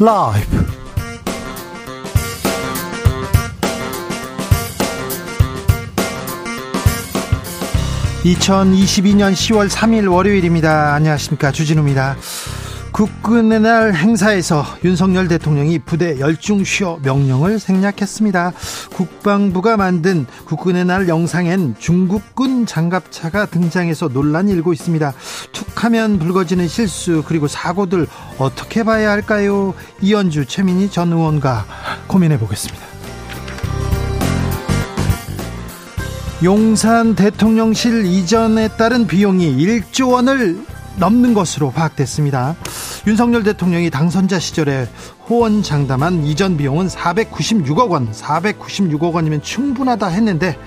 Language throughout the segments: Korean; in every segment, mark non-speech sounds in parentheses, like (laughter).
라이브. 2022년 10월 3일 월요일입니다. 안녕하십니까. 주진우입니다. 국군의 날 행사에서 윤석열 대통령이 부대 열중 쉬어 명령을 생략했습니다. 국방부가 만든 국군의 날 영상엔 중국군 장갑차가 등장해서 논란이 일고 있습니다. 툭하면 불거지는 실수 그리고 사고들 어떻게 봐야 할까요? 이현주 최민희 전 의원과 고민해 보겠습니다. 용산 대통령실 이전에 따른 비용이 1조 원을 넘는 것으로 파악됐습니다. 윤석열 대통령이 당선자 시절에 호언장담한 이전 비용은 496억 원, 496억 원이면 충분하다 했는데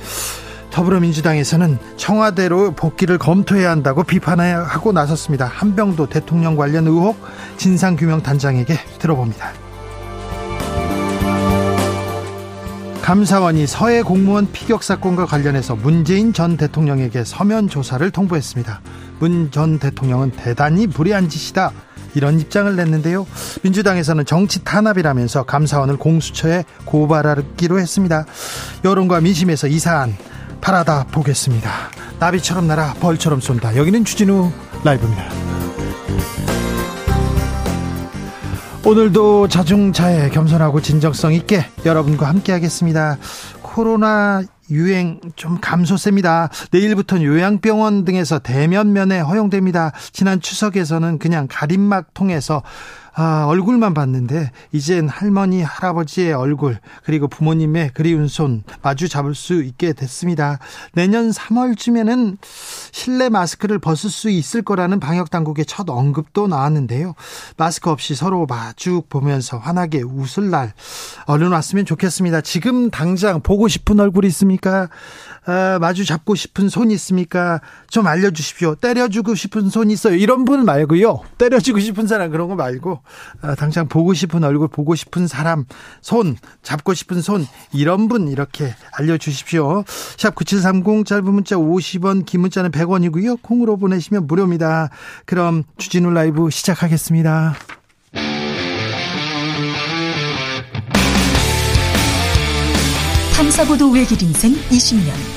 더불어민주당에서는 청와대로 복귀를 검토해야 한다고 비판하고 나섰습니다. 한병도 대통령 관련 의혹 진상규명단장에게 들어봅니다. 감사원이 서해 공무원 피격 사건과 관련해서 문재인 전 대통령에게 서면 조사를 통보했습니다. 문 전 대통령은 대단히 불의한 짓이다. 이런 입장을 냈는데요. 민주당에서는 정치 탄압이라면서 감사원을 공수처에 고발하기로 했습니다. 여론과 민심에서 이 사안 팔아다 보겠습니다. 나비처럼 날아 벌처럼 쏜다. 여기는 주진우 라이브입니다. 오늘도 자중자애 겸손하고 진정성 있게 여러분과 함께 하겠습니다. 코로나 유행 좀 감소세입니다. 내일부터는 요양병원 등에서 대면 면회 허용됩니다. 지난 추석에서는 그냥 가림막 통해서 아, 얼굴만 봤는데 이젠 할머니 할아버지의 얼굴 그리고 부모님의 그리운 손 마주 잡을 수 있게 됐습니다. 내년 3월쯤에는 실내 마스크를 벗을 수 있을 거라는 방역 당국의 첫 언급도 나왔는데요. 마스크 없이 서로 마주 보면서 환하게 웃을 날 얼른 왔으면 좋겠습니다. 지금 당장 보고 싶은 얼굴 있습니까? 아, 마주 잡고 싶은 손 있습니까? 좀 알려주십시오. 때려주고 싶은 손 있어요. 이런 분 말고요. 때려주고 싶은 사람 그런 거 말고 아, 당장 보고 싶은 얼굴, 보고 싶은 사람, 손 잡고 싶은 손 이런 분 이렇게 알려주십시오. 샵 9730 짧은 문자 50원, 긴 문자는 100원이고요. 콩으로 보내시면 무료입니다. 그럼 주진우 라이브 시작하겠습니다. 탐사보도 외길 인생 20년.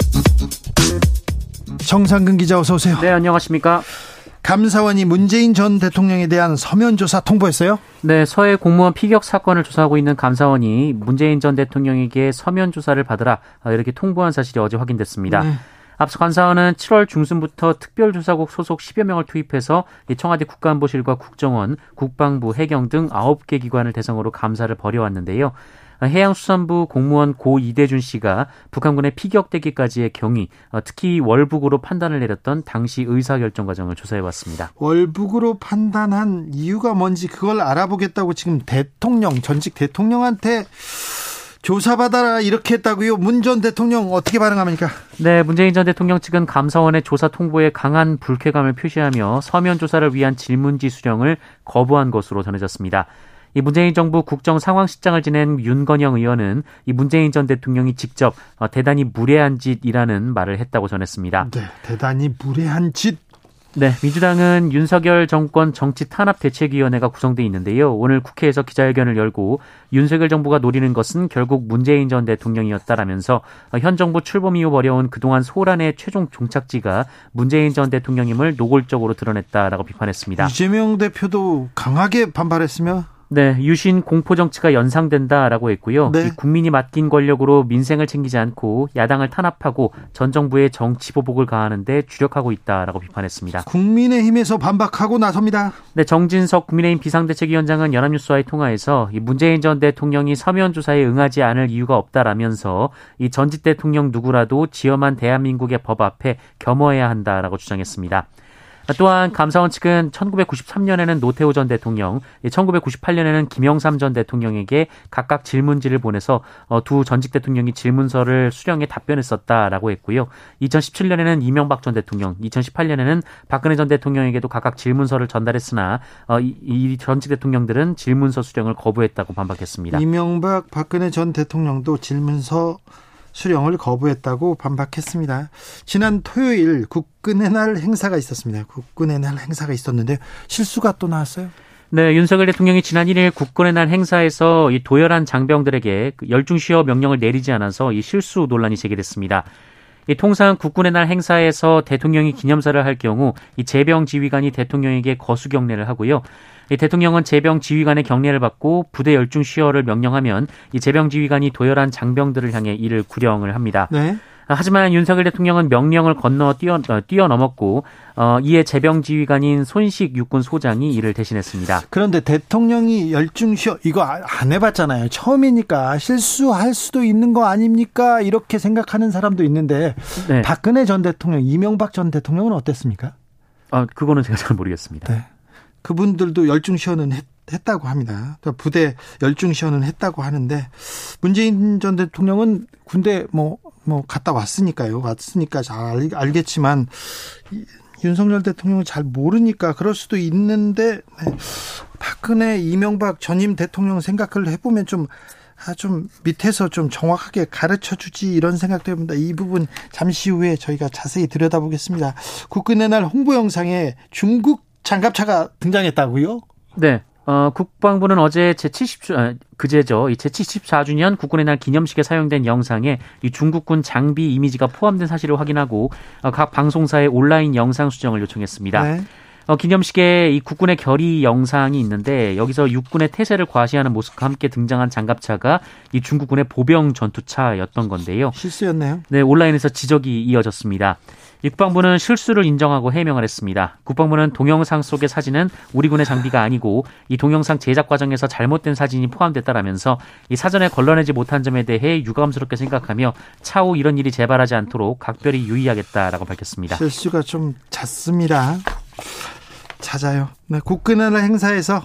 정상근 기자 어서 오세요. 네, 안녕하십니까? 감사원이 문재인 전 대통령에 대한 서면 조사 통보했어요? 네, 서해 공무원 피격 사건을 조사하고 있는 감사원이 문재인 전 대통령에게 서면 조사를 받으라 이렇게 통보한 사실이 어제 확인됐습니다. 네. 앞서 감사원은 7월 중순부터 특별조사국 소속 10여 명을 투입해서 청와대 국가안보실과 국정원, 국방부, 해경 등 9개 기관을 대상으로 감사를 벌여왔는데요. 해양수산부 공무원 고 이대준 씨가 북한군의 피격되기까지의 경위, 어, 특히 월북으로 판단을 내렸던 당시 의사결정 과정을 조사해봤습니다. 월북으로 판단한 이유가 뭔지 그걸 알아보겠다고 지금 대통령, 전직 대통령한테 조사받아라 이렇게 했다고요. 문 전 대통령 어떻게 반응합니까? 네, 문재인 전 대통령 측은 감사원의 조사 통보에 강한 불쾌감을 표시하며 서면 조사를 위한 질문지 수령을 거부한 것으로 전해졌습니다. 이 문재인 정부 국정 상황 실장을 지낸 윤건영 의원은 이 문재인 전 대통령이 직접 어, 대단히 무례한 짓이라는 말을 했다고 전했습니다. 네, 대단히 무례한 짓. 네, 민주당은 윤석열 정권 정치 탄압 대책위원회가 구성돼 있는데요. 오늘 국회에서 기자회견을 열고 윤석열 정부가 노리는 것은 결국 문재인 전 대통령이었다라면서 어, 현 정부 출범 이후 벌여온 그동안 소란의 최종 종착지가 문재인 전 대통령임을 노골적으로 드러냈다라고 비판했습니다. 이재명 대표도 강하게 반발했으며 네, 유신 공포 정치가 연상된다라고 했고요. 네. 국민이 맡긴 권력으로 민생을 챙기지 않고 야당을 탄압하고 전 정부의 정치 보복을 가하는데 주력하고 있다라고 비판했습니다. 국민의힘에서 반박하고 나섭니다. 네, 정진석 국민의힘 비상대책위원장은 연합뉴스와의 통화에서 이 문재인 전 대통령이 서면 조사에 응하지 않을 이유가 없다라면서 이 전직 대통령 누구라도 지엄한 대한민국의 법 앞에 겸허해야 한다라고 주장했습니다. 또한 감사원 측은 1993년에는 노태우 전 대통령, 1998년에는 김영삼 전 대통령에게 각각 질문지를 보내서 어, 두 전직 대통령이 질문서를 수령해 답변했었다라고 했고요. 2017년에는 이명박 전 대통령, 2018년에는 박근혜 전 대통령에게도 각각 질문서를 전달했으나 어, 이 전직 대통령들은 질문서 수령을 거부했다고 반박했습니다. 이명박, 박근혜 전 대통령도 질문서 수령을 거부했다고 반박했습니다. 지난 토요일 국군의 날 행사가 있었습니다. 국군의 날 행사가 있었는데 실수가 또 나왔어요. 네, 윤석열 대통령이 지난 1일 국군의 날 행사에서 이 도열한 장병들에게 그 열중 쉬어 명령을 내리지 않아서 이 실수 논란이 제기됐습니다. 이 통상 국군의 날 행사에서 대통령이 기념사를 할 경우 이 재병 지휘관이 대통령에게 거수 경례를 하고요. 이 대통령은 재병 지휘관의 경례를 받고 부대 열중 쉬어를 명령하면 이 재병 지휘관이 도열한 장병들을 향해 이를 구령을 합니다. 네. 하지만 윤석열 대통령은 명령을 건너 뛰어, 어, 뛰어넘었고 어, 이에 재병 지휘관인 손식 육군 소장이 이를 대신했습니다. 그런데 대통령이 열중 쉬어 이거 아, 안 해봤잖아요. 처음이니까 실수할 수도 있는 거 아닙니까? 이렇게 생각하는 사람도 있는데 네. 박근혜 전 대통령, 이명박 전 대통령은 어땠습니까? 아 그거는 제가 잘 모르겠습니다. 네. 그분들도 열중 시연은 했, 다고 합니다. 부대 열중 시연은 했다고 하는데 문재인 전 대통령은 군대 뭐뭐 뭐 갔다 왔으니까요. 왔으니까 잘 알겠지만 윤석열 대통령은 잘 모르니까 그럴 수도 있는데 네. 박근혜 이명박 전임 대통령 생각을 해보면 좀 아, 좀 밑에서 좀 정확하게 가르쳐 주지 이런 생각도 해봅니다. 이 부분 잠시 후에 저희가 자세히 들여다보겠습니다. 국군의 날 홍보 영상에 중국 장갑차가 등장했다고요? 네. 어, 국방부는 어제 제70주, 아, 그제죠. 이 제74주년 국군의 날 기념식에 사용된 영상에 이 중국군 장비 이미지가 포함된 사실을 확인하고 어, 각 방송사의 온라인 영상 수정을 요청했습니다. 네. 어, 기념식에 이 국군의 결의 영상이 있는데 여기서 육군의 태세를 과시하는 모습과 함께 등장한 장갑차가 이 중국군의 보병 전투차였던 건데요. 실수였네요. 네, 온라인에서 지적이 이어졌습니다. 국방부는 실수를 인정하고 해명을 했습니다. 국방부는 동영상 속의 사진은 우리 군의 장비가 아니고 이 동영상 제작 과정에서 잘못된 사진이 포함됐다라면서 이 사전에 걸러내지 못한 점에 대해 유감스럽게 생각하며 차후 이런 일이 재발하지 않도록 각별히 유의하겠다라고 밝혔습니다. 실수가 좀 잦습니다. 찾아요. 네, 국근하는 행사에서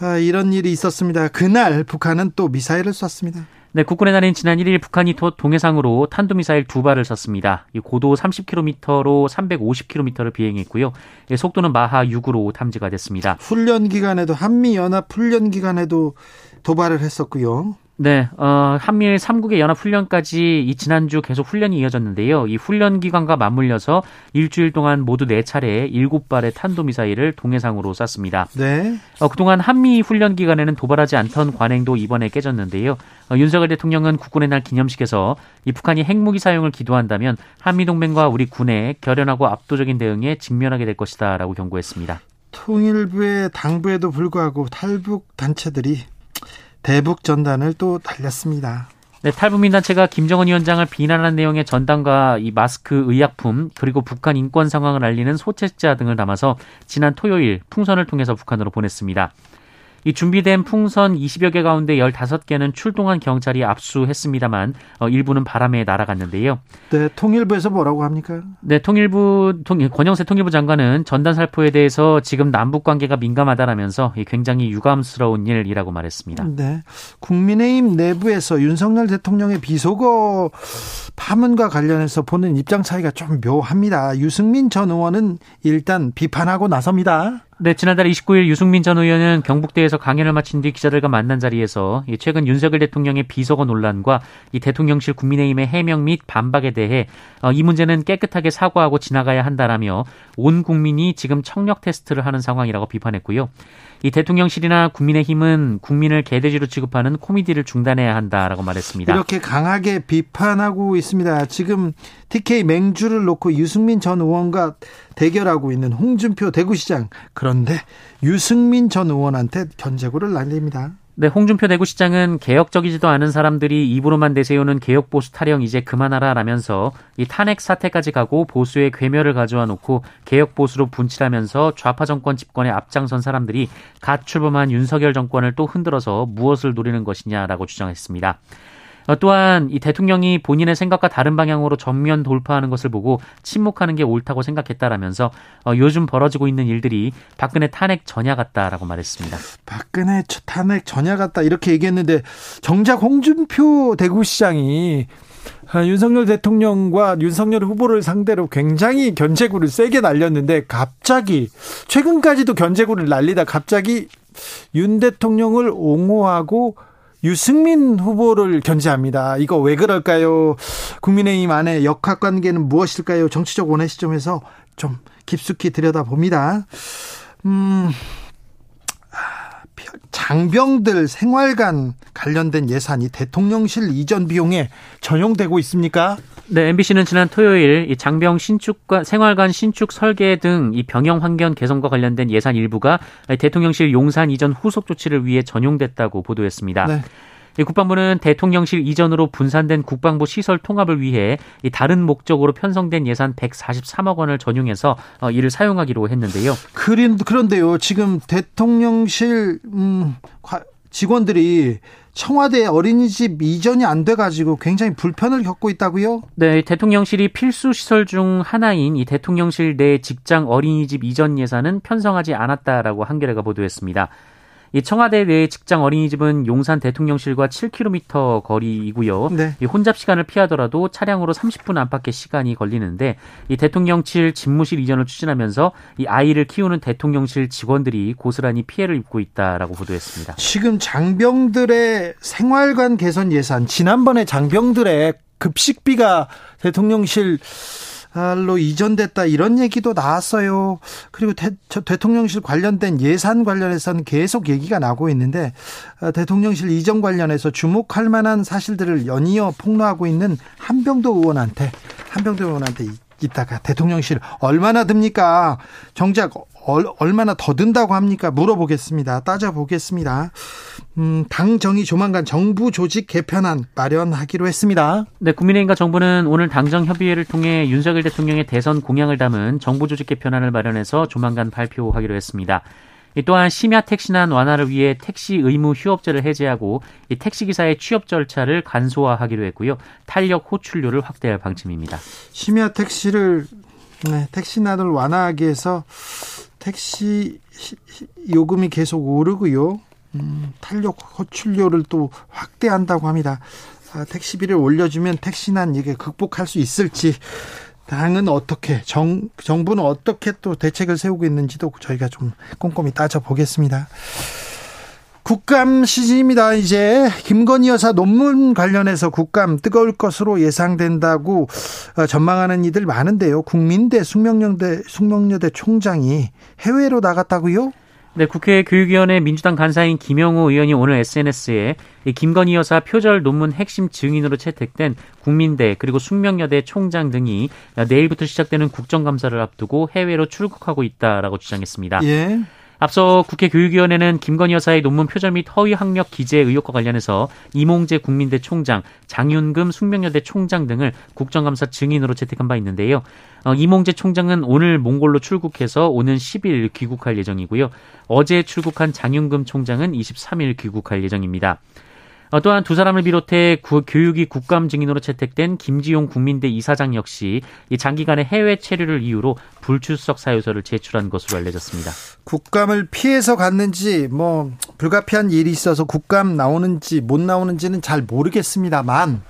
아, 이런 일이 있었습니다. 그날 북한은 또 미사일을 쐈습니다. 네, 국군의 날인 지난 1일 북한이 동해상으로 탄도미사일 두 발을 쐈습니다. 고도 30km로 350km를 비행했고요. 속도는 마하 6으로 탐지가 됐습니다. 훈련 기간에도 한미 연합 훈련 기간에도 도발을 했었고요. 네, 어, 한미일 3국의 연합훈련까지 이 지난주 계속 훈련이 이어졌는데요. 이 훈련 기간과 맞물려서 일주일 동안 모두 4차례 7발의 탄도미사일을 동해상으로 쐈습니다. 네. 어, 그동안 한미 훈련 기간에는 도발하지 않던 관행도 이번에 깨졌는데요. 어, 윤석열 대통령은 국군의 날 기념식에서 이 북한이 핵무기 사용을 기도한다면 한미동맹과 우리 군의 결연하고 압도적인 대응에 직면하게 될 것이다 라고 경고했습니다. 통일부의 당부에도 불구하고 탈북 단체들이 대북 전단을 또 달렸습니다. 네, 탈북민단체가 김정은 위원장을 비난하는 내용의 전단과 이 마스크, 의약품, 그리고 북한 인권 상황을 알리는 소책자 등을 담아서 지난 토요일 풍선을 통해서 북한으로 보냈습니다. 이 준비된 풍선 20여 개 가운데 15개는 출동한 경찰이 압수했습니다만 어, 일부는 바람에 날아갔는데요. 네, 통일부에서 뭐라고 합니까? 네, 통일부 통, 권영세 통일부 장관은 전단 살포에 대해서 지금 남북 관계가 민감하다라면서 굉장히 유감스러운 일이라고 말했습니다. 네. 국민의힘 내부에서 윤석열 대통령의 비속어 파문과 관련해서 보는 입장 차이가 좀 묘합니다. 유승민 전 의원은 일단 비판하고 나섭니다. 네, 지난달 29일 유승민 전 의원은 경북대에서 강연을 마친 뒤 기자들과 만난 자리에서 최근 윤석열 대통령의 비서거 논란과 이 대통령실 국민의힘의 해명 및 반박에 대해 어, 이 문제는 깨끗하게 사과하고 지나가야 한다라며 온 국민이 지금 청력 테스트를 하는 상황이라고 비판했고요. 이 대통령실이나 국민의힘은 국민을 개돼지로 취급하는 코미디를 중단해야 한다라고 말했습니다. 이렇게 강하게 비판하고 있습니다. 지금 TK 맹주를 놓고 유승민 전 의원과 대결하고 있는 홍준표 대구시장. 그런데 유승민 전 의원한테 견제구를 날립니다. 네, 홍준표 대구시장은 개혁적이지도 않은 사람들이 입으로만 내세우는 개혁 보수 타령 이제 그만하라 라면서 이 탄핵 사태까지 가고 보수의 괴멸을 가져와 놓고 개혁 보수로 분칠하면서 좌파 정권 집권에 앞장선 사람들이 갓 출범한 윤석열 정권을 또 흔들어서 무엇을 노리는 것이냐라고 주장했습니다. 어, 또한 이 대통령이 본인의 생각과 다른 방향으로 전면 돌파하는 것을 보고 침묵하는 게 옳다고 생각했다라면서 어, 요즘 벌어지고 있는 일들이 박근혜 탄핵 전야 같다라고 말했습니다. 박근혜 탄핵 전야 같다 이렇게 얘기했는데 정작 홍준표 대구시장이 아, 윤석열 대통령과 윤석열 후보를 상대로 굉장히 견제구를 세게 날렸는데 갑자기 최근까지도 견제구를 날리다 갑자기 윤 대통령을 옹호하고 유승민 후보를 견제합니다. 이거 왜 그럴까요? 국민의힘 안에 역학 관계는 무엇일까요? 정치적 원의 시점에서 좀 깊숙이 들여다봅니다. 음, 장병들 생활관 관련된 예산이 대통령실 이전 비용에 전용되고 있습니까? 네, MBC는 지난 토요일 이 장병 신축과 생활관 신축 설계 등 이 병영 환경 개선과 관련된 예산 일부가 대통령실 용산 이전 후속 조치를 위해 전용됐다고 보도했습니다. 네. 국방부는 대통령실 이전으로 분산된 국방부 시설 통합을 위해 다른 목적으로 편성된 예산 143억 원을 전용해서 어, 이를 사용하기로 했는데요. 그런데요, 지금 대통령실 음, 직원들이 청와대 어린이집 이전이 안 돼가지고 굉장히 불편을 겪고 있다고요? 네, 대통령실이 필수 시설 중 하나인 이 대통령실 내 직장 어린이집 이전 예산은 편성하지 않았다라고 한겨레가 보도했습니다. 이 청와대 내 직장 어린이집은 용산 대통령실과 7km 거리이고요. 네. 이 혼잡 시간을 피하더라도 차량으로 30분 안팎의 시간이 걸리는데 이 대통령실 집무실 이전을 추진하면서 이 아이를 키우는 대통령실 직원들이 고스란히 피해를 입고 있다라고 보도했습니다. 지금 장병들의 생활관 개선 예산 지난번에 장병들의 급식비가 대통령실 로 이전됐다 이런 얘기도 나왔어요. 그리고 대, 통령실 관련된 예산 관련해서는 계속 얘기가 나오고 있는데 어, 대통령실 이전 관련해서 주목할 만한 사실들을 연이어 폭로하고 있는 한병도 의원한테 한병도 의원한테 있다가 대통령실 얼마나 듭니까? 정작 얼마나 더 든다고 합니까? 물어보겠습니다. 따져보겠습니다. 음, 당 정이 조만간 정부 조직 개편안 마련하기로 했습니다. 네, 국민의힘과 정부는 오늘 당정 협의회를 통해 윤석열 대통령의 대선 공약을 담은 정부 조직 개편안을 마련해서 조만간 발표하기로 했습니다. 또한 심야 택시난 완화를 위해 택시 의무 휴업제를 해제하고 택시 기사의 취업 절차를 간소화하기로 했고요. 탄력 호출료를 확대할 방침입니다. 심야 택시를 네, 택시난을 완화하기 위해서 택시 요금이 계속 오르고요. 음, 탄력 호출료를 또 확대한다고 합니다. 아, 택시비를 올려주면 택시난 이게 극복할 수 있을지 당은 어떻게 정 정부는 어떻게 또 대책을 세우고 있는지도 저희가 좀 꼼꼼히 따져 보겠습니다. 국감 시즌입니다. 이제 김건희 여사 논문 관련해서 국감 뜨거울 것으로 예상된다고 어, 전망하는 이들 많은데요. 국민대 숙명여대 숙명여대 총장이 해외로 나갔다고요? 네, 국회 교육위원회 민주당 간사인 김영우 의원이 오늘 SNS에 김건희 여사 표절 논문 핵심 증인으로 채택된 국민대 그리고 숙명여대 총장 등이 내일부터 시작되는 국정감사를 앞두고 해외로 출국하고 있다라고 주장했습니다. 예. 앞서 국회 교육위원회는 김건희 여사의 논문 표절 및 허위 학력 기재 의혹과 관련해서 이몽재 국민대 총장, 장윤금 숙명여대 총장 등을 국정감사 증인으로 채택한 바 있는데요. 어, 이몽재 총장은 오늘 몽골로 출국해서 오는 10일 귀국할 예정이고요. 어제 출국한 장윤금 총장은 23일 귀국할 예정입니다. 어, 또한 두 사람을 비롯해 구, 교육이 국감 증인으로 채택된 김지용 국민대 이사장 역시 이 장기간의 해외 체류를 이유로 불출석 사유서를 제출한 것으로 알려졌습니다. 국감을 피해서 갔는지 뭐 불가피한 일이 있어서 국감 나오는지 못 나오는지는 잘 모르겠습니다만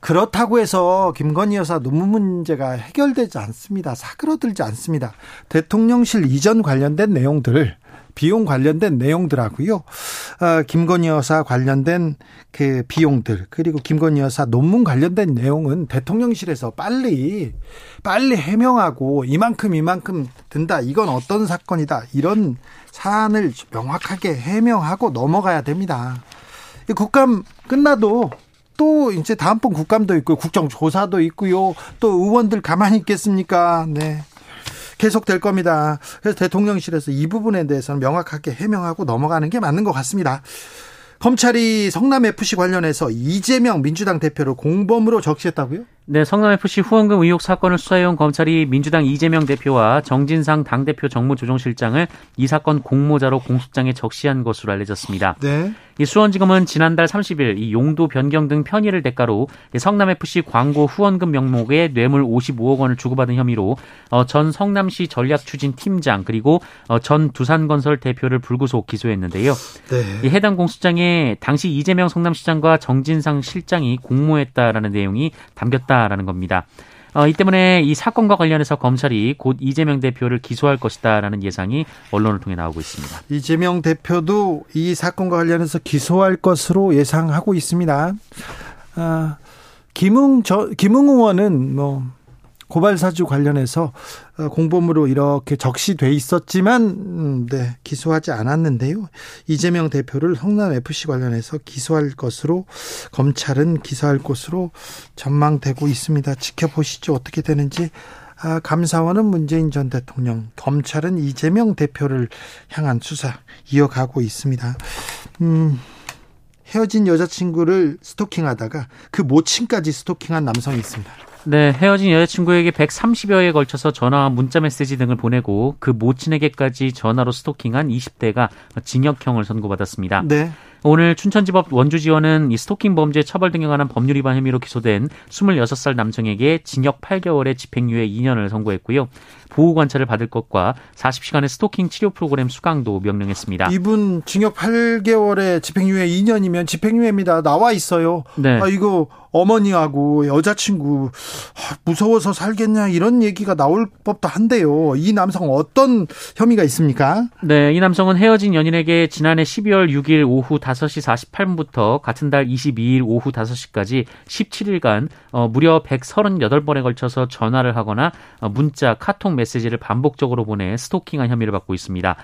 그렇다고 해서 김건희 여사 논문 문제가 해결되지 않습니다. 사그러들지 않습니다. 대통령실 이전 관련된 내용들 비용 관련된 내용들하고요. 어, 김건희 여사 관련된 그 비용들 그리고 김건희 여사 논문 관련된 내용은 대통령실에서 빨리 빨리 해명하고 이만큼 이만큼 든다. 이건 어떤 사건이다. 이런 사안을 명확하게 해명하고 넘어가야 됩니다. 국감 끝나도 또 이제 다음번 국감도 있고 국정조사도 있고요. 또 의원들 가만히 있겠습니까? 네. 계속될 겁니다. 그래서 대통령실에서 이 부분에 대해서는 명확하게 해명하고 넘어가는 게 맞는 것 같습니다. 검찰이 성남 FC 관련해서 이재명 민주당 대표를 공범으로 적시했다고요? 네, 성남 FC 후원금 의혹 사건을 수사해온 검찰이 민주당 이재명 대표와 정진상 당대표 정무조정실장을 이 사건 공모자로 공소장에 적시한 것으로 알려졌습니다. 네. 이 수원지검은 지난달 30일 이 용도 변경 등 편의를 대가로 성남FC 광고 후원금 명목에 뇌물 55억 원을 주고받은 혐의로 어, 전 성남시 전략추진 팀장 그리고 어, 전 두산건설 대표를 불구속 기소했는데요. 네. 이 해당 공소장에 당시 이재명 성남시장과 정진상 실장이 공모했다라는 내용이 담겼다라는 겁니다. 어, 이 때문에 이 사건과 관련해서 검찰이 곧 이재명 대표를 기소할 것이다라는 예상이 언론을 통해 나오고 있습니다. 이재명 대표도 이 사건과 관련해서 기소할 것으로 예상하고 있습니다. 아, 김웅 저 김웅 의원은 뭐 고발 사주 관련해서 어, 공범으로 이렇게 적시돼 있었지만 음, 네, 기소하지 않았는데요. 이재명 대표를 성남 FC 관련해서 기소할 것으로 검찰은 기소할 것으로 전망되고 있습니다. 지켜보시죠. 어떻게 되는지. 아, 감사원은 문재인 전 대통령, 검찰은 이재명 대표를 향한 수사 이어가고 있습니다. 음, 헤어진 여자친구를 스토킹하다가 그 모친까지 스토킹한 남성이 있습니다. 네, 헤어진 여자친구에게 130여회에 걸쳐서 전화와 문자 메시지 등을 보내고 그 모친에게까지 전화로 스토킹한 20대가 징역형을 선고받았습니다. 네. 오늘 춘천지법 원주지원은 이 스토킹 범죄 처벌 등에 관한 법률 위반 혐의로 기소된 26살 남성에게 징역 8개월의 집행유예 2년을 선고했고요. 보호 관찰을 받을 것과 40시간의 스토킹 치료 프로그램 수강도 명령했습니다. 이분 징역 8개월에 집행유예 2년이면 집행유예입니다. 나와 있어요. 네. 아 이거 어머니하고 여자친구 아, 무서워서 살겠냐 이런 얘기가 나올 법도 한데요. 이 남성 어떤 혐의가 있습니까? 네, 이 남성은 헤어진 연인에게 지난해 12월 6일 오후 5시 48분부터 같은 달 22일 오후 5시까지 17일간 어, 무려 138번에 걸쳐서 전화를 하거나 어, 문자, 카톡 메시지를 반복적으로 보내 스토킹한 혐의를 받고 있습니다.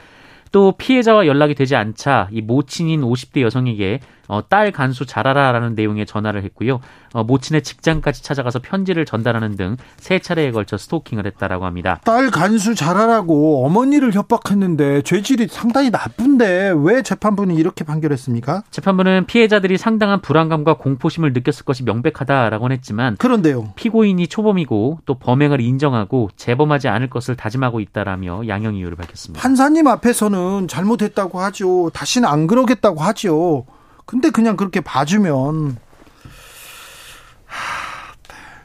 또 피해자와 연락이 되지 않자 이 모친인 50대 여성에게 어, 딸 간수 잘하라라는 내용의 전화를 했고요. 어, 모친의 직장까지 찾아가서 편지를 전달하는 등 세 차례에 걸쳐 스토킹을 했다라고 합니다. 딸 간수 잘하라고 어머니를 협박했는데 죄질이 상당히 나쁜데 왜 재판부는 이렇게 판결했습니까? 재판부는 피해자들이 상당한 불안감과 공포심을 느꼈을 것이 명백하다라고 했지만 그런데요. 피고인이 초범이고 또 범행을 인정하고 재범하지 않을 것을 다짐하고 있다라며 양형 이유를 밝혔습니다. 판사님 앞에서는 잘못했다고 하죠. 다시는 안 그러겠다고 하죠. 근데 그냥 그렇게 봐주면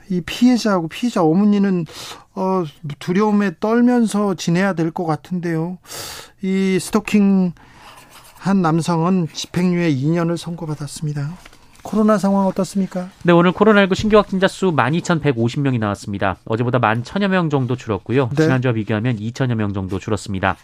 이 피해자하고 피해자 어머니는 어, 두려움에 떨면서 지내야 될 것 같은데요. 이 스토킹 한 남성은 집행유예 2년을 선고받았습니다. 코로나 상황 어떻습니까? 네, 오늘 코로나19 신규 확진자 수 12,150명이 나왔습니다. 어제보다 11,000여 명 정도 줄었고요. 네. 지난주와 비교하면 2,000여 명 정도 줄었습니다.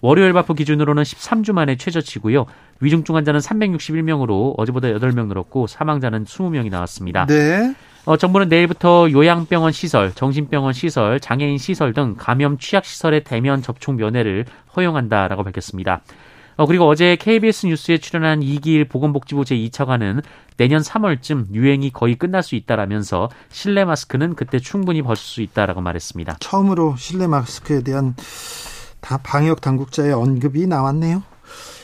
월요일 발표 기준으로는 13주 만에 최저치고요. 위중증 환자는 361명으로 어제보다 8명 늘었고 사망자는 20명이 나왔습니다. 네. 어, 정부는 내일부터 요양병원 시설, 정신병원 시설, 장애인 시설 등 감염 취약 시설의 대면 접촉 면회를 허용한다라고 밝혔습니다. 어, 그리고 어제 KBS 뉴스에 출연한 이기일 보건복지부 제2차관은 내년 3월쯤 유행이 거의 끝날 수 있다라면서 실내 마스크는 그때 충분히 벗을 수 있다라고 말했습니다. 처음으로 실내 마스크에 대한 다 방역 당국자의 언급이 나왔네요.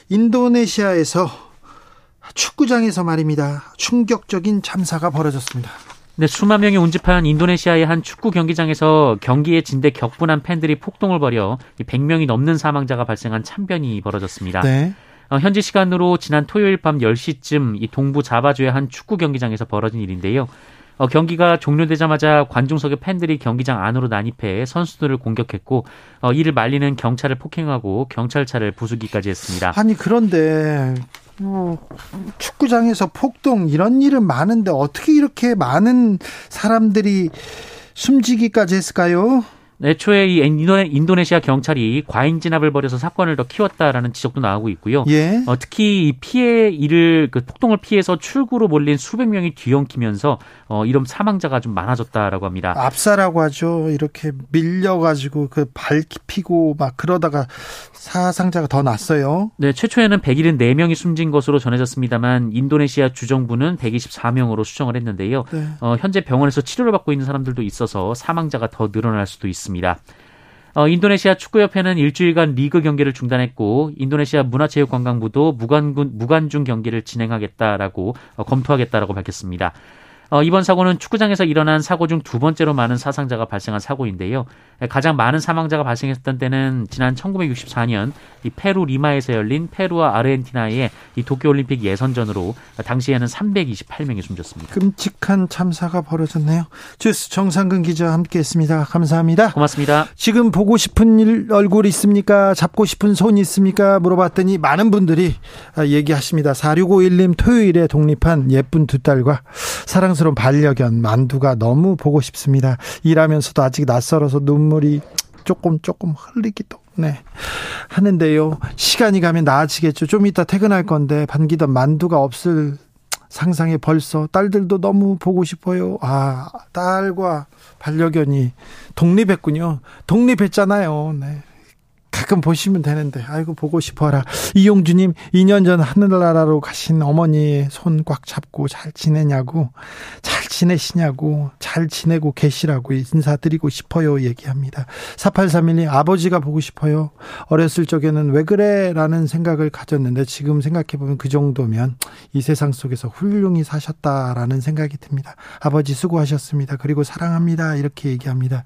인도네시아에서 축구장에서 말입니다. 충격적인 참사가 벌어졌습니다. 네, 수만 명이 운집한 인도네시아의 한 축구 경기장에서 경기에 진대 격분한 팬들이 폭동을 벌여 100명이 넘는 사망자가 발생한 참변이 벌어졌습니다. 네. 어, 현지 시간으로 지난 토요일 밤 10시쯤 이 동부 자바주의 한 축구 경기장에서 벌어진 일인데요. 어, 경기가 종료되자마자 관중석의 팬들이 경기장 안으로 난입해 선수들을 공격했고 어, 이를 말리는 경찰을 폭행하고 경찰차를 부수기까지 했습니다. 아니 그런데 뭐 축구장에서 폭동 이런 일은 많은데 어떻게 이렇게 많은 사람들이 숨지기까지 했을까요? 애초에 이 인도네, 시아 경찰이 과잉 진압을 벌여서 사건을 더 키웠다라는 지적도 나오고 있고요. 예. 어, 특히 이 피해 일을 그 폭동을 피해서 출구로 몰린 수백 명이 뒤엉키면서 어, 이런 사망자가 좀 많아졌다라고 합니다. 압사라고 하죠. 이렇게 밀려가지고 그 밟히고 막 그러다가 사상자가 더 났어요. 네, 최초에는 174명이 숨진 것으로 전해졌습니다만 인도네시아 주정부는 124명으로 수정을 했는데요. 네. 어, 현재 병원에서 치료를 받고 있는 사람들도 있어서 사망자가 더 늘어날 수도 있습니다. 있습니다. 어, 인도네시아 축구협회는 일주일간 리그 경기를 중단했고 인도네시아 문화체육관광부도 무관군 무관중 경기를 진행하겠다라고 어, 검토하겠다라고 밝혔습니다. 어, 이번 사고는 축구장에서 일어난 사고 중 두 번째로 많은 사상자가 발생한 사고인데요. 가장 많은 사망자가 발생했던 때는 지난 1964년 이 페루 리마에서 열린 페루와 아르헨티나의 이 도쿄올림픽 예선전으로 당시에는 328명이 숨졌습니다. 끔찍한 참사가 벌어졌네요. 주스 정상근 기자 함께했습니다. 감사합니다. 고맙습니다. 지금 보고 싶은 일, 얼굴 있습니까? 잡고 싶은 손 있습니까? 물어봤더니 많은 분들이 얘기하십니다. 4651님 토요일에 독립한 예쁜 두 딸과 사랑스러운 반려견 만두가 너무 보고 싶습니다. 일하면서도 아직 낯설어서 눈물이 조금 조금 흘리기도 네. 하는데요. 시간이 가면 나아지겠죠. 좀 이따 퇴근할 건데 반기던 만두가 없을 상상에 벌써 딸들도 너무 보고 싶어요. 아, 딸과 반려견이 독립했군요. 독립했잖아요. 네. 가끔 보시면 되는데 아이고 보고 싶어라. 이용주님 2년 전 하늘나라로 가신 어머니의 손꽉 잡고 잘 지내냐고 잘 지내시냐고 잘 지내고 계시라고 인사드리고 싶어요 얘기합니다. 4831님 아버지가 보고 싶어요. 어렸을 적에는 왜 그래 라는 생각을 가졌는데 지금 생각해보면 그 정도면 이 세상 속에서 훌륭히 사셨다라는 생각이 듭니다. 아버지 수고하셨습니다. 그리고 사랑합니다. 이렇게 얘기합니다.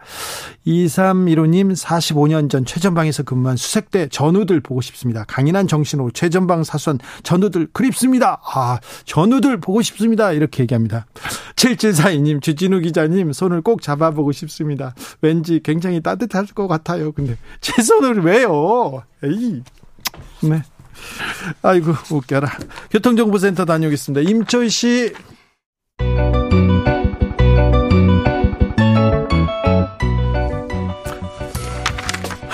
2315님 45년 전 최전방에서 근무 근무한 수색대 전우들 보고 싶습니다. 강인한 정신으로 최전방 사수한 전우들 그립습니다. 아, 전우들 보고 싶습니다. 이렇게 얘기합니다. (laughs) 7742님, 주진우 기자님 손을 꼭 잡아보고 싶습니다. 왠지 굉장히 따뜻할 것 같아요. 근데 제 손을 왜요? 에이. 네. 아이고, 웃겨라. 교통정보센터 다녀오겠습니다. 임초희 씨.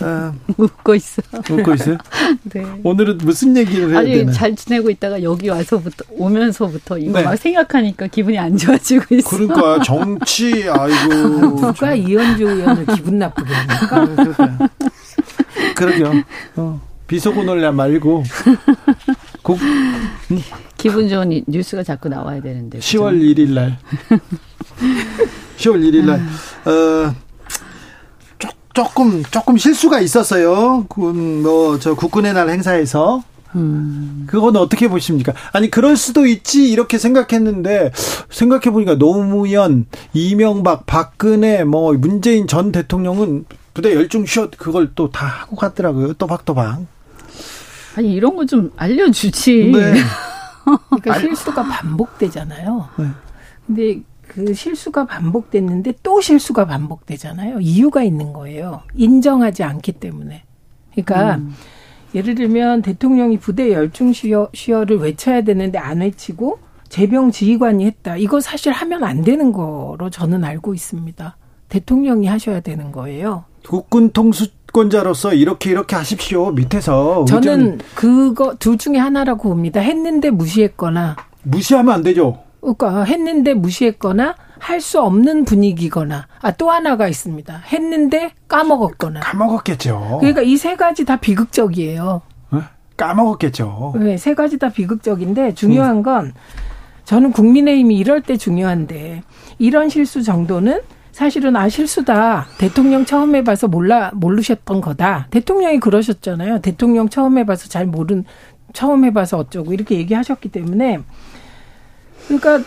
아, 웃고 있어. 웃고 있어요? (laughs) 네. 오늘은 무슨 얘기를 해야 아니, 되나? 잘 지내고 있다가 여기 와서부터 오면서부터 이거 네. 막 생각하니까 기분이 안 좋아지고 있어. 그러니까 (laughs) 정치 아이고 누가 이현주 의원을 기분 나쁘게 합니까? 그러게요. 어, 비속어놀려 말고 국, 음. 기분 좋은 뉴스가 자꾸 나와야 되는데. 10월 1일 날. 10월 1일 날. 어 조금 조금 실수가 있었어요. 뭐저 국군의 날 행사에서. 음. 그건 어떻게 보십니까? 아니 그럴 수도 있지 이렇게 생각했는데 생각해 보니까 노무현, 이명박, 박근혜, 뭐 문재인 전 대통령은 부대 열중 쉬었 그걸 또 다 하고 갔더라고요. 또박또박. 아니 이런 거 좀 알려주지. 네. (laughs) 그러니까 실수가 반복되잖아요. 네. 근데 그 실수가 반복됐는데 또 실수가 반복되잖아요. 이유가 있는 거예요. 인정하지 않기 때문에. 그러니까 음. 예를 들면 대통령이 부대 열중 시어, 시어를 외쳐야 되는데 안 외치고 재병 지휘관이 했다. 이거 사실 하면 안 되는 거로 저는 알고 있습니다. 대통령이 하셔야 되는 거예요. 국군 통수권자로서 이렇게 이렇게 하십시오. 밑에서 저는 그거 둘 중에 하나라고 봅니다. 했는데 무시했거나 무시하면 안 되죠. 그러니까 했는데 무시했거나 할 수 없는 분위기거나 아 또 하나가 있습니다. 했는데 까먹었거나 까먹었겠죠. 그러니까 이 세 가지 다 비극적이에요. 네? 까먹었겠죠. 네, 세 가지 다 비극적인데 중요한 건 저는 국민의힘이 이럴 때 중요한데 이런 실수 정도는 사실은 아 실수다. 대통령 처음 해봐서 몰라 모르셨던 거다. 대통령이 그러셨잖아요. 대통령 처음 해봐서 잘 모른 처음 해봐서 어쩌고 이렇게 얘기하셨기 때문에 그러니까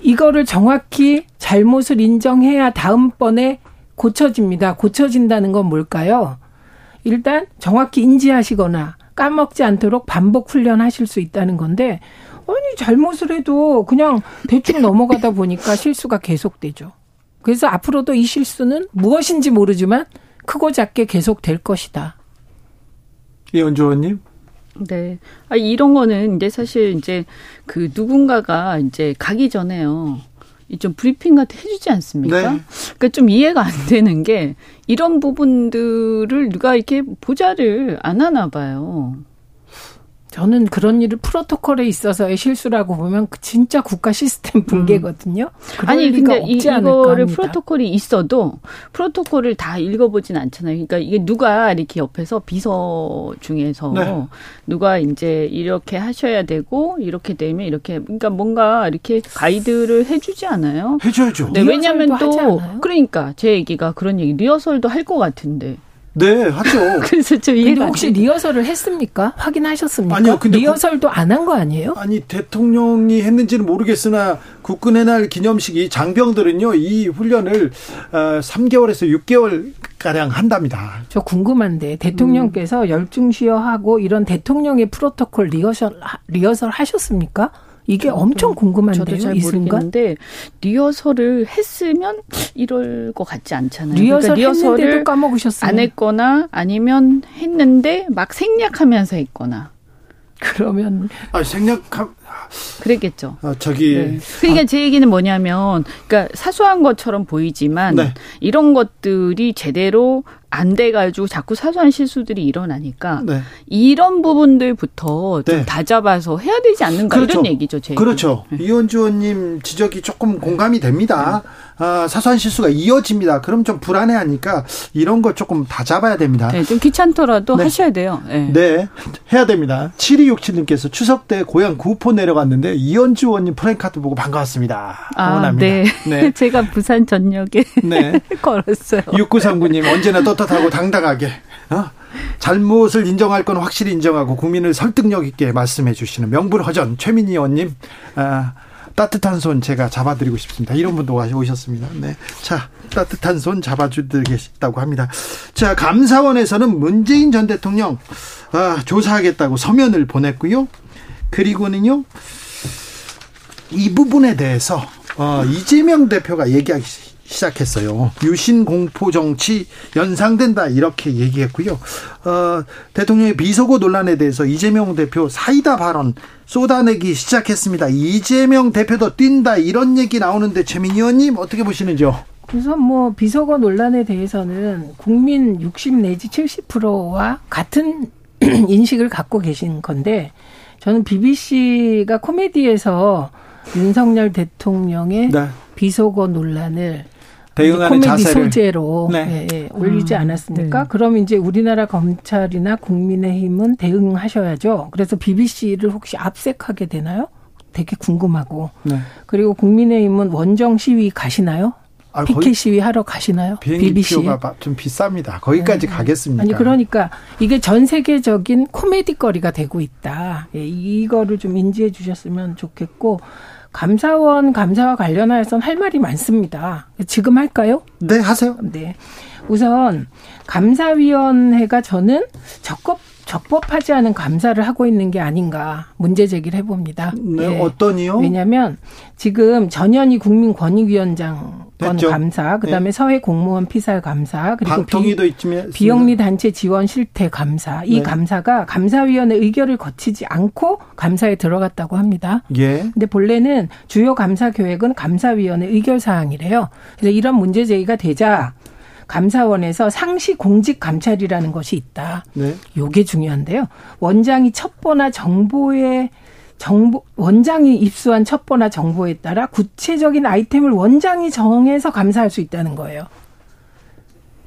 이거를 정확히 잘못을 인정해야 다음번에 고쳐집니다. 고쳐진다는 건 뭘까요? 일단 정확히 인지하시거나 까먹지 않도록 반복 훈련하실 수 있다는 건데 아니 잘못을 해도 그냥 대충 넘어가다 보니까 실수가 계속되죠. 그래서 앞으로도 이 실수는 무엇인지 모르지만 크고 작게 계속 될 것이다. 이원주 의원님? 네. 아, 이런 거는 이제 사실 이제 그 누군가가 이제 가기 전에요. 좀 브리핑 같은 해주지 않습니까? 네. 그러니까 좀 이해가 안 되는 게 이런 부분들을 누가 이렇게 보자를 안 하나 봐요. 저는 그런 일을 프로토콜에 있어서의 실수라고 보면 그 진짜 국가 시스템 붕괴거든요. 음. 아니 근데 이, 이거를 프로토콜이 있어도 프로토콜을 다 읽어보진 않잖아요. 그러니까 이게 누가 이렇게 옆에서 비서 중에서 네. 누가 이제 이렇게 하셔야 되고 이렇게 되면 이렇게 그러니까 뭔가 이렇게 가이드를 해주지 않아요? 해줘야죠. 네, 왜냐하면 또 그러니까 제 얘기가 그런 얘기 리허설도 할 것 같은데. 네, 하죠. (laughs) 그래서 저 이해가 혹시 리허설을 했습니까? 확인하셨습니까? 아니요, 근데 리허설도 안 한 거 아니에요? 아니 대통령이 했는지는 모르겠으나 국군의 날 기념식이 장병들은요 이 훈련을 어, 3개월에서 6개월 가량 한답니다. 저 궁금한데 대통령께서 음. 열중시어하고 이런 대통령의 프로토콜 리허설 리허설 하셨습니까? 이게 엄청 궁금한데요. 저도 잘 모르겠는데 리허설을 했으면 이럴 것 같지 않잖아요. 리허설 그러니까 리허설을 까먹으셨어요. 안 했거나 아니면 했는데 막 생략하면서 했거나. 그러면 아 생략하 그랬겠죠. 아, 저기. 네. 그러니까 아. 제 얘기는 뭐냐면, 그러니까 사소한 것처럼 보이지만 네. 이런 것들이 제대로 안 돼가지고 자꾸 사소한 실수들이 일어나니까 네. 이런 부분들부터 좀 네. 다잡아서 해야 되지 않는가 그렇죠. 이런 얘기죠. 제 그렇죠. 네. 이현주 의원님 지적이 조금 공감이 됩니다. 아, 사소한 실수가 이어집니다. 그럼 좀 불안해하니까 이런 거 조금 다 잡아야 됩니다. 네, 좀 귀찮더라도 네. 하셔야 돼요. 네. 네. 해야 됩니다. 7267님께서 추석 때 고향 구포 내려갔는데 이현주 의원님 프랭카드 보고 반가웠습니다. 아, 응원합니다. 네. 네. (laughs) 제가 부산 전역에 네. (laughs) 걸었어요. 6939님 언제나 떳떳하고 당당하게 어? 잘못을 인정할 건 확실히 인정하고 국민을 설득력 있게 말씀해 주시는 명불허전 최민희 의원님 아, 따뜻한 손 제가 잡아드리고 싶습니다. 이런 분도 오셨습니다. 네. 자, 따뜻한 손 잡아주겠다고 합니다. 자, 감사원에서는 문재인 전 대통령 아, 조사하겠다고 서면을 보냈고요. 그리고는요, 이 부분에 대해서 어, 이재명 대표가 얘기하기 시작했어요. 유신 공포 정치 연상된다 이렇게 얘기했고요. 어, 대통령의 비속어 논란에 대해서 이재명 대표 사이다 발언 쏟아내기 시작했습니다. 이재명 대표도 뛴다 이런 얘기 나오는데 최민희 의원님 어떻게 보시는지요? 우선 뭐 비속어 논란에 대해서는 국민 60 내지 70%와 같은 (clears throat) 인식을 갖고 계신 건데 저는 BBC가 코미디에서 윤석열 대통령의 네. 비속어 논란을 대응하는 코미디 자세를 소재로 네. 예, 예, 올리지 음, 않았습니까? 네. 그럼 이제 우리나라 검찰이나 국민의힘은 대응하셔야죠. 그래서 BBC를 혹시 압색하게 되나요? 되게 궁금하고. 네. 그리고 국민의힘은 원정 시위 가시나요? 아, 피켓 시위 하러 가시나요? 비행기 BBC? 표가 좀 비쌉니다. 거기까지 네. 가겠습니까? 아니 그러니까 이게 전 세계적인 코미디 거리가 되고 있다. 예, 이거를 좀 인지해 주셨으면 좋겠고 감사원 감사와 관련하여서는 할 말이 많습니다. 지금 할까요? 네, 하세요. 네. 우선 감사위원회가 저는 적법 적법하지 않은 감사를 하고 있는 게 아닌가 문제 제기를 해봅니다. 네, 네. 어떤이요? 왜냐하면 지금 전현희 국민권익위원장 건 됐죠. 감사, 그다음에 네. 사회 공무원 피살 감사, 그리고 비, 비영리 단체 지원 실태 감사. 이 네. 감사가 감사위원회 의결을 거치지 않고 감사에 들어갔다고 합니다. 예. 근데 본래는 주요 감사 계획은 감사위원회 의결 사항이래요. 그래서 이런 문제 제기가 되자 감사원에서 상시 공직 감찰이라는 것이 있다. 네. 요게 중요한데요. 원장이 첩보나 정보에 정보 원장이 입수한 첩보나 정보에 따라 구체적인 아이템을 원장이 정해서 감사할 수 있다는 거예요.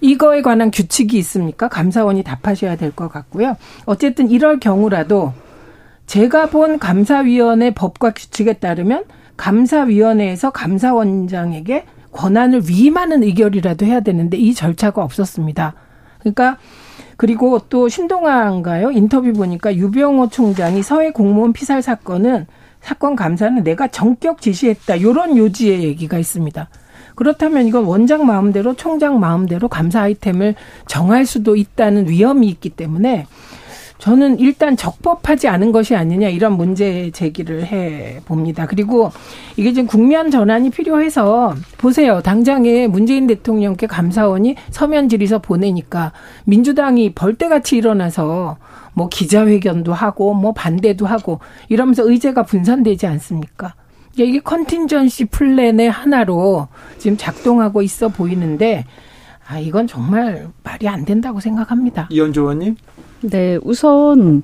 이거에 관한 규칙이 있습니까? 감사원이 답하셔야 될 것 같고요. 어쨌든 이럴 경우라도 제가 본 감사위원회 법과 규칙에 따르면 감사위원회에서 감사원장에게 권한을 위임하는 의결이라도 해야 되는데 이 절차가 없었습니다. 그러니까 그리고 또 신동아인가요? 인터뷰 보니까 유병호 총장이 서해 공무원 피살 사건은 사건 감사는 내가 전격 지시했다. 요런 요지의 얘기가 있습니다. 그렇다면 이건 원장 마음대로 총장 마음대로 감사 아이템을 정할 수도 있다는 위험이 있기 때문에 저는 일단 적법하지 않은 것이 아니냐 이런 문제 제기를 해 봅니다. 그리고 이게 지금 국면 전환이 필요해서 보세요. 당장에 문재인 대통령께 감사원이 서면 질의서 보내니까 민주당이 벌떼같이 일어나서 뭐 기자회견도 하고 뭐 반대도 하고 이러면서 의제가 분산되지 않습니까? 이게 컨틴전시 플랜의 하나로 지금 작동하고 있어 보이는데 아, 이건 정말 말이 안 된다고 생각합니다. 이현조 의원님? 네, 우선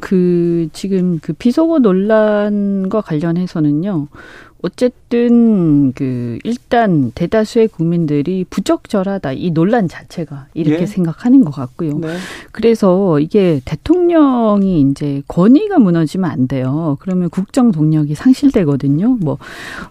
그 지금 그 비속어 논란과 관련해서는요. 어쨌든 그 일단 대다수의 국민들이 부적절하다 이 논란 자체가 이렇게 예. 생각하는 것 같고요. 네. 그래서 이게 대통령이 이제 권위가 무너지면 안 돼요. 그러면 국정 동력이 상실되거든요. 뭐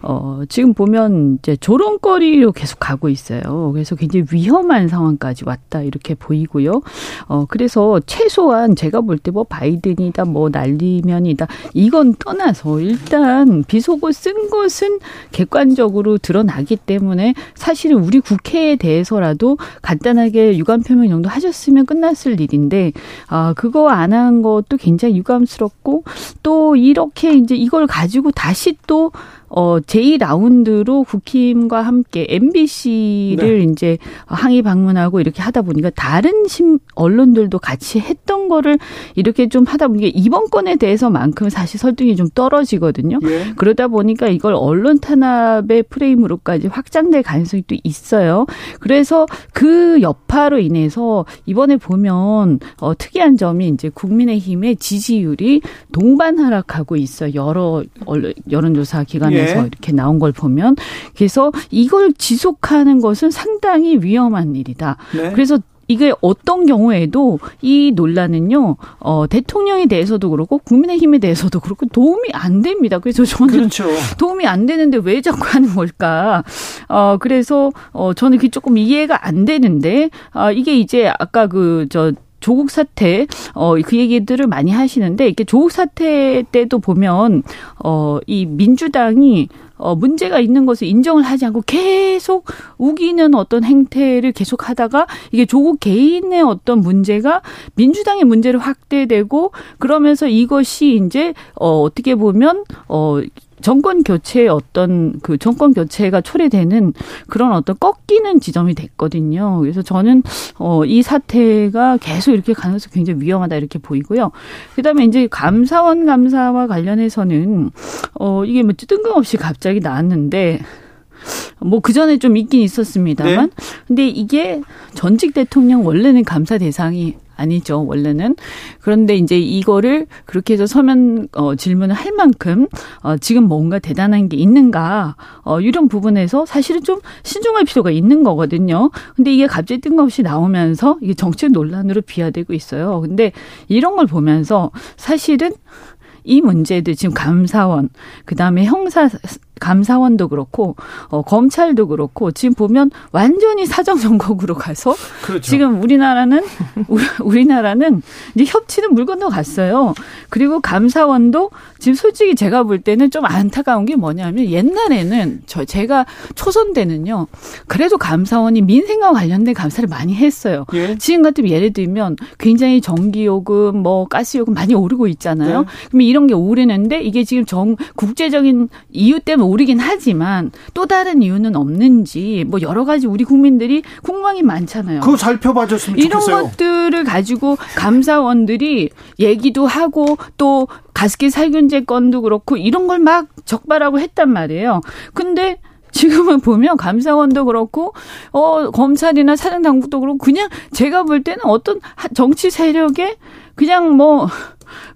어 지금 보면 이제 조롱거리로 계속 가고 있어요. 그래서 굉장히 위험한 상황까지 왔다 이렇게 보이고요. 어 그래서 최소한 제가 볼 때 뭐 바이든이다 뭐 난리면이다 이건 떠나서 일단 비속어 쓴 것은 객관적으로 드러나기 때문에 사실은 우리 국회에 대해서라도 간단하게 유감 표명 정도 하셨으면 끝났을 일인데 아 그거 안 한 것도 굉장히 유감스럽고 또 이렇게 이제 이걸 가지고 다시 또 어, 제2라운드로 국힘과 함께 MBC를 네. 이제 항의 방문하고 이렇게 하다 보니까 다른 심, 언론들도 같이 했던 거를 이렇게 좀 하다 보니까 이번 건에 대해서만큼 사실 설득이 좀 떨어지거든요. 예. 그러다 보니까 이걸 언론 탄압의 프레임으로까지 확장될 가능성이 또 있어요. 그래서 그 여파로 인해서 이번에 보면 어, 특이한 점이 이제 국민의힘의 지지율이 동반 하락하고 있어요. 여러 여론조사 기관에 예. 이렇게 나온 걸 보면 그래서 이걸 지속하는 것은 상당히 위험한 일이다. 네. 그래서 이게 어떤 경우에도 이 논란은요, 어, 대통령에 대해서도 그렇고, 국민의힘에 대해서도 그렇고, 도움이 안 됩니다. 그래서 저는 그렇죠. 도움이 안 되는데 왜 자꾸 하는 걸까? 어, 그래서, 어, 저는 그게 조금 이해가 안 되는데, 어, 이게 이제 아까 그, 저, 조국 사태 어그 얘기들을 많이 하시는데 이렇게 조국 사태 때도 보면 어이 민주당이 어, 문제가 있는 것을 인정을 하지 않고 계속 우기는 어떤 행태를 계속 하다가 이게 조국 개인의 어떤 문제가 민주당의 문제로 확대되고 그러면서 이것이 이제 어, 어떻게 보면 어, 정권 교체의 어떤 그 정권 교체가 초래되는 그런 어떤 꺾이는 지점이 됐거든요. 그래서 저는 어 이 사태가 계속 이렇게 가면서 굉장히 위험하다 이렇게 보이고요. 그다음에 이제 감사원 감사와 관련해서는 어 이게 뭐 뜬금없이 갑자기 나왔는데 뭐 그전에 좀 있긴 있었습니다만 네. 근데 이게 전직 대통령 원래는 감사 대상이 아니죠 원래는 그런데 이제 이거를 그렇게 해서 서면 어, 질문을 할 만큼 어, 지금 뭔가 대단한 게 있는가 어, 이런 부분에서 사실은 좀 신중할 필요가 있는 거거든요. 근데 이게 갑자기 뜬금없이 나오면서 이게 정책 논란으로 비화되고 있어요. 근데 이런 걸 보면서 사실은 이 문제들 지금 감사원 그다음에 형사 감사원도 그렇고 어, 검찰도 그렇고 지금 보면 완전히 사정 정국으로 가서 그렇죠. 지금 우리나라는 (laughs) 우리나라는 이제 협치는 물 건너 갔어요. 그리고 감사원도 지금 솔직히 제가 볼 때는 좀 안타까운 게 뭐냐면 옛날에는 저 제가 초선 때는요. 그래도 감사원이 민생과 관련된 감사를 많이 했어요. 예. 지금 같으면 예를 들면 굉장히 전기 요금 뭐 가스 요금 많이 오르고 있잖아요. 네. 그러면 이런 게 오르는데 이게 지금 정 국제적인 이유 때문에 오르긴 하지만 또 다른 이유는 없는지 뭐 여러 가지 우리 국민들이 궁금이 많잖아요. 그거 살펴봐줬으면 이런 좋겠어요. 이런 것들을 가지고 감사원들이 얘기도 하고 또 가습기 살균제 건도 그렇고 이런 걸 막 적발하고 했단 말이에요. 근데 지금은 보면 감사원도 그렇고 어 검찰이나 사정 당국도 그렇고 그냥 제가 볼 때는 어떤 정치 세력의 그냥 뭐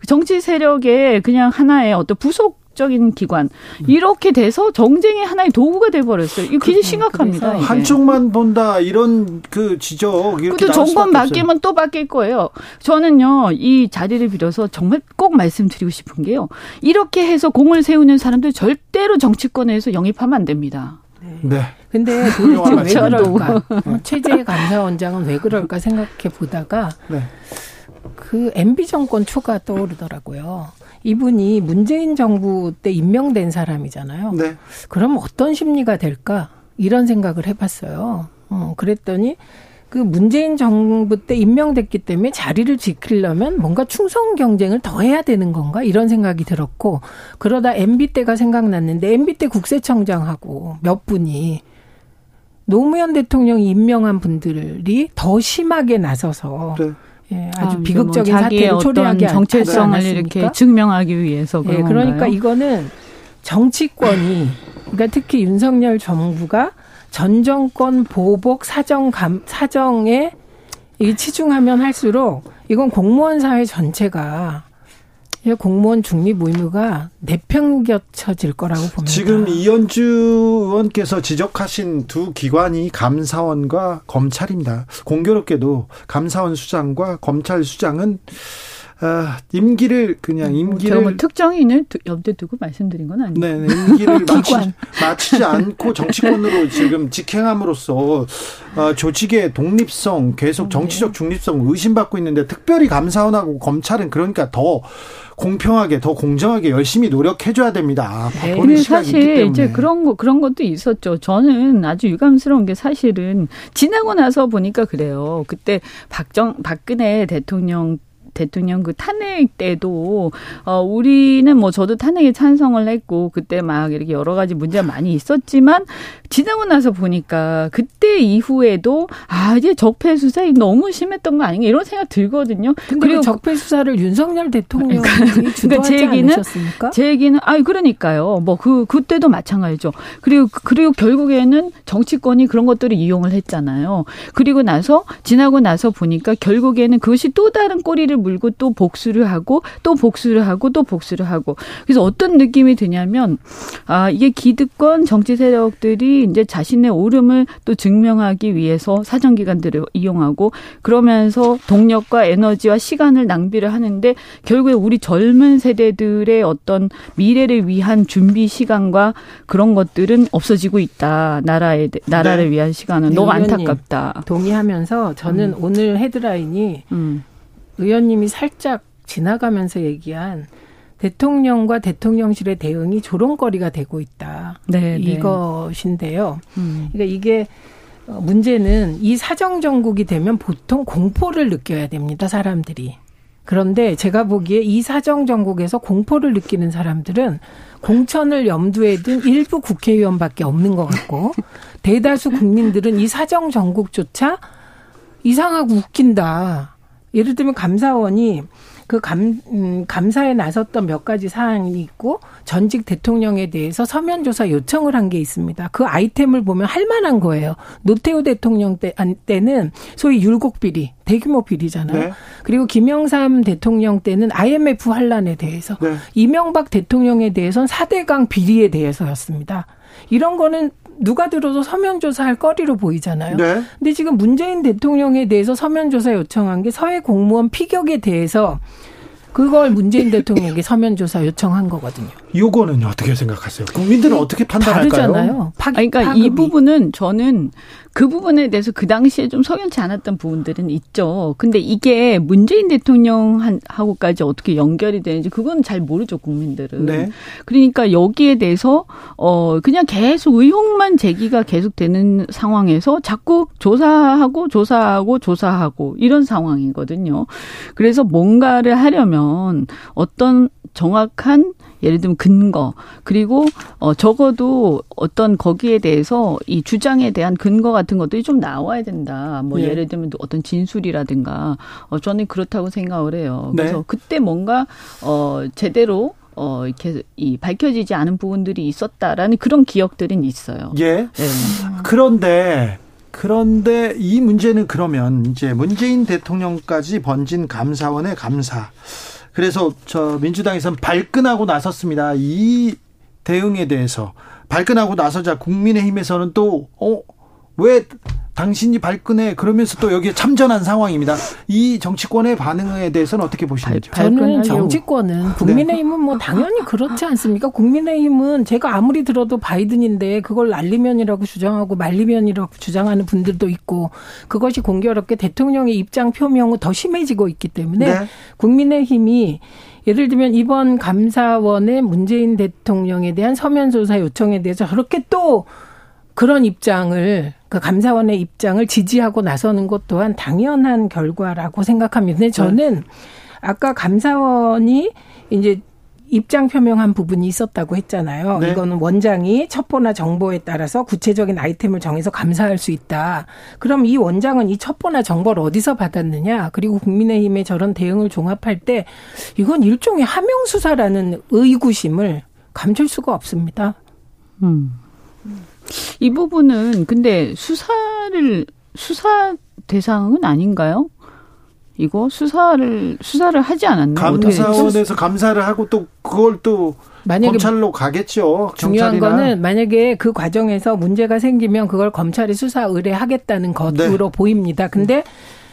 정치 세력의 그냥 하나의 어떤 부속 적인 기관 이렇게 돼서 정쟁의 하나의 도구가 돼 버렸어요. 이거 굉장히 심각합니다. 한쪽만 본다 이런 그 지적. 또 정권 바뀌면 또 바뀔 거예요. 저는요 이 자리를 빌어서 정말 꼭 말씀드리고 싶은 게요. 이렇게 해서 공을 세우는 사람들 절대로 정치권에서 영입하면 안 됩니다. 네. 근데 (laughs) 도대체 왜 그럴까? 최재 감사원장은 왜 그럴까 생각해 보다가 네. 그 MB 정권 초가 떠오르더라고요. 이분이 문재인 정부 때 임명된 사람이잖아요. 네. 그럼 어떤 심리가 될까? 이런 생각을 해봤어요. 어, 그랬더니 그 문재인 정부 때 임명됐기 때문에 자리를 지키려면 뭔가 충성 경쟁을 더 해야 되는 건가 이런 생각이 들었고 그러다 MB 때가 생각났는데 MB 때 국세청장하고 몇 분이 노무현 대통령이 임명한 분들이 더 심하게 나서서 네. 예, 아주 아, 뭐 비극적인 뭐 사태를 초래하게 정체성을 이렇게 증명하기 위해서 그런 예, 그러니까 건가요? 이거는 정치권이 그러니까 특히 윤석열 정부가 전 정권 보복 사정 감 사정에 이 치중하면 할수록 이건 공무원 사회 전체가 공무원 중립 의무가 내팽겨쳐질 거라고 봅니다. 지금 이현주 의원께서 지적하신 두 기관이 감사원과 검찰입니다. 공교롭게도 감사원 수장과 검찰 수장은 아, 임기를 그냥 음, 임기를 뭐 특정인을 염두에 두고 말씀드린 건 아니에요. 네, 네 임기를 (laughs) 마치, 마치지 않고 정치권으로 지금 직행함으로써 어, 조직의 독립성, 계속 정치적 중립성 의심받고 있는데 특별히 감사원하고 검찰은 그러니까 더 공평하게 더 공정하게 열심히 노력해줘야 됩니다. 네. 근데 사실 이제 그런 거 그런 것도 있었죠. 저는 아주 유감스러운 게 사실은 지나고 나서 보니까 그래요. 그때 박정 박근혜 대통령 대통령 그 탄핵 때도 어 우리는 뭐 저도 탄핵에 찬성을 했고 그때 막 이렇게 여러 가지 문제가 많이 있었지만 지나고 나서 보니까 그때 이후에도 아 이제 적폐 수사 너무 심했던 거 아닌가 이런 생각 들거든요. 그리고 적폐 수사를 윤석열 대통령이 그러니까, 그러니까 제 얘기는 않으셨습니까? 제 얘기는 아 그러니까요. 뭐 그 그때도 마찬가지죠. 그리고 그리고 결국에는 정치권이 그런 것들을 이용을 했잖아요. 그리고 나서 지나고 나서 보니까 결국에는 그것이 또 다른 꼬리를 물고 또 복수를 하고 또 복수를 하고 또 복수를 하고 그래서 어떤 느낌이 드냐면 아 이게 기득권 정치 세력들이 이제 자신의 오름을 또 증명하기 위해서 사정 기관들을 이용하고 그러면서 동력과 에너지와 시간을 낭비를 하는데 결국에 우리 젊은 세대들의 어떤 미래를 위한 준비 시간과 그런 것들은 없어지고 있다. 나라에 나라를 네. 위한 시간은 네, 너무 안타깝다. 동의하면서 저는 음. 오늘 헤드라인이 음. 의원님이 살짝 지나가면서 얘기한 대통령과 대통령실의 대응이 조롱거리가 되고 있다. 네, 네. 이것인데요. 음. 그러니까 이게 어, 문제는 이 사정 정국이 되면 보통 공포를 느껴야 됩니다. 사람들이. 그런데 제가 보기에 이 사정 정국에서 공포를 느끼는 사람들은 공천을 염두에 둔 일부 국회의원밖에 없는 것 같고 대다수 국민들은 이 사정 정국조차 이상하고 웃긴다. 예를 들면 감사원이 그 감, 음, 감사에 나섰던 몇 가지 사항이 있고 전직 대통령에 대해서 서면 조사 요청을 한 게 있습니다. 그 아이템을 보면 할 만한 거예요. 노태우 대통령 때, 때는 소위 율곡 비리, 대규모 비리잖아요. 네. 그리고 김영삼 대통령 때는 IMF 환란에 대해서 네. 이명박 대통령에 대해서는 4대강 비리에 대해서였습니다. 이런 거는 누가 들어도 서면 조사할 거리로 보이잖아요. 네. 근데 지금 문재인 대통령에 대해서 서면 조사 요청한 게 서해 공무원 피격에 대해서 그걸 문재인 대통령에게 (laughs) 서면 조사 요청한 거거든요. 요거는 어떻게 생각하세요? 국민들은 어떻게 판단할까요? 다르잖아요. 파, 그러니까 파급이. 이 부분은 저는 그 부분에 대해서 그 당시에 좀 석연치 않았던 부분들은 있죠. 근데 이게 문재인 대통령하고까지 어떻게 연결이 되는지 그건 잘 모르죠, 국민들은. 네. 그러니까 여기에 대해서 어 그냥 계속 의혹만 제기가 계속되는 상황에서 자꾸 조사하고 조사하고 조사하고 이런 상황이거든요. 그래서 뭔가를 하려면 어떤 정확한 예를 들면 근거 그리고 어 적어도 어떤 거기에 대해서 이 주장에 대한 근거 같은 것들이 좀 나와야 된다. 뭐 네. 예를 들면 어떤 진술이라든가 어 저는 그렇다고 생각을 해요. 그래서 네. 그때 뭔가 어 제대로 어 이렇게 이 밝혀지지 않은 부분들이 있었다라는 그런 기억들은 있어요. 예. 네. 그런데 그런데 이 문제는 그러면 이제 문재인 대통령까지 번진 감사원의 감사 그래서 저 민주당에서는 발끈하고 나섰습니다. 이 대응에 대해서 발끈하고 나서자 국민의힘에서는 또 어, 왜 당신이 발끈해 그러면서 또 여기에 참전한 상황입니다. 이 정치권의 반응에 대해서는 어떻게 보시는지요? 저는 정치권은 네. 국민의힘은 뭐 당연히 그렇지 않습니까? 국민의힘은 제가 아무리 들어도 바이든인데 그걸 날리면이라고 주장하고 말리면이라고 주장하는 분들도 있고 그것이 공교롭게 대통령의 입장 표명은 더 심해지고 있기 때문에 네. 국민의힘이 예를 들면 이번 감사원의 문재인 대통령에 대한 서면 조사 요청에 대해서 저렇게 또 그런 입장을 그 감사원의 입장을 지지하고 나서는 것 또한 당연한 결과라고 생각합니다. 근데 저는 네. 아까 감사원이 이제 입장 표명한 부분이 있었다고 했잖아요. 네. 이거는 원장이 첩보나 정보에 따라서 구체적인 아이템을 정해서 감사할 수 있다. 그럼 이 원장은 이 첩보나 정보를 어디서 받았느냐? 그리고 국민의힘의 저런 대응을 종합할 때 이건 일종의 하명 수사라는 의구심을 감출 수가 없습니다. 음. 이 부분은 근데 수사를 수사 대상은 아닌가요? 이거 수사를 수사를 하지 않았나? 감사원에서 감사를 하고 또 그걸 또 만약에 검찰로 가겠죠. 중요한 경찰이나. 거는 만약에 그 과정에서 문제가 생기면 그걸 검찰이 수사 의뢰하겠다는 것으로 네. 보입니다. 근데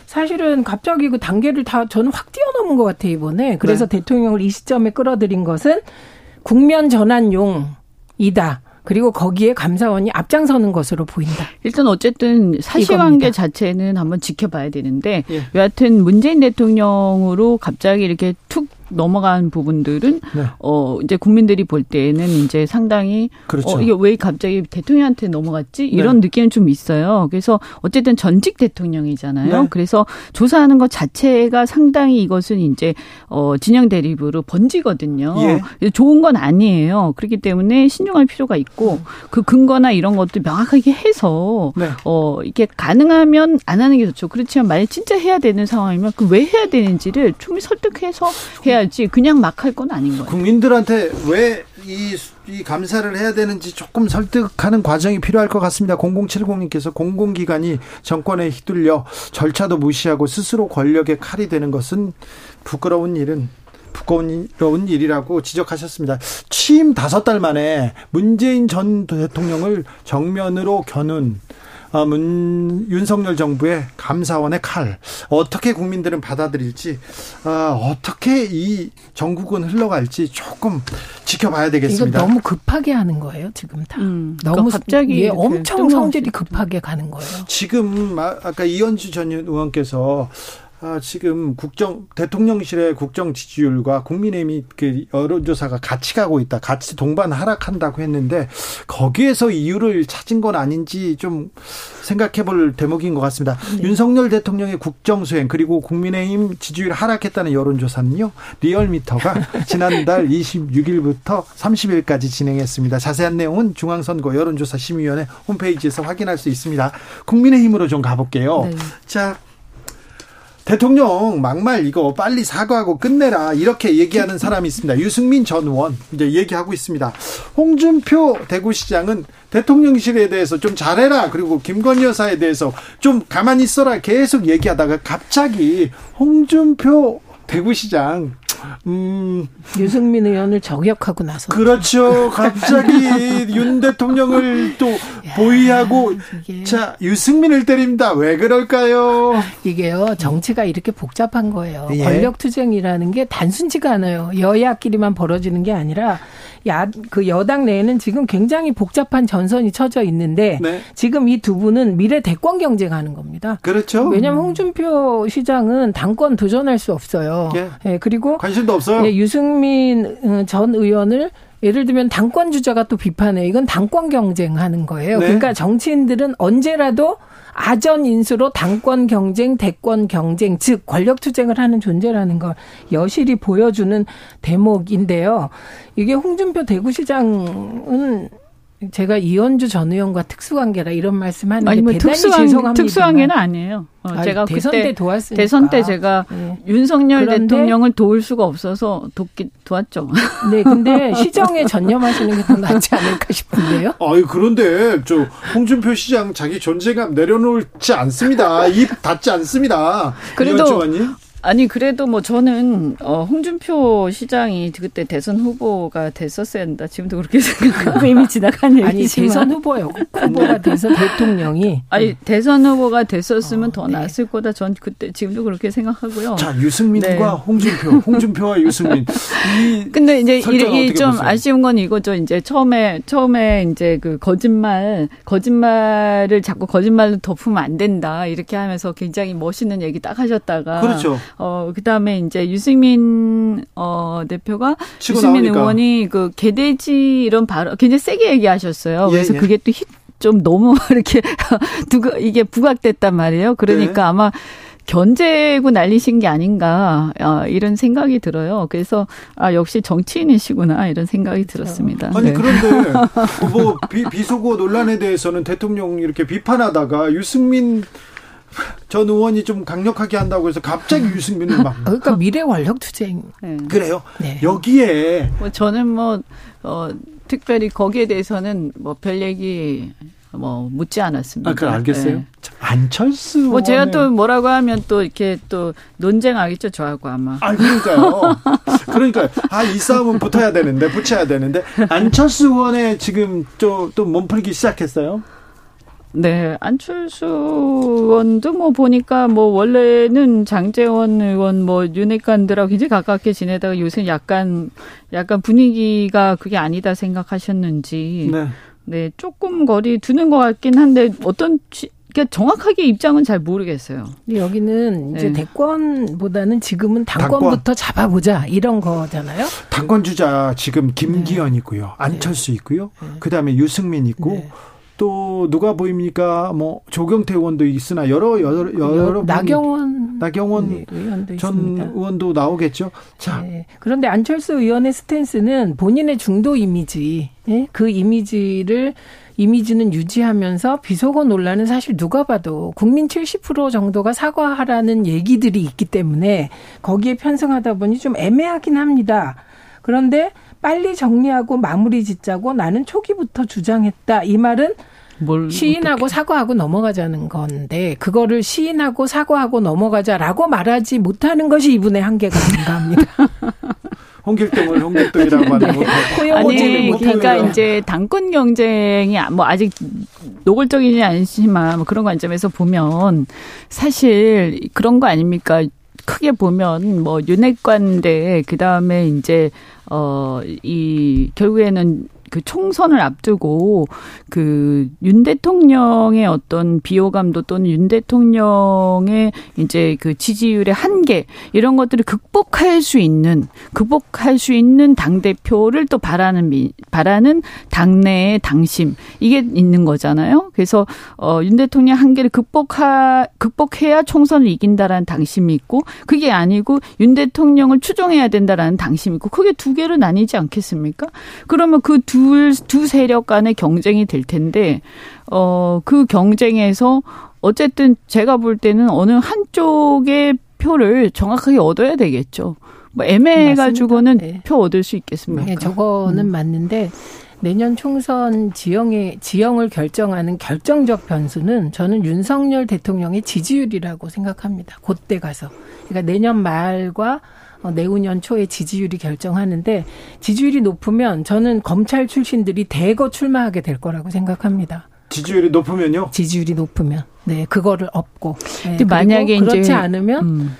사실은 갑자기 그 단계를 다 저는 확 뛰어넘은 것 같아요 이번에. 그래서 네. 대통령을 이 시점에 끌어들인 것은 국면 전환용이다. 그리고 거기에 감사원이 앞장서는 것으로 보인다. 일단 어쨌든 사실관계 자체는 한번 지켜봐야 되는데 예. 여하튼 문재인 대통령으로 갑자기 이렇게 툭 넘어간 부분들은 네. 어 이제 국민들이 볼 때에는 이제 상당히 그렇죠. 어 이게 왜 갑자기 대통령한테 넘어갔지 이런 네. 느낌은 좀 있어요. 그래서 어쨌든 전직 대통령이잖아요. 네. 그래서 조사하는 것 자체가 상당히 이것은 이제 어 진영 대립으로 번지거든요. 예. 좋은 건 아니에요. 그렇기 때문에 신중할 필요가 있고 그 근거나 이런 것도 명확하게 해서 네. 어 이게 가능하면 안 하는 게 좋죠. 그렇지만 만약 진짜 해야 되는 상황이면 그 왜 해야 되는지를 충분히 설득해서 해야 해야지 그냥 막 할 건 아닌 거예요. 국민들한테 왜 이 이 감사를 해야 되는지 조금 설득하는 과정이 필요할 것 같습니다. 0070님께서 공공기관이 정권에 휘둘려 절차도 무시하고 스스로 권력의 칼이 되는 것은 부끄러운 일은 부끄러운 일이라고 지적하셨습니다. 취임 다섯 달 만에 문재인 전 대통령을 정면으로 겨눈 어, 문, 윤석열 정부의 감사원의 칼 어떻게 국민들은 받아들일지 어, 어떻게 이 전국은 흘러갈지 조금 지켜봐야 되겠습니다. 이거 너무 급하게 하는 거예요 지금 다. 음, 너무 그러니까 갑자기 예, 엄청 성질이 급하게 가는 거예요. 지금 아까 이현주 전 의원께서 아, 지금 국정 대통령실의 국정 지지율과 국민의힘이 그 여론조사가 같이 가고 있다, 같이 동반 하락한다고 했는데 거기에서 이유를 찾은 건 아닌지 좀 생각해볼 대목인 것 같습니다. 네. 윤석열 대통령의 국정 수행 그리고 국민의힘 지지율 하락했다는 여론조사는요 리얼미터가 (laughs) 지난달 26일부터 30일까지 진행했습니다. 자세한 내용은 중앙선거 여론조사 심의위원회 홈페이지에서 확인할 수 있습니다. 국민의힘으로 좀 가볼게요. 네. 자. 대통령 막말 이거 빨리 사과하고 끝내라 이렇게 얘기하는 사람이 있습니다. 유승민 전 의원 이제 얘기하고 있습니다. 홍준표 대구시장은 대통령실에 대해서 좀 잘해라 그리고 김건희 여사에 대해서 좀 가만히 있어라 계속 얘기하다가 갑자기 홍준표 대구시장 음. 유승민 의원을 저격하고 나서. 그렇죠. 갑자기 (laughs) 윤 대통령을 또 보위하고, 이게. 자, 유승민을 때립니다. 왜 그럴까요? 이게요, 정치가 이렇게 복잡한 거예요. 예. 권력 투쟁이라는 게 단순치가 않아요. 여야끼리만 벌어지는 게 아니라, 야, 그 여당 내에는 지금 굉장히 복잡한 전선이 쳐져 있는데 네. 지금 이 두 분은 미래 대권 경쟁하는 겁니다. 그렇죠. 왜냐하면 홍준표 시장은 당권 도전할 수 없어요. 예. 예 그리고 관심도 없어요. 예, 유승민 어, 전 의원을 예를 들면 당권 주자가 또 비판해. 이건 당권 경쟁하는 거예요. 네. 그러니까 정치인들은 언제라도 아전 인수로 당권 경쟁, 대권 경쟁, 즉 권력 투쟁을 하는 존재라는 걸 여실히 보여주는 대목인데요. 이게 홍준표 대구시장은 제가 이현주 전 의원과 특수관계라 이런 말씀하는 게뭐 대단히 특수한, 죄송합니다. 특수관계는 아니에요. 어, 아니, 제가 대선 때 도왔으니까. 대선 때 제가 네. 윤석열 대통령을 도울 수가 없어서 돕기 도왔죠. 네, 근데 (laughs) 시정에 전념하시는 게 더 낫지 않을까 싶은데요. 아유 그런데 저 홍준표 시장 자기 존재감 내려놓지 않습니다. 입 닫지 않습니다. 그래도 아니 그래도 뭐 저는 어 홍준표 시장이 그때 대선 후보가 됐었어야 한다. 지금도 그렇게 생각하고 이미 지나간 얘기지만 아니 대선 후보요. 후보가 돼서 대통령이 아니 대선 후보가 됐었으면 어, 더 네. 나았을 거다. 전 그때 지금도 그렇게 생각하고요. 자 유승민과 네. 홍준표, 홍준표와 유승민. (laughs) 근데 이제 이 좀 아쉬운 건 이거죠. 이제 처음에 처음에 이제 그 거짓말 거짓말을 자꾸 거짓말로 덮으면 안 된다 이렇게 하면서 굉장히 멋있는 얘기 딱 하셨다가 그렇죠. 어, 그 다음에 이제 유승민, 어, 대표가 유승민 나오니까. 의원이 그 개돼지 이런 발언 굉장히 세게 얘기하셨어요. 예, 그래서 예. 그게 또 히, 좀 너무 (laughs) 이렇게 두가 이게 부각됐단 말이에요. 그러니까 네. 아마 견제고 날리신 게 아닌가 어, 이런 생각이 들어요. 그래서 아 역시 정치인이시구나 이런 생각이 그렇죠. 들었습니다. 아니 네. 그런데 (laughs) 뭐 비, 비속어 논란에 대해서는 대통령 이렇게 비판하다가 유승민 전 의원이 좀 강력하게 한다고 해서 갑자기 음. 유승민을 막. 그러니까 미래 권력 투쟁. 네. 그래요? 네. 여기에. 뭐 저는 뭐, 어, 특별히 거기에 대해서는 뭐 별 얘기 뭐 묻지 않았습니다. 아, 그 알겠어요. 네. 안철수 뭐 제가 또 뭐라고 하면 또 이렇게 또 논쟁하겠죠 저하고 아마. 아 그러니까요. 그러니까 아이 싸움은 붙어야 되는데 붙여야 되는데 안철수 의원의 지금 또또 몸풀기 시작했어요. 네, 안철수 의원도 뭐 보니까 뭐 원래는 장재원 의원 뭐 윤핵관들하고 굉장히 가깝게 지내다가 요새 약간 약간 분위기가 그게 아니다 생각하셨는지 네. 네, 조금 거리 두는 것 같긴 한데 어떤 그러니까 정확하게 입장은 잘 모르겠어요. 여기는 이제 네. 대권보다는 지금은 당권부터 당권. 잡아보자 이런 거잖아요. 당권 주자 지금 김기현 네. 있고요, 안철수 있고요, 네. 그 다음에 유승민 있고. 네. 또 누가 보입니까? 뭐 조경태 의원도 있으나 여러 여러 여러 나경원 나경원 네, 의원도 전 있습니다. 의원도 나오겠죠. 자 네. 그런데 안철수 의원의 스탠스는 본인의 중도 이미지 예? 그 이미지를 이미지는 유지하면서 비속어 논란은 사실 누가 봐도 국민 70% 정도가 사과하라는 얘기들이 있기 때문에 거기에 편승하다 보니 좀 애매하긴 합니다. 그런데 빨리 정리하고 마무리 짓자고 나는 초기부터 주장했다. 이 말은 시인하고 어떻게. 사과하고 넘어가자는 건데 그거를 시인하고 사과하고 넘어가자라고 말하지 못하는 것이 이분의 한계가 아닌가 합니다. (laughs) 홍길동을 홍길동이라고 하는 거. 네. 아니, 그러니까 이제 당권 경쟁이 뭐 아직 노골적이지 않지만 뭐 그런 관점에서 보면 사실 그런 거 아닙니까? 크게 보면 뭐 윤핵관 대 그 다음에 이제 어 이 결국에는 그 총선을 앞두고 그 윤 대통령의 어떤 비호감도 또는 윤 대통령의 이제 그 지지율의 한계 이런 것들을 극복할 수 있는 극복할 수 있는 당 대표를 또 바라는 미, 바라는 당내의 당심 이게 있는 거잖아요. 그래서 어윤 대통령 한계를 극복하 극복해야 총선을 이긴다라는 당심이 있고 그게 아니고 윤 대통령을 추종해야 된다라는 당심이 있고 크게 두 개로 나뉘지 않겠습니까? 그러면 그두 둘, 두 세력 간의 경쟁이 될 텐데, 어, 그 경쟁에서 어쨌든 제가 볼 때는 어느 한쪽의 표를 정확하게 얻어야 되겠죠. 뭐 애매해가지고는 네. 표 얻을 수 있겠습니까? 네, 저거는 음. 맞는데 내년 총선 지형의 지형을 결정하는 결정적 변수는 저는 윤석열 대통령의 지지율이라고 생각합니다. 그때 가서 그러니까 내년 말과 어, 내후년 초에 지지율이 결정하는데 지지율이 높으면 저는 검찰 출신들이 대거 출마하게 될 거라고 생각합니다. 지지율이 높으면요? 지지율이 높으면 네 그거를 업고 네, 만약에 그렇지 않으면 음.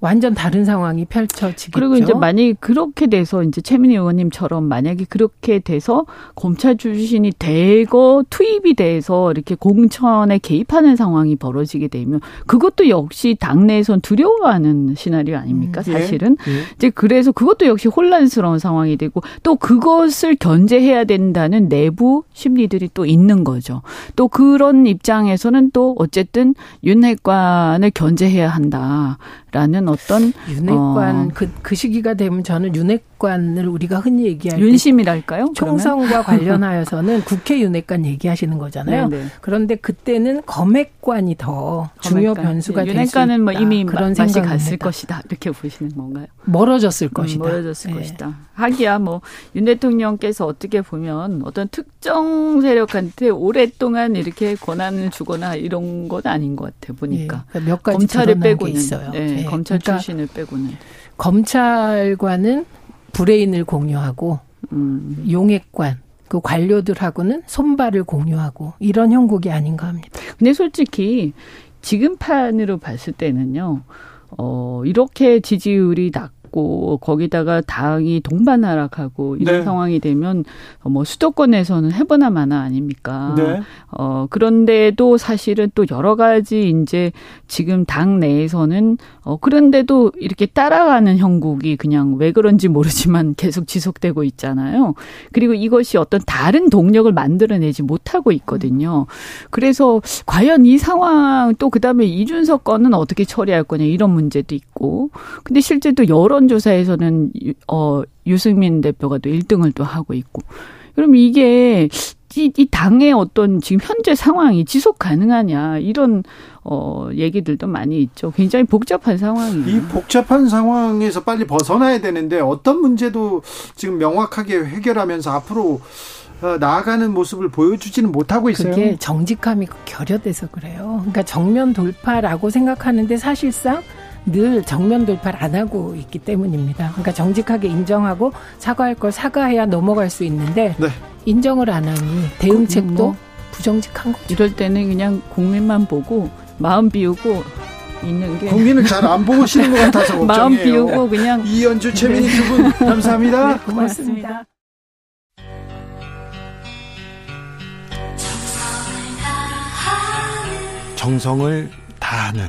완전 다른 상황이 펼쳐지겠죠. 그리고 이제 만약에 그렇게 돼서 이제 최민희 의원님처럼 만약에 그렇게 돼서 검찰 출신이 대거 투입이 돼서 이렇게 공천에 개입하는 상황이 벌어지게 되면 그것도 역시 당내에선 두려워하는 시나리오 아닙니까? 음, 예. 사실은 예, 예. 이제 그래서 그것도 역시 혼란스러운 상황이 되고 또 그것을 견제해야 된다는 내부 심리들이 또 있는 거죠. 또 그런 입장에서는 또 어쨌든 윤핵관을 견제해야 한다라는 어떤 윤핵관 어. 그, 그 시기가 되면 저는 윤핵관을 우리가 흔히 얘기할 윤심이랄까요? 총선과 관련하여서는 (laughs) 국회 윤핵관 얘기하시는 거잖아요. 네네. 네. 그런데 그때는 검핵관이 더 중요 검핵관. 변수가 될수 있다. 윤핵관은 뭐 이미 그런 맛이 갔을 것이다 이렇게 보시는 건가요? 멀어졌을 음, 것이다. 멀어졌을 네. 것이다. 하기야 뭐 윤 대통령께서 어떻게 보면 어떤 특정 세력한테 오랫동안 이렇게 권한을 주거나 이런 건 아닌 것 같아 보니까 네. 몇 가지 검찰을 빼고는 있어요. 네. 네. 검찰 그러니까 출신을 빼고는 검찰과는 브레인을 공유하고 음. 용액관 그 관료들하고는 손발을 공유하고 이런 형국이 아닌가 합니다. 근데 솔직히 지금 판으로 봤을 때는요. 어, 이렇게 지지율이 낮고 거기다가 당이 동반 하락하고 이런 네. 상황이 되면 뭐 수도권에서는 해보나 마나 아닙니까? 네. 어 그런데도 사실은 또 여러 가지 이제 지금 당 내에서는 어 그런데도 이렇게 따라가는 형국이 그냥 왜 그런지 모르지만 (laughs) 계속 지속되고 있잖아요. 그리고 이것이 어떤 다른 동력을 만들어내지 못하고 있거든요. 그래서 과연 이 상황 또 그다음에 이준석 건은 어떻게 처리할 거냐 이런 문제도 있고 근데 실제 또 여론조사에서는 어 유승민 대표가 또 1등을 또 하고 있고 그럼 이게 이, 이 당의 어떤 지금 현재 상황이 지속 가능하냐 이런 어 얘기들도 많이 있죠. 굉장히 복잡한 상황이에요. 이 복잡한 상황에서 빨리 벗어나야 되는데 어떤 문제도 지금 명확하게 해결하면서 앞으로 어, 나아가는 모습을 보여주지는 못하고 있어요. 그게 정직함이 결여돼서 그래요. 그러니까 정면 돌파라고 생각하는데 사실상 늘 정면 돌파를 안 하고 있기 때문입니다. 그러니까 정직하게 인정하고 사과할 걸 사과해야 넘어갈 수 있는데 네. 인정을 안 하니 대응책도 뭐 부정직한 거죠. 이럴 때는 그냥 국민만 보고 마음 비우고 있는 게 국민을 잘 안 보시는 것 같아서 (laughs) 걱정이에요. 마음 비우고 그냥 이연주 최민희 (laughs) 네. 두분 감사합니다. 네, 고맙습니다. 정성을 다하는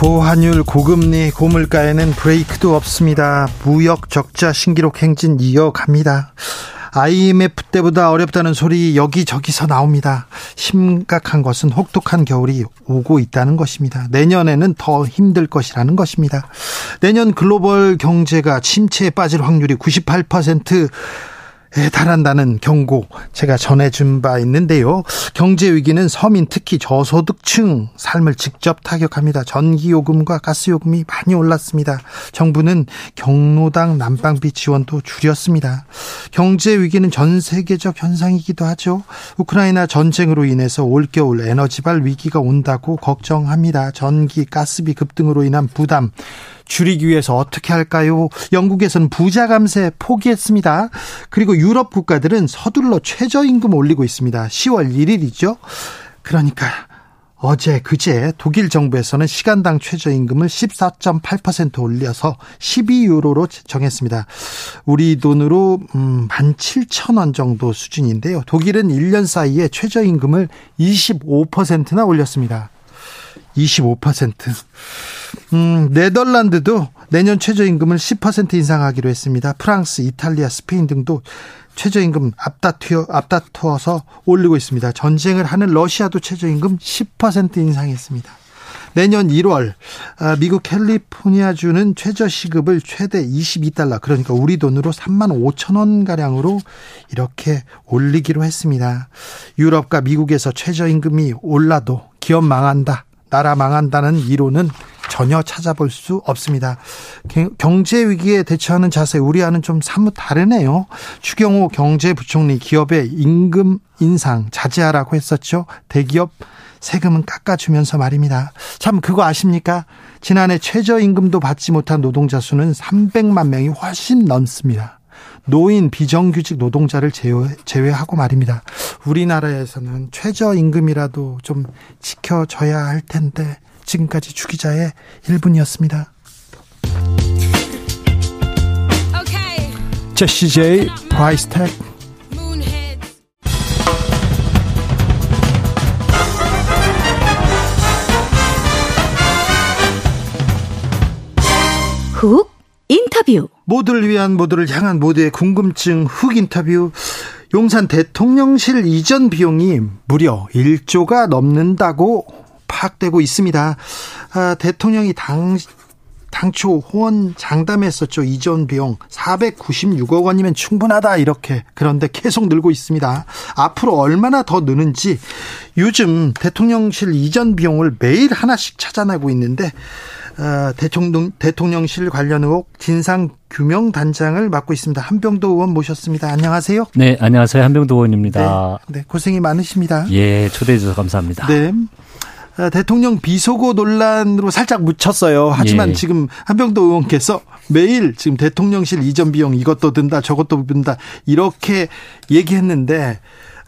고환율, 고금리, 고물가에는 브레이크도 없습니다. 무역 적자 신기록 행진 이어갑니다. IMF 때보다 어렵다는 소리 여기저기서 나옵니다. 심각한 것은 혹독한 겨울이 오고 있다는 것입니다. 내년에는 더 힘들 것이라는 것입니다. 내년 글로벌 경제가 침체에 빠질 확률이 98% 달한다는 경고 제가 전해준 바 있는데요. 경제 위기는 서민 특히 저소득층 삶을 직접 타격합니다. 전기요금과 가스요금이 많이 올랐습니다. 정부는 경로당 난방비 지원도 줄였습니다. 경제 위기는 전 세계적 현상이기도 하죠. 우크라이나 전쟁으로 인해서 올겨울 에너지발 위기가 온다고 걱정합니다. 전기, 가스비 급등으로 인한 부담 줄이기 위해서 어떻게 할까요? 영국에서는 부자 감세 포기했습니다. 그리고 유럽 국가들은 서둘러 최저임금 올리고 있습니다. 10월 1일이죠. 그러니까 어제 그제 독일 정부에서는 시간당 최저임금을 14.8% 올려서 12유로로 정했습니다. 우리 돈으로 음, 17,000원 정도 수준인데요. 독일은 1년 사이에 최저임금을 25%나 올렸습니다. 25%. 음, 네덜란드도 내년 최저임금을 10% 인상하기로 했습니다. 프랑스, 이탈리아, 스페인 등도 최저임금 앞다투어, 앞다투어서 올리고 있습니다. 전쟁을 하는 러시아도 최저임금 10% 인상했습니다. 내년 1월 아, 미국 캘리포니아주는 최저시급을 최대 22달러 그러니까 우리 돈으로 3만 5천 원 가량으로 이렇게 올리기로 했습니다. 유럽과 미국에서 최저임금이 올라도 기업 망한다. 나라 망한다는 이론은 전혀 찾아볼 수 없습니다. 경제 위기에 대처하는 자세 우리와는 좀 사뭇 다르네요. 추경호 경제부총리 기업의 임금 인상 자제하라고 했었죠. 대기업 세금은 깎아주면서 말입니다. 참 그거 아십니까? 지난해 최저임금도 받지 못한 노동자 수는 300만 명이 훨씬 넘습니다. 노인 비정규직 노동자를 제외, 하고 말입니다. 우리나라에서는 최저임금이라도 좀 지켜져야 할 텐데 지금까지 주기자의 1분이었습니다. 제시 제이 Price Tag 훅 인터뷰 모두를 위한 모두를 향한 모두의 궁금증 훅 인터뷰 용산 대통령실 이전 비용이 무려 1조가 넘는다고 파악되고 있습니다. 아, 대통령이 당 당초 호언 장담했었죠. 이전 비용 496억 원이면 충분하다 이렇게 그런데 계속 늘고 있습니다. 앞으로 얼마나 더 느는지 요즘 대통령실 이전 비용을 매일 하나씩 찾아내고 있는데 어, 대통령, 대통령실 관련 의혹 진상규명 단장을 맡고 있습니다. 한병도 의원 모셨습니다. 안녕하세요. 네, 안녕하세요. 한병도 의원입니다. 네, 네 고생이 많으십니다. 예, 초대해 주셔서 감사합니다. 네. 어, 대통령 비속어 논란으로 살짝 묻혔어요. 하지만 예. 지금 한병도 의원께서 매일 지금 대통령실 이전 비용 이것도 든다 저것도 든다 이렇게 얘기했는데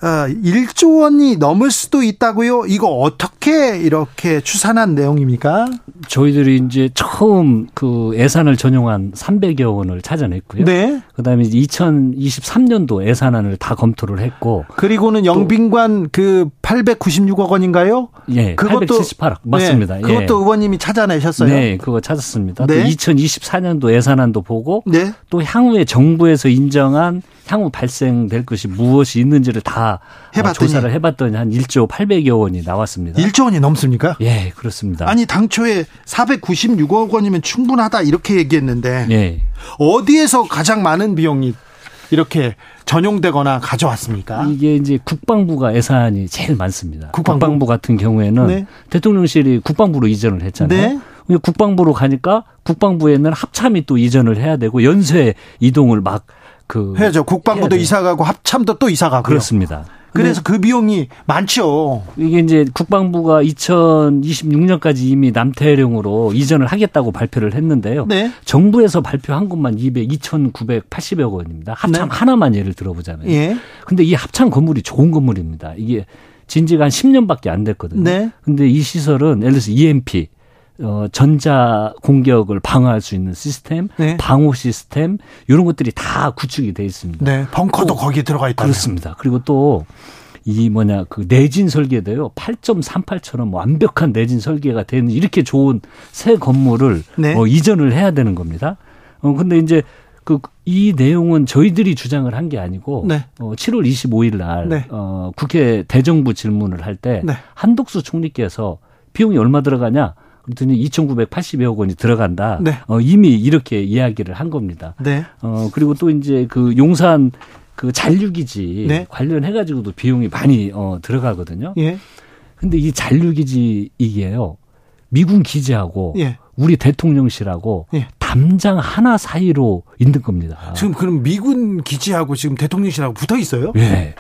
1조 어, 원이 넘을 수도 있다고요? 이거 어떻게 이렇게 추산한 내용입니까? 저희들이 이제 처음 그 예산을 전용한 300여 원을 찾아냈고요. 네. 그다음에 2023년도 예산안을 다 검토를 했고 그리고는 영빈관 그 896억 원인가요? 예. 그것도 878억 맞습니다. 네, 그것도 예. 의원님이 찾아내셨어요. 네, 그거 찾았습니다. 네. 또 2024년도 예산안도 보고 네. 또 향후에 정부에서 인정한 향후 발생될 것이 무엇이 있는지를 다 해봤더니. 조사를 해봤더니 한 1조 800여 원이 나왔습니다. 1조 원이 넘습니까? 예, 그렇습니다. 아니 당초에 496억 원이면 충분하다 이렇게 얘기했는데 예. 어디에서 가장 많은 비용이 이렇게 전용되거나 가져왔습니까? 이게 이제 국방부가 예산이 제일 많습니다. 국방부, 국방부 같은 경우에는 네. 대통령실이 국방부로 이전을 했잖아요. 네. 국방부로 가니까 국방부에는 합참이 또 이전을 해야 되고 연쇄 이동을 막 그 해야죠. 국방부도 이사 가고 합참도 또 이사 가고 그렇습니다. 그래서 그 비용이 많죠. 이게 이제 국방부가 2026년까지 이미 남태령으로 이전을 하겠다고 발표를 했는데요. 네. 정부에서 발표한 것만 200, 2,980억 원입니다. 합참 네. 하나만 예를 들어보자면. 예. 근데 이 합참 건물이 좋은 건물입니다. 이게 진지가 한 10년밖에 안 됐거든요. 네. 근데 이 시설은 예를 들어서 EMP 어, 전자 공격을 방어할 수 있는 시스템, 네. 방호 시스템 이런 것들이 다 구축이 돼 있습니다. 네, 벙커도 거기에 들어가 있다. 그렇습니다. 그리고 또 이 뭐냐 그 내진 설계도요 8.38처럼 완벽한 내진 설계가 되는 이렇게 좋은 새 건물을 네. 어, 이전을 해야 되는 겁니다. 어 근데 이제 그 이 내용은 저희들이 주장을 한 게 아니고 네. 어, 7월 25일 날 네. 어, 국회 대정부 질문을 할때 네. 한덕수 총리께서 비용이 얼마 들어가냐 그랬더니 2,980여억 원이 들어간다. 네. 어, 이미 이렇게 이야기를 한 겁니다. 네. 어, 그리고 또 이제 그 용산 그 잔류기지 네. 관련해 가지고도 비용이 많이 어, 들어가거든요. 예. 근데 이 잔류기지 이게요. 미군 기지하고 예. 우리 대통령실하고 예. 담장 하나 사이로 있는 겁니다. 지금 그럼 미군 기지하고 지금 대통령실하고 붙어 있어요? 예.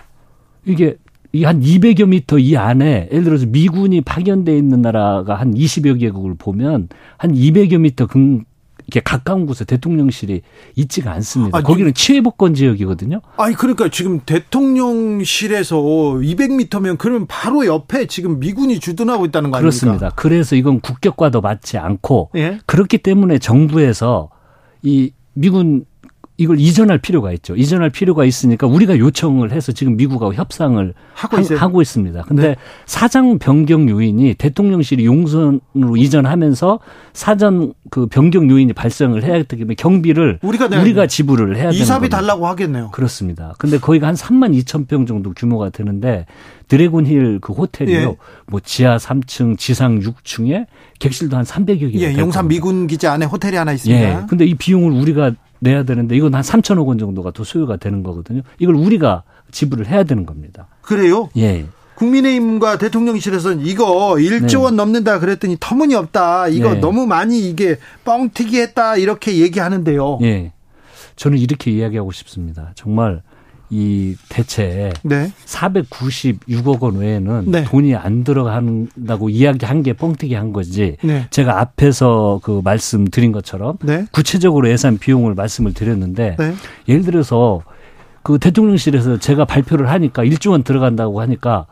이게 이 한 200여 미터 이 안에 예를 들어서 미군이 파견돼 있는 나라가 한 20여 개국을 보면 한 200여 미터 근 이렇게 가까운 곳에 대통령실이 있지가 않습니다. 아 거기는 치외복권 지역이거든요. 아니 그러니까 지금 대통령실에서 200m면 그러면 바로 옆에 지금 미군이 주둔하고 있다는 거 아닙니까? 그렇습니다. 그래서 이건 국격과도 맞지 않고 예? 그렇기 때문에 정부에서 이 미군 이걸 이전할 필요가 있죠. 이전할 필요가 있으니까 우리가 요청을 해서 지금 미국하고 협상을 하고, 하, 하고 있습니다. 근데 네. 사장 변경 요인이 대통령실이 용선으로 이전하면서 사전 그 변경 요인이 발생을 해야 되기 때문에 경비를 우리가, 우리가 지불을 해야 되는 이사비 달라고 하겠네요. 그렇습니다. 근데 거기가 한 3만 2천 평 정도 규모가 되는데 드래곤 힐 그 호텔이요. 예. 뭐 지하 3층, 지상 6층에 객실도 한 300여 개. 예, 용산 미군 기지 안에 호텔이 하나 있습니다. 예. 근데 이 비용을 우리가 내야 되는데 이건 한 3천억 원 정도가 더 소요가 되는 거거든요. 이걸 우리가 지불을 해야 되는 겁니다. 그래요? 예. 국민의힘과 대통령실에서는 이거 1조 네. 원 넘는다 그랬더니 터무니없다. 이거 네. 너무 많이 이게 뻥튀기 했다. 이렇게 얘기하는데요. 예. 저는 이렇게 이야기하고 싶습니다. 정말 이 대체 네. 496억 원 외에는 네. 돈이 안 들어간다고 이야기한 게 뻥튀기 한 거지. 네. 제가 앞에서 그 말씀드린 것처럼 네. 구체적으로 예산 비용을 말씀을 드렸는데 네. 예를 들어서 그 대통령실에서 제가 발표를 하니까 1조 원 들어간다고 하니까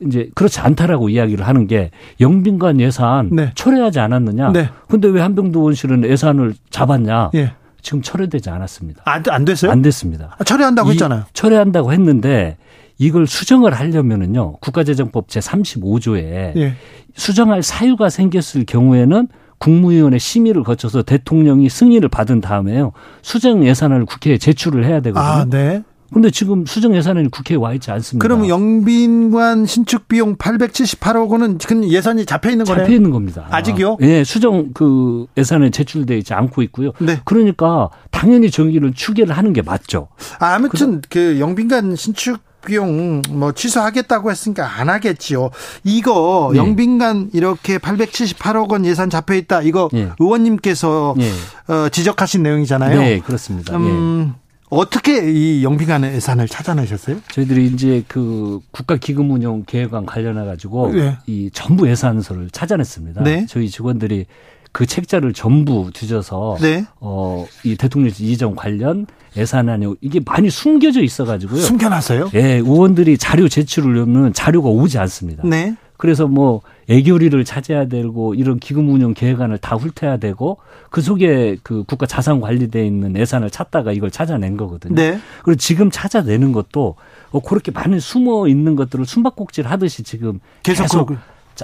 이제 그렇지 않다라고 이야기를 하는 게 영빈관 예산 네. 철회하지 않았느냐. 근데 왜 한병도 원실은 예산을 잡았냐. 예. 지금 철회되지 않았습니다. 안, 안 됐어요? 안 됐습니다. 아, 철회한다고 했잖아요. 철회한다고 했는데 이걸 수정을 하려면은요. 국가재정법 제 35조에 예. 수정할 사유가 생겼을 경우에는 국무위원회 심의를 거쳐서 대통령이 승인을 받은 다음에요. 수정 예산을 국회에 제출을 해야 되거든요. 아, 네. 근데 지금 수정 예산은 국회에 와 있지 않습니다. 그러면 영빈관 신축 비용 878억 원은 지금 예산이 잡혀 있는 거네요. 잡혀 있는 겁니다. 아직요? 예, 수정 그 예산에 제출돼 있지 않고 있고요. 네. 그러니까 당연히 정기를 추계를 하는 게 맞죠. 아, 무튼 그 영빈관 신축 비용 뭐 취소하겠다고 했으니까 안 하겠지요. 이거 네. 영빈관 이렇게 878억 원 예산 잡혀 있다. 이거 네. 의원님께서 네. 어, 지적하신 내용이잖아요. 네, 그렇습니다. 음, 예. 어떻게 이 영빈관 예산을 찾아내셨어요? 저희들이 이제 그 국가 기금 운용 계획안 관련해 가지고 네. 이 정부 예산서를 찾아냈습니다. 네. 저희 직원들이 그 책자를 전부 뒤져서 네. 어이 대통령실 이전 관련 예산안이 이게 많이 숨겨져 있어 가지고요. 숨겨놨어요? 예, 의원들이 자료 제출을 하면 자료가 오지 않습니다. 네. 그래서 뭐 애교리를 찾아야 되고 이런 기금 운영 계획안을 다 훑어야 되고 그 속에 그 국가 자산 관리돼 있는 예산을 찾다가 이걸 찾아낸 거거든요. 네. 그리고 지금 찾아내는 것도 어, 그렇게 많은 숨어 있는 것들을 숨바꼭질 하듯이 지금 계속, 계속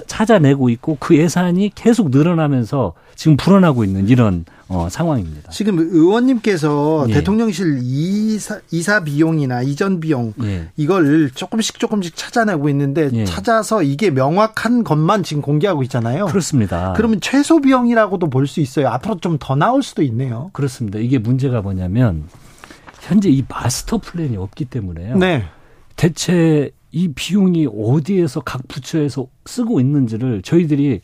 찾아내고 있고 그 예산이 계속 늘어나면서 지금 불어나고 있는 이런 어, 상황입니다. 지금 의원님께서 예. 대통령실 이사, 이사 비용이나 이전 비용 예. 이걸 조금씩 조금씩 찾아내고 있는데 예. 찾아서 이게 명확한 것만 지금 공개하고 있잖아요. 그렇습니다. 그러면 최소 비용이라고도 볼 수 있어요. 앞으로 좀 더 나올 수도 있네요. 그렇습니다. 이게 문제가 뭐냐면 현재 이 마스터 플랜이 없기 때문에요. 네. 대체 이 비용이 어디에서 각 부처에서 쓰고 있는지를 저희들이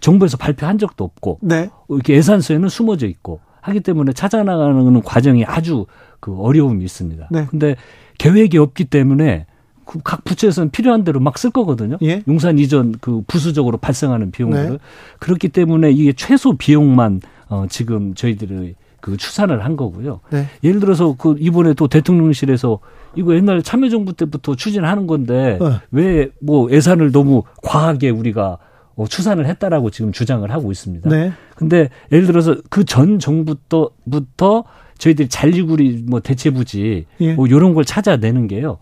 정부에서 발표한 적도 없고 네. 이렇게 예산서에는 숨어져 있고 하기 때문에 찾아나가는 과정이 아주 그 어려움이 있습니다. 네. 근데 계획이 없기 때문에 그각 부처에서는 필요한 대로 막 쓸 거거든요. 예? 용산 이전 그 부수적으로 발생하는 비용들을 네. 그렇기 때문에 이게 최소 비용만 어 지금 저희들이 그 추산을 한 거고요. 네. 예를 들어서 그 이번에 또 대통령실에서 이거 옛날 참여정부 때부터 추진하는 건데 네. 왜뭐 예산을 너무 과하게 우리가 어, 추산을 했다라고 지금 주장을 하고 있습니다. 네. 근데 예를 들어서 그 전 정부부터 저희들이 잔리구리 뭐 대체부지 예. 뭐 이런 걸 찾아내는 게요.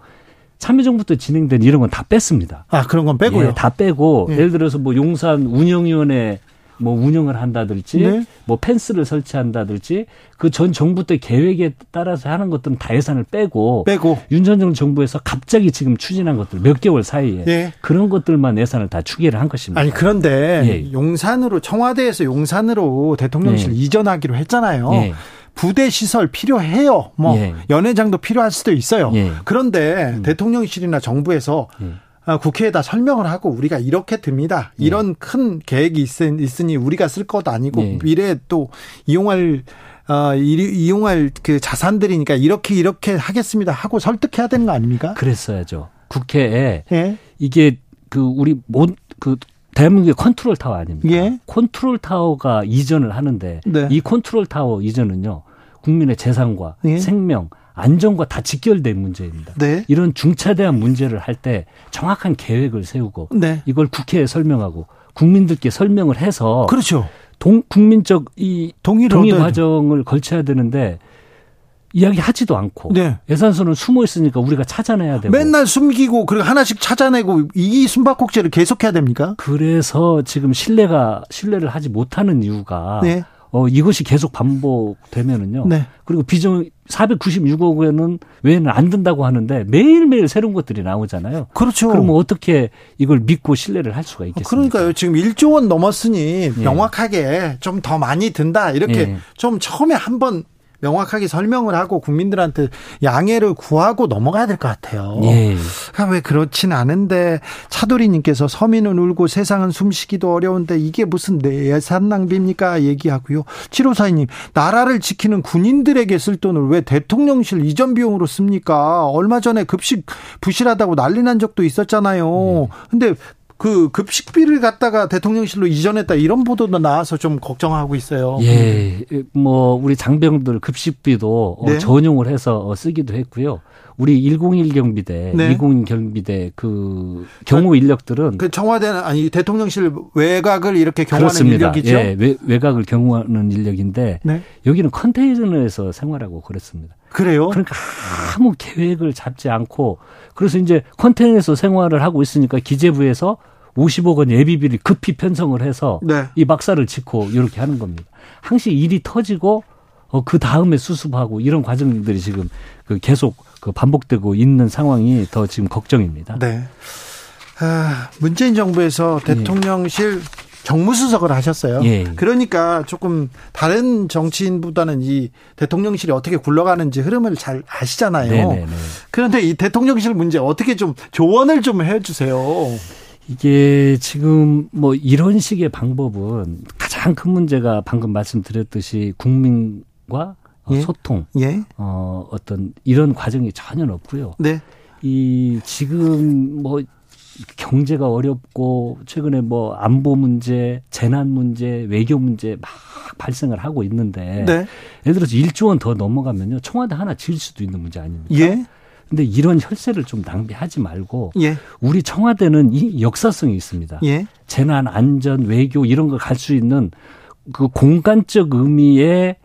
참여정부 때 진행된 이런 건 다 뺐습니다. 아 그런 건 빼고요. 예, 다 빼고 예. 를 들어서 뭐 용산 운영위원회 뭐 운영을 한다든지 네. 뭐 펜스를 설치한다든지 그 전 정부 때 계획에 따라서 하는 것들은 다 예산을 빼고 빼고 윤 전정 정부에서 갑자기 지금 추진한 것들 몇 개월 사이에 네. 그런 것들만 예산을 다 추계를 한 것입니다. 아니 그런데 예. 용산으로 청와대에서 용산으로 대통령실 예. 이전하기로 했잖아요. 예. 부대 시설 필요해요. 뭐 예. 연회장도 필요할 수도 있어요. 예. 그런데 음. 대통령실이나 정부에서 예. 아, 국회에다 설명을 하고 우리가 이렇게 듭니다. 네. 이런 네. 큰 계획이 있, 으니 우리가 쓸 것도 아니고 네. 미래에 또 이용할 어, 이 용할 그 자산들이니까 이렇게 이렇게 하겠습니다 하고 설득해야 되는 거 아닙니까? 그랬어야죠. 국회에 예? 이게 그 우리 뭔그 대한민국의 컨트롤 타워 아닙니까? 예? 컨트롤 타워가 이전을 하는데 네. 이 컨트롤 타워 이전은요 국민의 재산과 예? 생명 안전과 다 직결된 문제입니다. 네. 이런 중차대한 문제를 할 때 정확한 계획을 세우고 네. 이걸 국회에 설명하고 국민들께 설명을 해서 그렇죠. 동, 국민적 이 동의 과정을 걸쳐야 되는데 이야기하지도 않고 네. 예산서는 숨어 있으니까 우리가 찾아내야 되고 맨날 숨기고 그리고 하나씩 찾아내고 이 숨바꼭질을 계속해야 됩니까? 그래서 지금 신뢰가 신뢰를 하지 못하는 이유가 네. 어, 이것이 계속 반복되면은요. 네. 그리고 비정 496억 원은 외에는 안 든다고 하는데 매일매일 새로운 것들이 나오잖아요. 그렇죠. 그러면 어떻게 이걸 믿고 신뢰를 할 수가 있겠습니까? 그러니까요. 지금 1조 원 넘었으니 예. 명확하게 예. 좀더 많이 든다. 이렇게 예. 좀 처음에 한번 명확하게 설명을 하고 국민들한테 양해를 구하고 넘어가야 될 것 같아요. 예. 그러니까 왜 그렇진 않은데 차도리님께서 서민은 울고 세상은 숨쉬기도 어려운데 이게 무슨 예산 낭비입니까? 얘기하고요. 7542님 나라를 지키는 군인들에게 쓸 돈을 왜 대통령실 이전 비용으로 씁니까? 얼마 전에 급식 부실하다고 난리 난 적도 있었잖아요. 예. 근데 그 급식비를 갖다가 대통령실로 이전했다 이런 보도도 나와서 좀 걱정하고 있어요. 예, 뭐 우리 장병들 급식비도 어, 네. 전용을 해서 쓰기도 했고요. 우리 101 경비대, 네. 201 경비대 그 경호 인력들은 그 청와대는 아니 대통령실 외곽을 이렇게 경호하는 그렇습니다. 인력이죠. 예, 외, 곽을 경호하는 인력인데 네. 여기는 컨테이너에서 생활하고 그랬습니다. 그래요? 그러니까 아무 계획을 잡지 않고 그래서 이제 컨테이너에서 생활을 하고 있으니까 기재부에서 50억 원 예비비를 급히 편성을 해서 네. 이 막사를 짓고 이렇게 하는 겁니다. 항시 일이 터지고 어, 그 다음에 수습하고 이런 과정들이 지금 그 계속 그 반복되고 있는 상황이 더 지금 걱정입니다. 네. 아, 문재인 정부에서 예. 대통령실 예. 정무수석을 하셨어요. 예. 그러니까 조금 다른 정치인보다는 이 대통령실이 어떻게 굴러가는지 흐름을 잘 아시잖아요. 네네네. 그런데 이 대통령실 문제 어떻게 좀 조언을 좀 해주세요. 이게 지금 뭐 이런 식의 방법은 가장 큰 문제가 방금 말씀드렸듯이 국민과 예? 소통, 예? 어, 어떤 이런 과정이 전혀 없고요. 네. 이 지금 뭐 경제가 어렵고 최근에 뭐 안보 문제, 재난 문제, 외교 문제 막 발생을 하고 있는데 네. 예를 들어서 1조 원 더 넘어가면요 청와대 하나 지을 수도 있는 문제 아닙니까? 예. 근데 이런 혈세를 좀 낭비하지 말고 예. 우리 청와대는 이 역사성이 있습니다. 예. 재난 안전 외교 이런 걸 갈 수 있는 그 공간적 의미의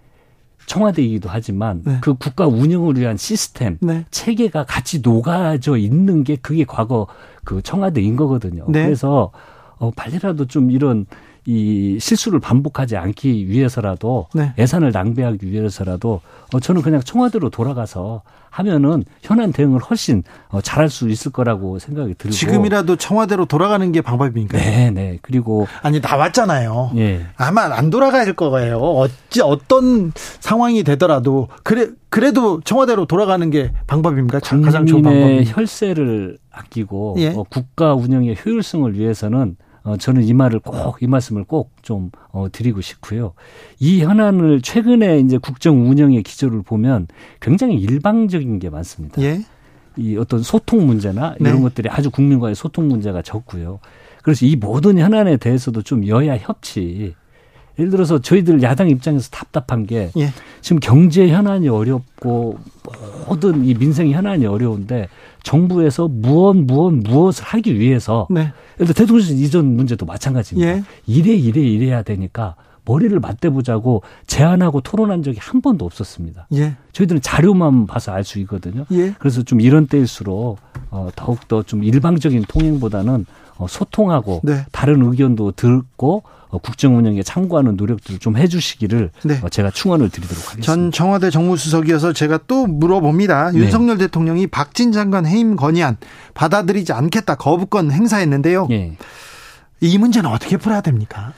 청와대이기도 하지만 네. 그 국가 운영을 위한 시스템 네. 체계가 같이 녹아져 있는 게 그게 과거 그 청와대인 거거든요. 네. 그래서 어 빨리라도 좀 이런 이 실수를 반복하지 않기 위해서라도 네. 예산을 낭비하기 위해서라도 어 저는 그냥 청와대로 돌아가서 하면은 현안 대응을 훨씬 어 잘할 수 있을 거라고 생각이 들고 지금이라도 청와대로 돌아가는 게 방법입니까? 네, 네. 그리고 아니 나왔잖아요. 예. 아마 안 돌아갈 거예요. 어찌 어떤 상황이 되더라도 그래 그래도 청와대로 돌아가는 게 방법입니까? 가장 좋은 방법. 혈세를 아끼고 예. 어, 국가 운영의 효율성을 위해서는 어, 저는 이 말을 꼭, 이 말씀을 꼭좀 어, 드리고 싶고요. 이 현안을 최근에 이제 국정 운영의 기조를 보면 굉장히 일방적인 게 많습니다. 예? 이 어떤 소통 문제나 이런 네. 것들이 아주 국민과의 소통 문제가 적고요. 그래서 이 모든 현안에 대해서도 좀 여야 협치, 예를 들어서 저희들 야당 입장에서 답답한 게 예. 지금 경제 현안이 어렵고 모든 이 민생 현안이 어려운데 정부에서 무엇 무엇 무엇을 하기 위해서 네. 예를 들어 대통령 이전 문제도 마찬가지입니다. 예. 이래 이래 이래야 되니까 머리를 맞대보자고 제안하고 토론한 적이 한 번도 없었습니다. 예. 저희들은 자료만 봐서 알 수 있거든요. 예. 그래서 좀 이런 때일수록 어, 더욱더 좀 일방적인 통행보다는 어, 소통하고 네. 다른 의견도 듣고 어, 국정 운영에 참고하는 노력들을 좀 해주시기를 네. 어, 제가 충원을 드리도록 하겠습니다. 전 청와대 정무수석이어서 제가 또 물어봅니다. 네. 윤석열 대통령이 박진 장관 해임 건의안 받아들이지 않겠다 거부권 행사했는데요. 네. 이 문제는 어떻게 풀어야 됩니까?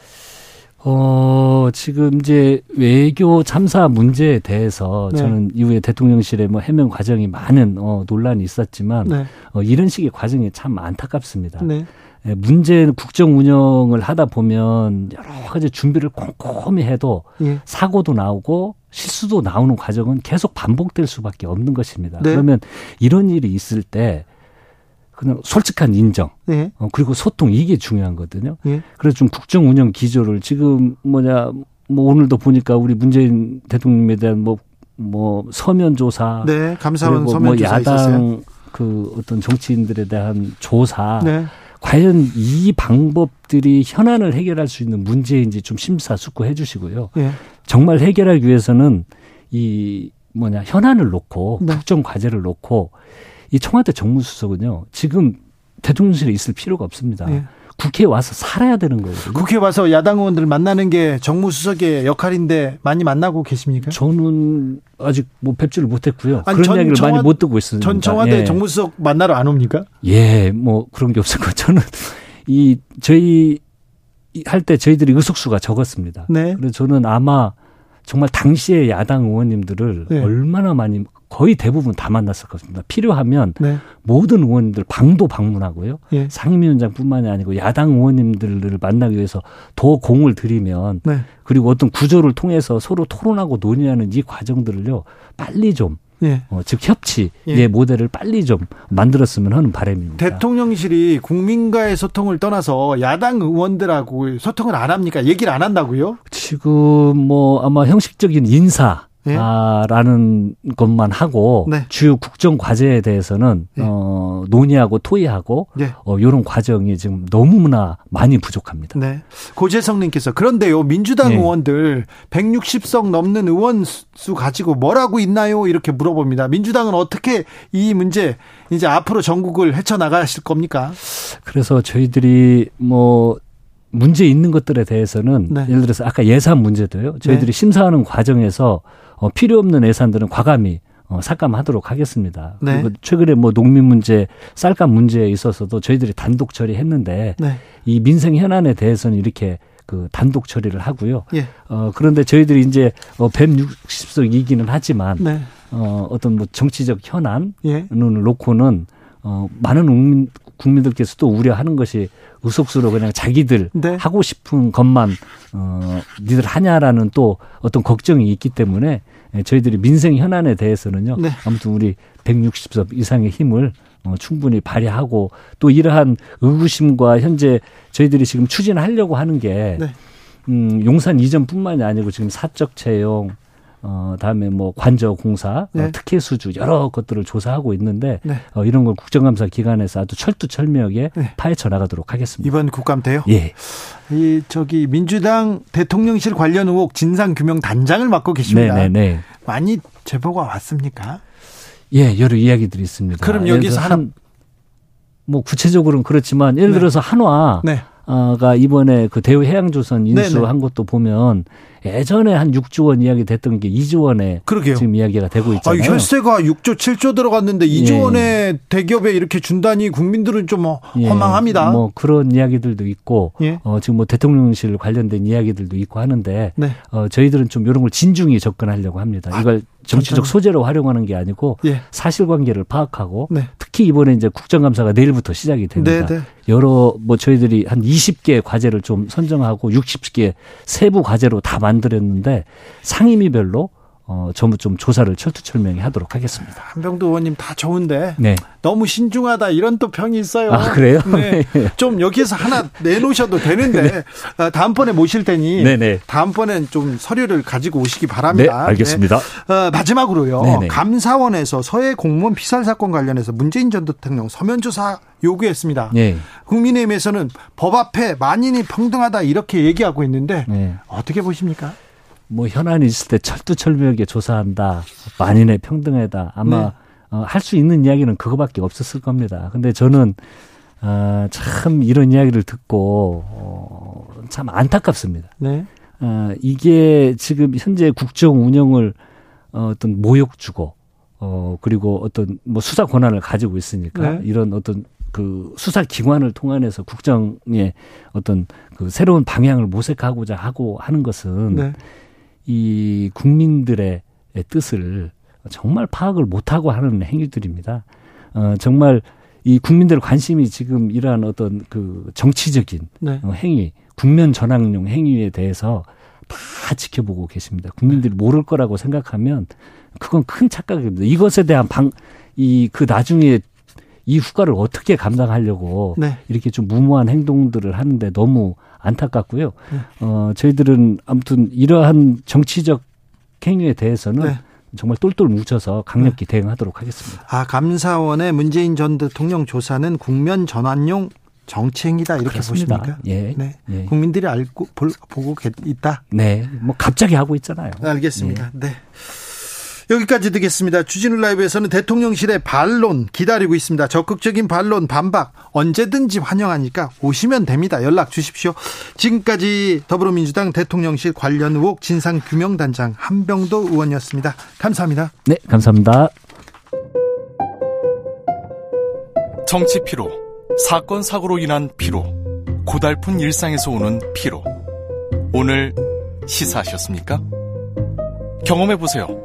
어, 지금 이제 외교 참사 문제에 대해서 네. 저는 이후에 대통령실의 뭐 해명 과정이 많은 어, 논란이 있었지만 네. 어, 이런 식의 과정이 참 안타깝습니다. 네. 예, 문제는 국정 운영을 하다 보면 여러 가지 준비를 꼼꼼히 해도 예. 사고도 나오고 실수도 나오는 과정은 계속 반복될 수밖에 없는 것입니다. 네. 그러면 이런 일이 있을 때 그냥 솔직한 인정 네. 어, 그리고 소통 이게 중요한거든요. 예. 그래서 좀 국정 운영 기조를 지금 뭐냐 뭐 오늘도 보니까 우리 문재인 대통령에 대한 뭐뭐 뭐 서면 조사, 네, 감사원 그리고 서면 뭐 조사 야당 있었어요. 그 어떤 정치인들에 대한 조사. 네. 과연 이 방법들이 현안을 해결할 수 있는 문제인지 좀 심사숙고해 주시고요. 예. 정말 해결하기 위해서는 이 뭐냐 현안을 놓고 네. 국정 과제를 놓고 이 청와대 정무수석은요 지금 대통령실에 있을 필요가 없습니다. 예. 국회에 와서 살아야 되는 거예요. 국회 에 와서 야당 의원들 만나는 게 정무수석의 역할인데 많이 만나고 계십니까? 저는 아직 뭐 뵙지를 못했고요. 아니, 그런 이야기를 청와, 많이 못 듣고 있습니다. 전 청와대 예. 정무수석 만나러 안 옵니까? 예, 뭐 그런 게 거. 저는 이 저희 할 때 저희들이 의석수가 적었습니다. 네. 그래서 저는 아마 정말 당시에 야당 의원님들을 네. 얼마나 많이 거의 대부분 다 만났었거든요. 필요하면 네. 모든 의원님들 방도 방문하고요. 예. 상임위원장뿐만이 아니고 야당 의원님들을 만나기 위해서 더 공을 들이면 네. 그리고 어떤 구조를 통해서 서로 토론하고 논의하는 이 과정들을요 빨리 좀 예. 어, 즉 협치의 예. 모델을 빨리 좀 만들었으면 하는 바람입니다. 대통령실이 국민과의 소통을 떠나서 야당 의원들하고 소통을 안 합니까? 얘기를 안 한다고요? 지금 뭐 아마 형식적인 인사 네. 라는 것만 하고 네. 주요 국정 과제에 대해서는 네. 어, 논의하고 토의하고 네. 어, 이런 과정이 지금 너무나 많이 부족합니다. 네. 고재성님께서 그런데요 민주당 네. 의원들 160석 넘는 의원 수 가지고 뭐라고 있나요? 이렇게 물어봅니다. 민주당은 어떻게 이 문제 이제 앞으로 전국을 헤쳐 나가실 겁니까? 그래서 저희들이 뭐 문제 있는 것들에 대해서는 네. 예를 들어서 아까 예산 문제도요. 저희들이 네. 심사하는 과정에서 어, 필요 없는 예산들은 과감히 어, 삭감하도록 하겠습니다. 네. 그리고 최근에 뭐 농민 문제, 쌀값 문제에 있어서도 저희들이 단독 처리했는데 네. 이 민생 현안에 대해서는 이렇게 그 단독 처리를 하고요. 예. 어, 그런데 저희들이 이제 어, 160석이기는 하지만 네. 어, 어떤 뭐 정치적 현안을 예. 놓고는 어, 많은 국민, 국민들께서도 우려하는 것이 의석수로 그냥 자기들 네. 하고 싶은 것만 어 니들 하냐라는 또 어떤 걱정이 있기 때문에 저희들이 민생 현안에 대해서는요. 네. 아무튼 우리 160석 이상의 힘을 어, 충분히 발휘하고 또 이러한 의구심과 현재 저희들이 지금 추진하려고 하는 게 네. 음, 용산 이전뿐만이 아니고 지금 사적 채용 어, 다음에 뭐 관저 공사, 어, 네. 어, 특혜 수주 여러 것들을 조사하고 있는데 네. 어, 이런 걸 국정감사 기관에서 아주 철두철미하게 네. 파헤쳐 나가도록 하겠습니다. 이번 국감 때요? 예. 이 저기 민주당 대통령실 관련 의혹 진상 규명 단장을 맡고 계십니다. 네네네. 네, 네. 많이 제보가 왔습니까? 예, 여러 이야기들이 있습니다. 그럼 여기서 한, 뭐 구체적으로는 그렇지만 예를 네. 들어서 한화 네. 가 이번에 그 대우해양조선 인수한 것도 보면 예전에 한 6조 원 이야기 됐던 게 2조 원에 그러게요. 지금 이야기가 되고 있잖아요. 아, 혈세가 6조 7조 들어갔는데 2조 예. 원에 대기업에 이렇게 준다니 국민들은 좀뭐 예. 허망합니다. 뭐 그런 이야기들도 있고 예. 어, 지금 뭐 대통령실 관련된 이야기들도 있고 하는데 네. 어, 저희들은 좀 이런 걸 진중히 접근하려고 합니다. 아, 이걸 정치적 소재로 활용하는 게 아니고 예. 사실관계를 파악하고 네. 특히 이번에 이제 국정감사가 내일부터 시작이 됩니다. 네, 네. 여러 뭐 저희들이 한 20개 과제를 좀 선정하고 60개 세부 과제로 다 만들었는데 상임위별로 어, 전부 좀 조사를 철두철명히 하도록 하겠습니다. 한병도 의원님 다 좋은데 네. 너무 신중하다 이런 또 평이 있어요. 아 그래요? 네. 네. (laughs) 좀 여기에서 하나 내놓으셔도 되는데 (laughs) 네. 아, 다음번에 모실 테니 네네. 네. 다음번엔 좀 서류를 가지고 오시기 바랍니다. 네, 알겠습니다. 네. 어, 마지막으로요. 네네. 감사원에서 서해 공무원 피살 사건 관련해서 문재인 전 대통령 서면 조사 요구했습니다. 네. 국민의힘에서는 법 앞에 만인이 평등하다 이렇게 얘기하고 있는데 네. 어떻게 보십니까? 뭐 현안이 있을 때 철두철미하게 조사한다. 만인의 평등에다 아마 네. 어, 할 수 있는 이야기는 그거밖에 없었을 겁니다. 근데 저는 어, 참 이런 이야기를 듣고 어, 참 안타깝습니다. 네. 어, 이게 지금 현재 국정 운영을 어, 어떤 모욕 주고 어, 그리고 어떤 뭐 수사 권한을 가지고 있으니까 네. 이런 어떤 그 수사 기관을 통한해서 국정의 어떤 그 새로운 방향을 모색하고자 하고 하는 것은 네. 이 국민들의 뜻을 정말 파악을 못하고 하는 행위들입니다. 어, 정말 이 국민들 관심이 지금 이러한 어떤 그 정치적인 네. 어, 행위, 국면 전환용 행위에 대해서 다 지켜보고 계십니다. 국민들이 네. 모를 거라고 생각하면 그건 큰 착각입니다. 이것에 대한 방, 이 그 나중에 이 후과를 어떻게 감당하려고 네. 이렇게 좀 무모한 행동들을 하는데 너무 안타깝고요. 네. 어, 저희들은 아무튼 이러한 정치적 행위에 대해서는 네. 정말 똘똘 뭉쳐서 강력히 네. 대응하도록 하겠습니다. 아, 감사원의 문재인 전 대통령 조사는 국면 전환용 정치행위다 이렇게 그렇습니다. 보십니까? 예. 네. 예. 국민들이 알고 볼, 보고 있다. 네. 뭐 갑자기 하고 있잖아요. 알겠습니다. 예. 네. 여기까지 듣겠습니다. 주진우 라이브에서는 대통령실의 반론 기다리고 있습니다. 적극적인 반론, 반박 언제든지 환영하니까 오시면 됩니다. 연락 주십시오. 지금까지 더불어민주당 대통령실 관련 의혹 진상규명단장 한병도 의원이었습니다. 감사합니다. 네, 감사합니다. 정치 피로, 사건 사고로 인한 피로, 고달픈 일상에서 오는 피로. 오늘 시사하셨습니까? 경험해 보세요.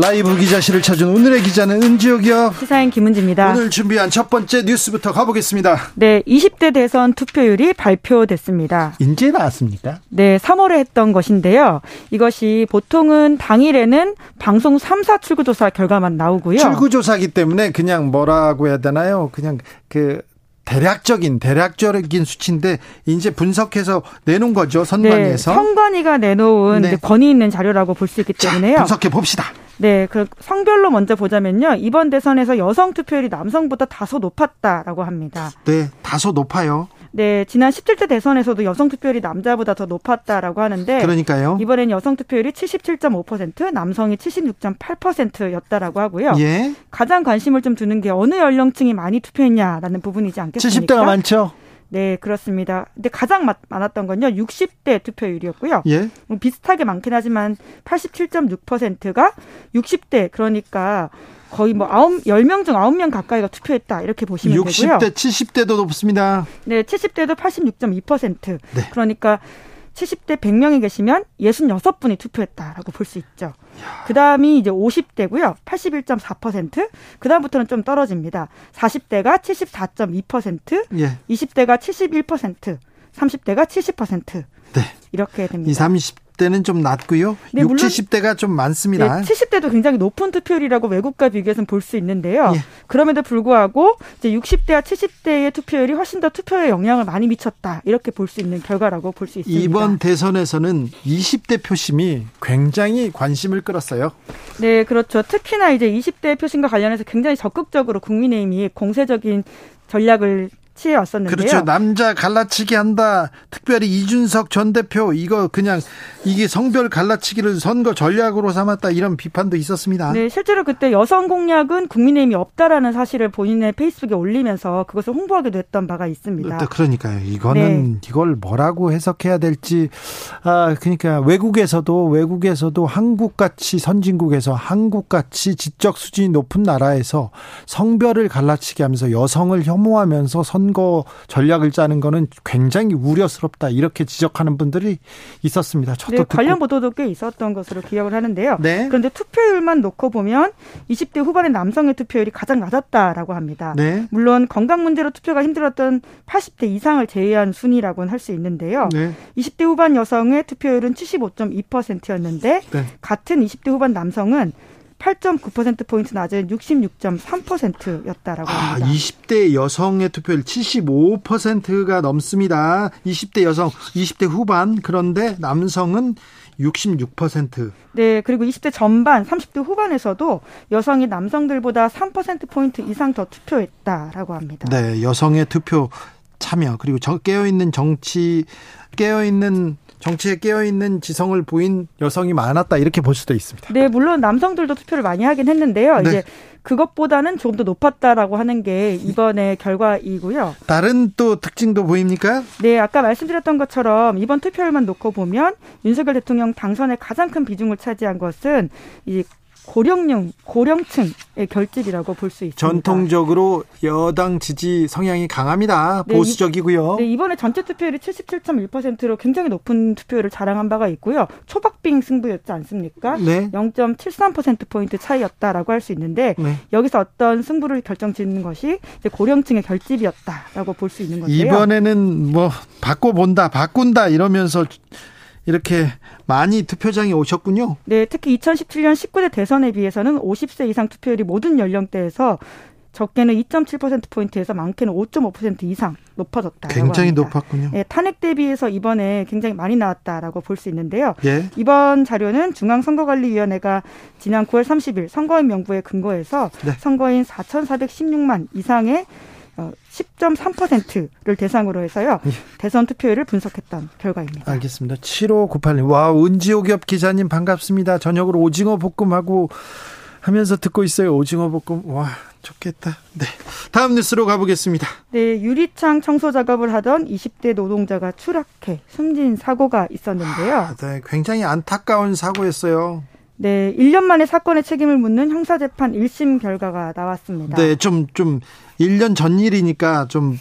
라이브 기자실을 찾은 오늘의 기자는 은지옥이요. 시사인 김은지입니다. 오늘 준비한 첫 번째 뉴스부터 가보겠습니다. 네, 20대 대선 투표율이 발표됐습니다. 인제 나왔습니까? 네, 3월에 했던 것인데요. 이것이 보통은 당일에는 방송 3사 출구조사 결과만 나오고요. 출구조사기 때문에 그냥 뭐라고 해야 되나요? 그냥 그 대략적인 대략적인 수치인데 이제 분석해서 내놓은 거죠 선관위에서 네, 선관위가 내놓은 네. 권위 있는 자료라고 볼 수 있기 때문에요. 자, 분석해 봅시다. 네, 그 성별로 먼저 보자면요. 이번 대선에서 여성 투표율이 남성보다 다소 높았다라고 합니다. 네, 다소 높아요. 네, 지난 17대 대선에서도 여성 투표율이 남자보다 더 높았다라고 하는데 그러니까요. 이번엔 여성 투표율이 77.5%, 남성이 76.8%였다라고 하고요. 예. 가장 관심을 좀 두는 게 어느 연령층이 많이 투표했냐라는 부분이지 않겠습니까? 70대가 많죠. 네, 그렇습니다. 근데 가장 많았던 건요, 60대 투표율이었고요. 예. 뭐 비슷하게 많긴 하지만 87.6%가 60대, 그러니까 거의 뭐 아홉 열 명 중 아홉 명 가까이가 투표했다. 이렇게 보시면 60대, 되고요. 60대, 70대도 높습니다. 네, 70대도 86.2%. 네. 그러니까 70대 100명이 계시면 66분이 투표했다라고 볼 수 있죠. 그 다음이 이제 50대고요. 81.4%. 그 다음부터는 좀 떨어집니다. 40대가 74.2%, 예. 20대가 71%, 30대가 70%. 네. 이렇게 됩니다. 20, 30 70대는 좀 낮고요. 네, 60, 70대가 좀 많습니다. 네, 70대도 굉장히 높은 투표율이라고 외국과 비교해서 볼 수 있는데요. 예. 그럼에도 불구하고 이제 60대와 70대의 투표율이 훨씬 더 투표에 영향을 많이 미쳤다. 이렇게 볼 수 있는 결과라고 볼 수 있습니다. 이번 대선에서는 20대 표심이 굉장히 관심을 끌었어요. 네, 그렇죠. 특히나 이제 20대 표심과 관련해서 굉장히 적극적으로 국민의힘이 공세적인 전략을 취해 왔었는데요. 그렇죠. 남자 갈라치기 한다. 특별히 이준석 전 대표 이거 그냥 이게 성별 갈라치기를 선거 전략으로 삼았다 이런 비판도 있었습니다. 네, 실제로 그때 여성 공약은 국민의힘이 없다라는 사실을 본인의 페이스북에 올리면서 그것을 홍보하기도 했던 바가 있습니다. 그러니까요. 이거는 네. 이걸 뭐라고 해석해야 될지 아 그러니까 외국에서도 외국에서도 한국 같이 선진국에서 한국 같이 지적 수준이 높은 나라에서 성별을 갈라치기 하면서 여성을 혐오하면서 선 선거 전략을 짜는 거는 굉장히 우려스럽다 이렇게 지적하는 분들이 있었습니다. 저도 네, 관련 보도도 꽤 있었던 것으로 기억을 하는데요. 네. 그런데 투표율만 놓고 보면 20대 후반의 남성의 투표율이 가장 낮았다라고 합니다. 네. 물론 건강 문제로 투표가 힘들었던 80대 이상을 제외한 순위라고는 할 수 있는데요. 네. 20대 후반 여성의 투표율은 75.2%였는데 같은 20대 후반 남성은 8.9%포인트 낮은 66.3%였다라고 아, 합니다. 아, 20대 여성의 투표율 75%가 넘습니다. 20대 여성, 20대 후반, 그런데 남성은 66%. 네, 그리고 20대 전반, 30대 후반에서도 여성이 남성들보다 3%포인트 이상 더 투표했다라고 합니다. 네, 여성의 투표 참여, 그리고 깨어 있는 정치, 깨어 있는 정치에 깨어 있는 지성을 보인 여성이 많았다 이렇게 볼 수도 있습니다. 네, 물론 남성들도 투표를 많이 하긴 했는데요. 네. 이제 그것보다는 조금 더 높았다라고 하는 게 이번의 결과이고요. 다른 또 특징도 보입니까? 네, 아까 말씀드렸던 것처럼 이번 투표율만 놓고 보면 윤석열 대통령 당선에 가장 큰 비중을 차지한 것은 이 고령령 고령층의 결집이라고 볼 수 있습니다. 전통적으로 여당 지지 성향이 강합니다. 네, 보수적이고요. 네, 이번에 전체 투표율이 77.1%로 굉장히 높은 투표율을 자랑한 바가 있고요. 초박빙 승부였지 않습니까? 네. 0.73% 포인트 차이였다라고 할 수 있는데 네. 여기서 어떤 승부를 결정짓는 것이 고령층의 결집이었다라고 볼 수 있는 건데요. 이번에는 뭐 바꿔 본다, 바꾼다 이러면서 이렇게 많이 투표장에 오셨군요. 네, 특히 2017년 19대 대선에 비해서는 50세 이상 투표율이 모든 연령대에서 적게는 2.7%포인트에서 많게는 5.5% 이상 높아졌다. 굉장히 합니다. 높았군요. 네, 탄핵 대비해서 이번에 굉장히 많이 나왔다라고 볼 수 있는데요. 예. 이번 자료는 중앙선거관리위원회가 지난 9월 30일 선거인 명부에 근거해서 네. 선거인 4,416만 이상의 10.3%를 어, 대상으로 해서요. 예. 대선 투표율을 분석했던 결과입니다. 알겠습니다. 7598님. 와, 은지오겹 기자님 반갑습니다. 저녁으로 오징어 볶음하고 하면서 듣고 있어요. 오징어 볶음. 와, 좋겠다. 네. 다음 뉴스로 가보겠습니다. 네, 유리창 청소 작업을 하던 20대 노동자가 추락해 숨진 사고가 있었는데요. 아, 네, 굉장히 안타까운 사고였어요. 네, 1년 만에 사건의 책임을 묻는 형사재판 1심 결과가 나왔습니다. 네, 좀, 좀, 1년 전 일이니까 좀,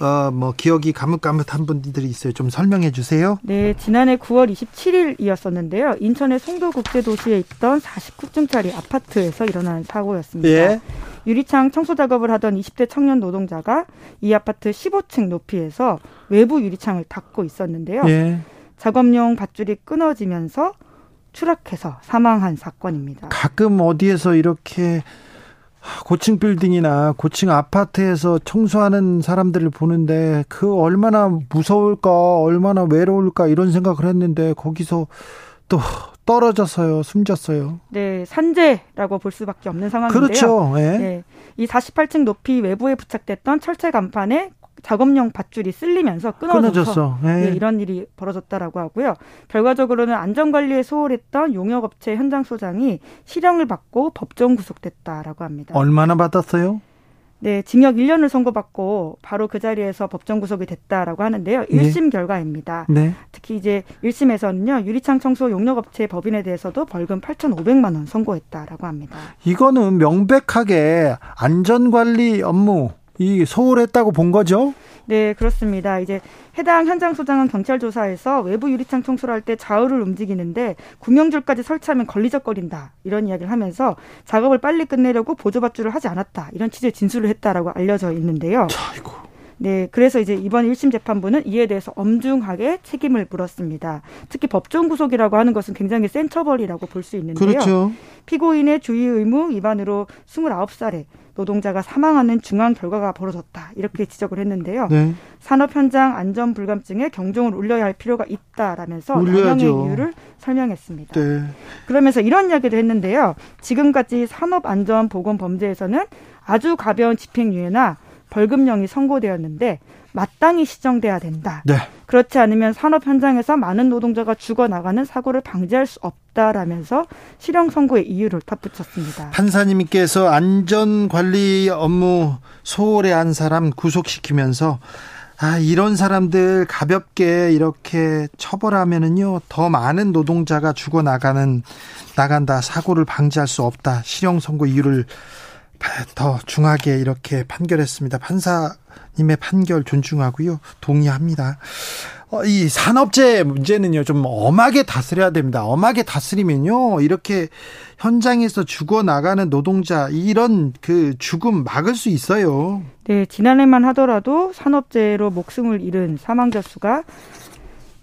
어, 뭐, 기억이 가뭇가뭇한 분들이 있어요. 좀 설명해 주세요. 네, 지난해 9월 27일이었었는데요. 인천의 송도국제도시에 있던 49층짜리 아파트에서 일어난 사고였습니다. 예. 유리창 청소 작업을 하던 20대 청년 노동자가 이 아파트 15층 높이에서 외부 유리창을 닫고 있었는데요. 예. 작업용 밧줄이 끊어지면서 추락해서 사망한 사건입니다. 가끔 어디에서 이렇게 고층 빌딩이나 고층 아파트에서 청소하는 사람들을 보는데 그 얼마나 무서울까, 얼마나 외로울까 이런 생각을 했는데 거기서 또 떨어져서요, 숨졌어요. 네, 산재라고 볼 수밖에 없는 상황인데요. 그렇죠. 네. 네. 이 48층 높이 외부에 부착됐던 철제 간판에 작업용 밧줄이 쓸리면서 끊어져서 네. 네, 이런 일이 벌어졌다라고 하고요. 결과적으로는 안전관리에 소홀했던 용역업체 현장 소장이 실형을 받고 법정 구속됐다라고 합니다. 얼마나 받았어요? 네, 징역 1년을 선고받고 바로 그 자리에서 법정 구속이 됐다라고 하는데요. 1심 네. 결과입니다. 네. 특히 이제 1심에서는요. 유리창 청소 용역업체 법인에 대해서도 벌금 8,500만 원 선고했다라고 합니다. 이거는 명백하게 안전관리 업무 이 소홀했다고 본 거죠? 네, 그렇습니다. 이제 해당 현장 소장은 경찰 조사에서 외부 유리창 청소를 할 때 좌우를 움직이는데 구명줄까지 설치하면 걸리적거린다 이런 이야기를 하면서 작업을 빨리 끝내려고 보조밧줄을 하지 않았다 이런 취지의 진술을 했다라고 알려져 있는데요. 아이고. 네, 그래서 이제 이번 1심 재판부는 이에 대해서 엄중하게 책임을 물었습니다. 특히 법정 구속이라고 하는 것은 굉장히 센 처벌이라고 볼 수 있는데요. 그렇죠. 피고인의 주의 의무 위반으로 29살에 노동자가 사망하는 중한 결과가 벌어졌다. 이렇게 지적을 했는데요. 네. 산업 현장 안전 불감증에 경종을 울려야 할 필요가 있다라면서 양형의 이유를 설명했습니다. 네. 그러면서 이런 이야기도 했는데요. 지금까지 산업 안전 보건 범죄에서는 아주 가벼운 집행유예나 벌금형이 선고되었는데 마땅히 시정돼야 된다. 네. 그렇지 않으면 산업 현장에서 많은 노동자가 죽어나가는 사고를 방지할 수 없다라면서 실형 선고의 이유를 덧붙였습니다. 판사님께서 안전관리 업무 소홀히 한 사람 구속시키면서 아, 이런 사람들 가볍게 이렇게 처벌하면은요, 더 많은 노동자가 죽어나가는, 나간다, 사고를 방지할 수 없다, 실형 선고 이유를 더 중하게 이렇게 판결했습니다. 판사 님의 판결 존중하고요. 동의합니다. 어, 이 산업재해 문제는요, 좀 엄하게 다스려야 됩니다. 엄하게 다스리면요, 이렇게 현장에서 죽어나가는 노동자, 이런 그 죽음 막을 수 있어요. 네, 지난해만 하더라도 산업재해로 목숨을 잃은 사망자 수가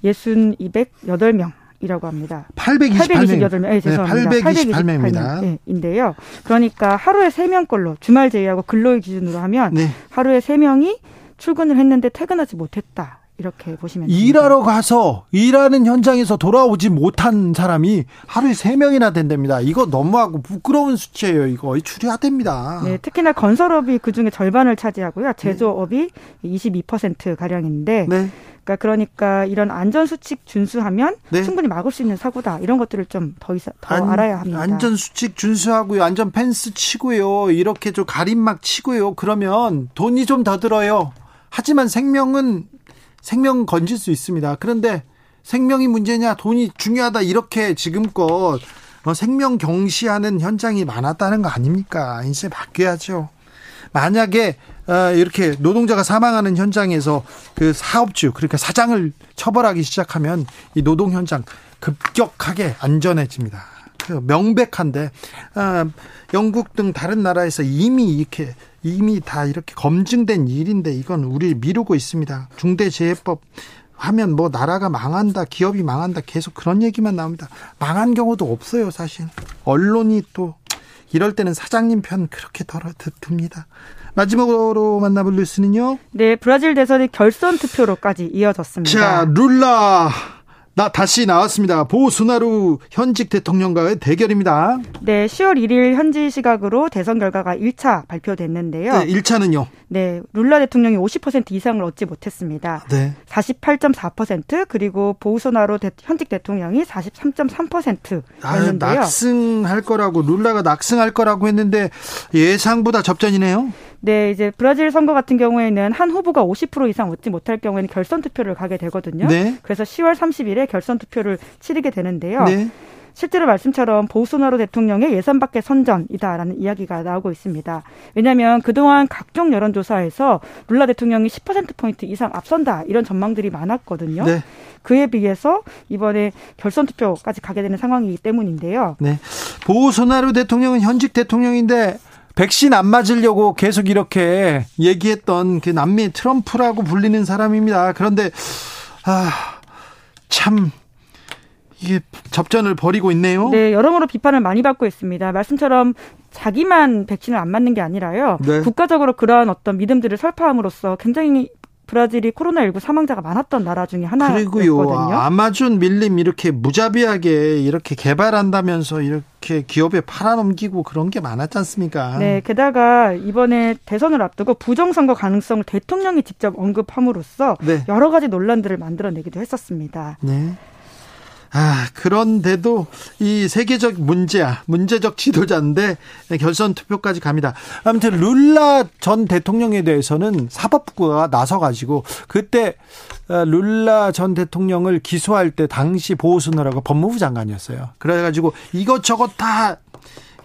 60, 208명. 이라고 합니다. 828명. 828명. 네, 죄송합니다. 네, 828명입니다. 네, 인데요. 그러니까 하루에 3명꼴로 주말 제외하고 근로일 기준으로 하면 네. 하루에 3명이 출근을 했는데 퇴근하지 못했다. 이렇게 보시면 됩니다. 일하러 가서 일하는 현장에서 돌아오지 못한 사람이 하루에 3명이나 된답니다. 이거 너무하고 부끄러운 수치예요. 이거 추려야 됩니다. 네, 특히나 건설업이 그중에 절반을 차지하고요. 제조업이 네. 22% 가량인데 네. 그러니까 그러니까 이런 안전 수칙 준수하면 네. 충분히 막을 수 있는 사고다. 이런 것들을 좀 더더 안, 알아야 합니다. 안전 수칙 준수하고요. 안전 펜스 치고요. 이렇게 좀 가림막 치고요. 그러면 돈이 좀 더 들어요. 하지만 생명은 생명 건질 수 있습니다. 그런데 생명이 문제냐, 돈이 중요하다 이렇게 지금껏 어, 생명 경시하는 현장이 많았다는 거 아닙니까? 이제 바뀌어야죠. 만약에 어, 이렇게 노동자가 사망하는 현장에서 그 사업주 그러니까 사장을 처벌하기 시작하면 이 노동 현장 급격하게 안전해집니다. 그 명백한데 어, 영국 등 다른 나라에서 이미 이렇게 이미 다 이렇게 검증된 일인데 이건 우리 미루고 있습니다. 중대재해법 하면 뭐 나라가 망한다, 기업이 망한다 계속 그런 얘기만 나옵니다. 망한 경우도 없어요, 사실. 언론이 또 이럴 때는 사장님 편 그렇게 덜어 듣습니다. 마지막으로 만나볼 뉴스는요. 네, 브라질 대선이 결선 투표로까지 이어졌습니다. 자, 룰라 나 다시 나왔습니다. 보수나루 현직 대통령과의 대결입니다. 네, 10월 1일 현지 시각으로 대선 결과가 1차 발표됐는데요. 네, 1차는요. 네, 룰라 대통령이 50% 이상을 얻지 못했습니다. 네. 48.4% 그리고 보우소나로 현직 대통령이 43.3%였는데요. 아, 낙승할 거라고 룰라가 낙승할 거라고 했는데 예상보다 접전이네요. 네, 이제 브라질 선거 같은 경우에는 한 후보가 50% 이상 얻지 못할 경우에는 결선 투표를 가게 되거든요. 네. 그래서 10월 30일에 결선 투표를 치르게 되는데요. 네. 실제로 말씀처럼 보우소나로 대통령의 예산 밖의 선전이다라는 이야기가 나오고 있습니다. 왜냐하면 그동안 각종 여론조사에서 룰라 대통령이 10%포인트 이상 앞선다 이런 전망들이 많았거든요. 네. 그에 비해서 이번에 결선 투표까지 가게 되는 상황이기 때문인데요. 네. 보우소나로 대통령은 현직 대통령인데 백신 안 맞으려고 계속 이렇게 얘기했던 그 남미 트럼프라고 불리는 사람입니다. 그런데 아, 참 이게 접전을 벌이고 있네요. 네, 여러모로 비판을 많이 받고 있습니다. 말씀처럼 자기만 백신을 안 맞는 게 아니라요. 네. 국가적으로 그러한 어떤 믿음들을 설파함으로써 굉장히 브라질이 코로나19 사망자가 많았던 나라 중에 하나였거든요. 그리고요. 아마존 밀림 이렇게 무자비하게 이렇게 개발한다면서 이렇게 기업에 팔아넘기고 그런 게 많았지 않습니까? 네. 게다가 이번에 대선을 앞두고 부정선거 가능성을 대통령이 직접 언급함으로써 네. 여러 가지 논란들을 만들어내기도 했었습니다. 네. 아, 그런데도 이 세계적 문제야, 문제적 지도자인데 결선 투표까지 갑니다. 아무튼 룰라 전 대통령에 대해서는 사법부가 나서가지고 그때 어, 룰라 전 대통령을 기소할 때 당시 보호수느라고 법무부 장관이었어요. 그래가지고 이것저것 다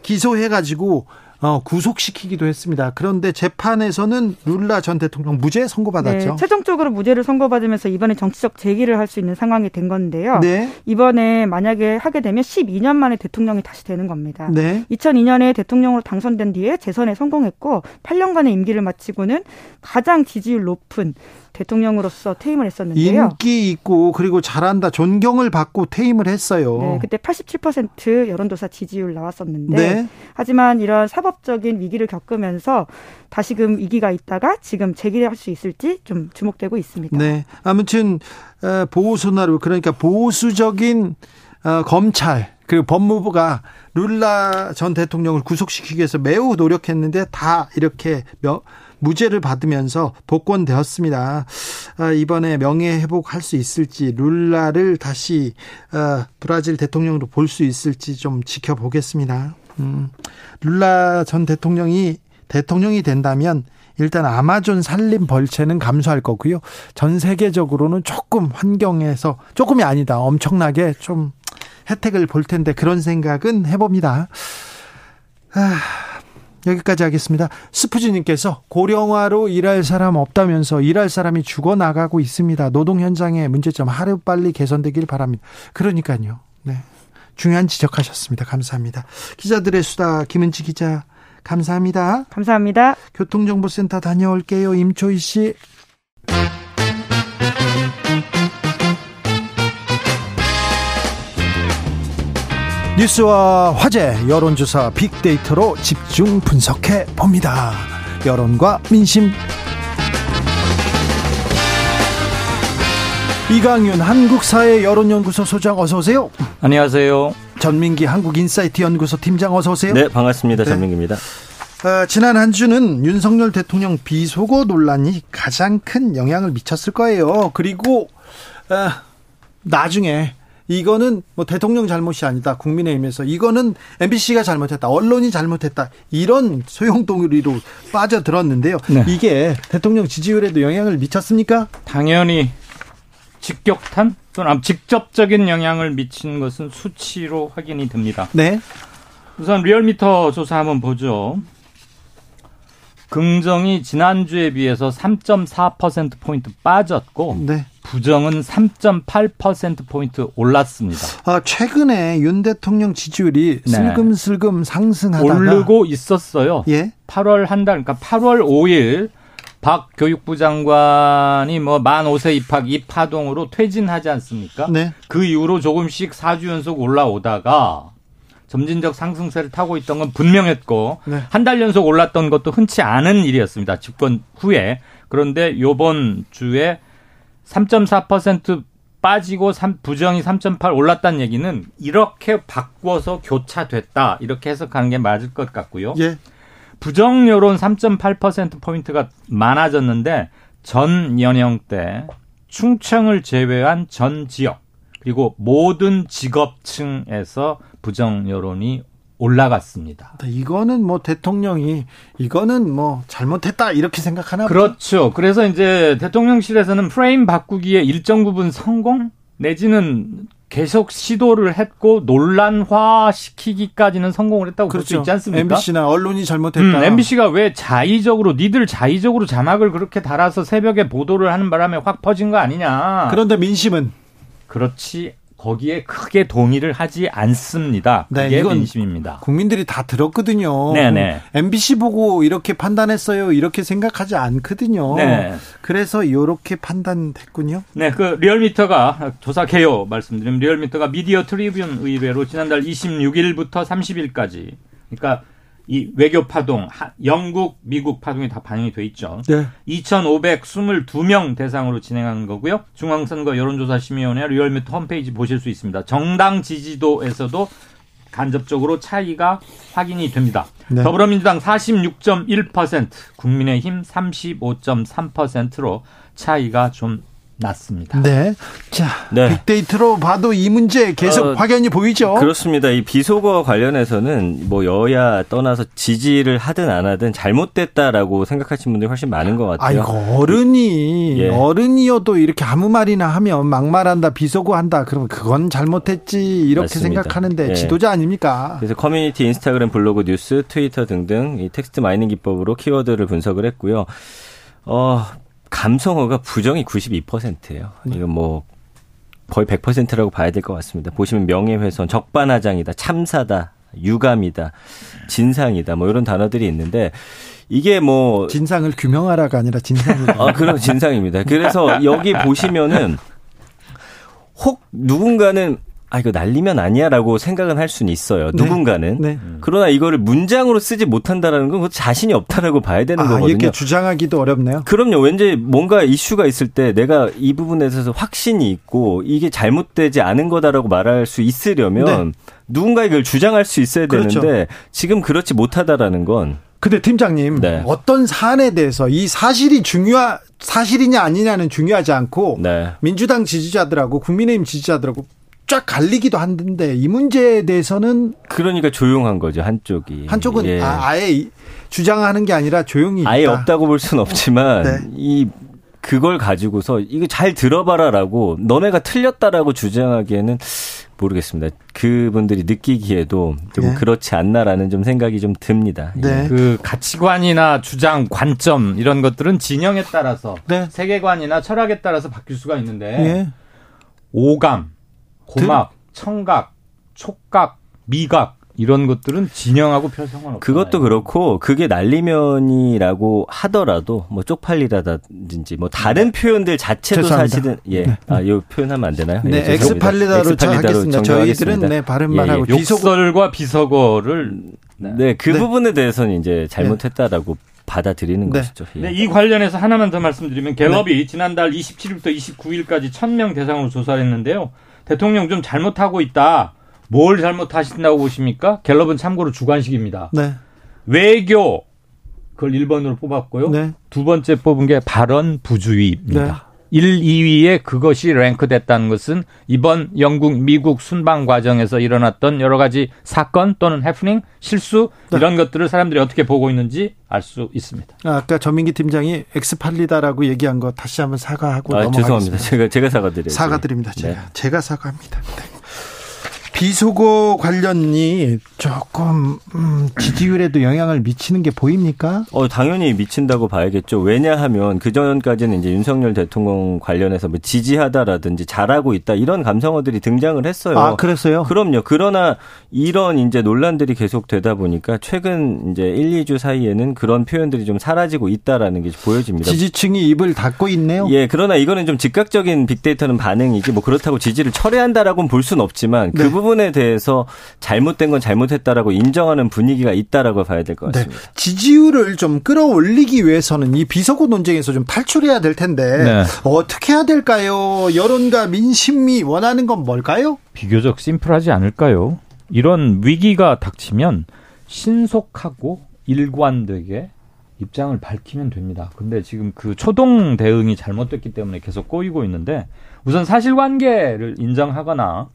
기소해가지고 어, 구속시키기도 했습니다. 그런데 재판에서는 룰라 전 대통령 무죄 선고받았죠. 네, 최종적으로 무죄를 선고받으면서 이번에 정치적 재기를 할 수 있는 상황이 된 건데요. 네. 이번에 만약에 하게 되면 12년 만에 대통령이 다시 되는 겁니다. 네. 2002년에 대통령으로 당선된 뒤에 재선에 성공했고 8년간의 임기를 마치고는 가장 지지율 높은 대통령으로서 퇴임을 했었는데요. 인기 있고 그리고 잘한다 존경을 받고 퇴임을 했어요. 네, 그때 87% 여론조사 지지율 나왔었는데 네. 하지만 이런 사법적인 위기를 겪으면서 다시금 위기가 있다가 지금 재기할 수 있을지 좀 주목되고 있습니다. 네, 아무튼 어, 보수나루 그러니까 보수적인 어, 검찰 그리고 법무부가 룰라 전 대통령을 구속시키기 위해서 매우 노력했는데 다 이렇게 몇 무죄를 받으면서 복권되었습니다. 아, 이번에 명예 회복할 수 있을지 룰라를 다시 아, 브라질 대통령으로 볼 수 있을지 좀 지켜보겠습니다. 음, 룰라 전 대통령이 대통령이 된다면 일단 아마존 산림 벌채는 감소할 거고요. 전 세계적으로는 조금 환경에서 조금이 아니다. 엄청나게 좀 혜택을 볼 텐데 그런 생각은 해봅니다. 아, 여기까지 하겠습니다. 스푸지님께서 고령화로 일할 사람 없다면서 일할 사람이 죽어나가고 있습니다. 노동 현장의 문제점 하루빨리 개선되길 바랍니다. 그러니까요. 네. 중요한 지적하셨습니다. 감사합니다. 기자들의 수다 김은지 기자 감사합니다. 감사합니다. 교통정보센터 다녀올게요. 임초희 씨. 뉴스와 화제, 여론조사 빅데이터로 집중 분석해 봅니다. 여론과 민심. 이강윤 한국사회 여론연구소 소장 어서 오세요. 안녕하세요. 전민기 한국인사이트 연구소 팀장 어서 오세요. 네, 반갑습니다. 네. 전민기입니다. 어, 지난 한 주는 윤석열 대통령 비속어 논란이 가장 큰 영향을 미쳤을 거예요. 그리고 어, 나중에 이거는 뭐 대통령 잘못이 아니다. 국민의힘에서 이거는 MBC가 잘못했다. 언론이 잘못했다. 이런 소용돌이로 빠져들었는데요. 네. 이게 대통령 지지율에도 영향을 미쳤습니까? 당연히 직격탄 또는 직접적인 영향을 미친 것은 수치로 확인이 됩니다. 네. 우선 리얼미터 조사 한번 보죠. 긍정이 지난주에 비해서 3.4%포인트 빠졌고, 네. 부정은 3.8%포인트 올랐습니다. 아, 최근에 윤 대통령 지지율이 네. 슬금슬금 상승하다가 오르고 있었어요. 예. 8월 한 달, 그러니까 8월 5일 박 교육부 장관이 뭐 만 5세 입학 이 파동으로 퇴진하지 않습니까? 네. 그 이후로 조금씩 4주 연속 올라오다가 점진적 상승세를 타고 있던 건 분명했고 네. 한달 연속 올랐던 것도 흔치 않은 일이었습니다. 집권 후에. 그런데 요번 주에 3.4% 빠지고 3, 부정이 3.8 올랐다는 얘기는 이렇게 바꿔서 교차됐다. 이렇게 해석하는 게 맞을 것 같고요. 예. 부정 여론 3.8% 포인트가 많아졌는데 전 연령 대 충청을 제외한 전 지역 그리고 모든 직업층에서 부정 여론이 올라갔습니다. 네, 이거는 뭐 대통령이 이거는 뭐 잘못했다 이렇게 생각하나 그렇죠. 그래서 이제 대통령실에서는 프레임 바꾸기에 일정 부분 성공 내지는 계속 시도를 했고 논란화 시키기까지는 성공을 했다고 그렇죠. 볼수 있지 않습니까? MBC나 언론이 잘못했다. 음, MBC가 왜 자의적으로 니들 자의적으로 자막을 그렇게 달아서 새벽에 보도를 하는 바람에 확 퍼진 거 아니냐? 그런데 민심은 그렇지 거기에 크게 동의를 하지 않습니다. 네, 이건 민심입니다. 국민들이 다 들었거든요. 네네. MBC 보고 이렇게 판단했어요. 이렇게 생각하지 않거든요. 네. 그래서 이렇게 판단됐군요. 네, 그 리얼미터가 조사 개요 말씀드리면 리얼미터가 미디어 트리뷴 의뢰로 지난달 26일부터 30일까지 그러니까 이 외교 파동, 영국, 미국 파동이 다 반영이 돼 있죠. 네. 2,522명 대상으로 진행하는 거고요. 중앙선거 여론조사심의위원회 리얼미터 홈페이지 보실 수 있습니다. 정당 지지도에서도 간접적으로 차이가 확인이 됩니다. 네. 더불어민주당 46.1%, 국민의힘 35.3%로 차이가 좀 났습니다. 네. 자, 네. 빅데이터로 봐도 이 문제 계속 어, 확연히 보이죠. 그렇습니다. 이 비속어 관련해서는 뭐 여야 떠나서 지지를 하든 안 하든 잘못됐다라고 생각하시는 분들이 훨씬 많은 것 같아요. 아이고 어른이 예. 어른이어도 이렇게 아무 말이나 하면 막말한다, 비속어 한다. 그러면 그건 잘못했지 이렇게 맞습니다. 생각하는데 예. 지도자 아닙니까? 그래서 커뮤니티, 인스타그램, 블로그, 뉴스, 트위터 등등 이 text mining 기법으로 키워드를 분석을 했고요. 어, 감성어가 부정이 92%예요. 이건 뭐 거의 100%라고 봐야 될 것 같습니다. 보시면 명예훼손, 적반하장이다, 참사다, 유감이다, 진상이다, 뭐 이런 단어들이 있는데 이게 뭐 진상을 규명하라가 아니라 진상이다. 아, 그런 진상입니다. 그래서 여기 보시면은 혹 누군가는 아 이거 날리면 아니야라고 생각은 할 수는 있어요. 네. 누군가는. 네. 그러나 이거를 문장으로 쓰지 못한다라는 건 자신이 없다라고 봐야 되는 아, 거거든요. 이렇게 주장하기도 어렵네요. 그럼요. 왠지 뭔가 이슈가 있을 때 내가 이 부분에 대해서 확신이 있고 이게 잘못되지 않은 거다라고 말할 수 있으려면 네. 누군가 이걸 주장할 수 있어야 그렇죠. 되는데 지금 그렇지 못하다라는 건 근데 팀장님 네. 어떤 사안에 대해서 이 사실이 중요한 사실이냐 아니냐는 중요하지 않고 네. 민주당 지지자들하고 국민의힘 지지자들하고 쫙 갈리기도 하는데 이 문제에 대해서는 그러니까 조용한 거죠 한쪽이 한쪽은 예. 아, 예 주장하는 게 아니라 조용히 아예 있다. 없다고 볼 수는 없지만 네. 이 그걸 가지고서 이거 잘 들어봐라라고 너네가 틀렸다라고 주장하기에는 모르겠습니다. 그분들이 느끼기에도 좀 네. 그렇지 않나라는 좀 생각이 좀 듭니다. 네. 예. 그 가치관이나 주장, 관점 이런 것들은 진영에 따라서 네. 세계관이나 철학에 따라서 바뀔 수가 있는데 예. 오감 고막, 청각, 촉각, 미각 이런 것들은 진영하고 별 상관없어요. 그것도 그렇고 그게 날리면이라고 하더라도 뭐 쪽팔리다든지 뭐 다른 네. 표현들 자체도 죄송합니다. 사실은 예. 네. 아, 이 표현하면 안 되나요? 네, 예, 엑스팔리다로 정하겠습니다. 저희들은 네, 발음 말하고 예, 예. 욕설과 비속어를 네, 네그 네. 부분에 대해서는 이제 잘못했다라고 받아들이는 네. 것이죠. 예. 네, 이 관련해서 하나만 더 말씀드리면 갤럽이 네. 지난달 27일부터 29일까지 1000명 대상으로 조사를 했는데요. 대통령 좀 잘못하고 있다. 뭘 잘못하신다고 보십니까? 갤럽은 참고로 주관식입니다. 네. 외교 그걸 1번으로 뽑았고요. 네. 두 번째 뽑은 게 발언 부주의입니다. 네. 1, 2위에 그것이 랭크됐다는 것은 이번 영국, 미국 순방 과정에서 일어났던 여러 가지 사건 또는 해프닝, 실수 네. 이런 것들을 사람들이 어떻게 보고 있는지 알 수 있습니다. 아, 까 전민기 팀장이 엑스팔리다라고 얘기한 거 다시 한번 사과하고 아, 넘어가겠습니다. 죄송합니다. 제가 제가 사과드려요. 사과드립니다. 제가 네. 제가 사과합니다. 네. 비속어 관련이 조금 음, 지지율에도 영향을 미치는 게 보입니까? 어 당연히 미친다고 봐야겠죠. 왜냐하면 그 전까지는 이제 윤석열 대통령 관련해서 뭐 지지하다라든지 잘하고 있다 이런 감성어들이 등장을 했어요. 아 그랬어요? 그럼요. 그러나 이런 이제 논란들이 계속 되다 보니까 최근 이제 1, 2주 사이에는 그런 표현들이 좀 사라지고 있다라는 게 보여집니다. 지지층이 입을 닫고 있네요. 예, 그러나 이거는 좀 즉각적인 빅데이터는 반응이지 뭐 그렇다고 지지를 철회한다라고는 볼 수는 없지만 그 네. 부분 부분에 대해서 잘못된 건 잘못했다라고 인정하는 분위기가 있다라고 봐야 될것 네. 같습니다. 네. 지지율을 좀 끌어올리기 위해서는 이 비서고 논쟁에서 좀 탈출해야 될 텐데 네. 어떻게 해야 될까요? 여론과 민심이 원하는 건 뭘까요? 비교적 심플하지 않을까요? 이런 위기가 닥치면 신속하고 일관되게 입장을 밝히면 됩니다. 근데 지금 그 초동 대응이 잘못됐기 때문에 계속 꼬이고 있는데 우선 사실관계를 인정하거나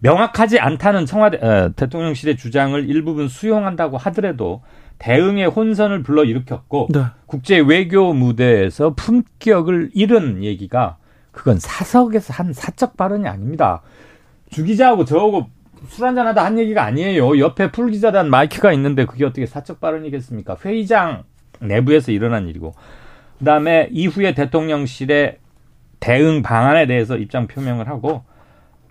명확하지 않다는 청와대 어, 대통령실의 주장을 일부분 수용한다고 하더라도 대응의 혼선을 불러 일으켰고 네. 국제 외교 무대에서 품격을 잃은 얘기가 그건 사석에서 한 사적 발언이 아닙니다. 주 기자하고 저하고 술 한잔하다 한 얘기가 아니에요. 옆에 풀 기자단 마이크가 있는데 그게 어떻게 사적 발언이겠습니까? 회의장 내부에서 일어난 일이고 그다음에 이후에 대통령실의 대응 방안에 대해서 입장 표명을 하고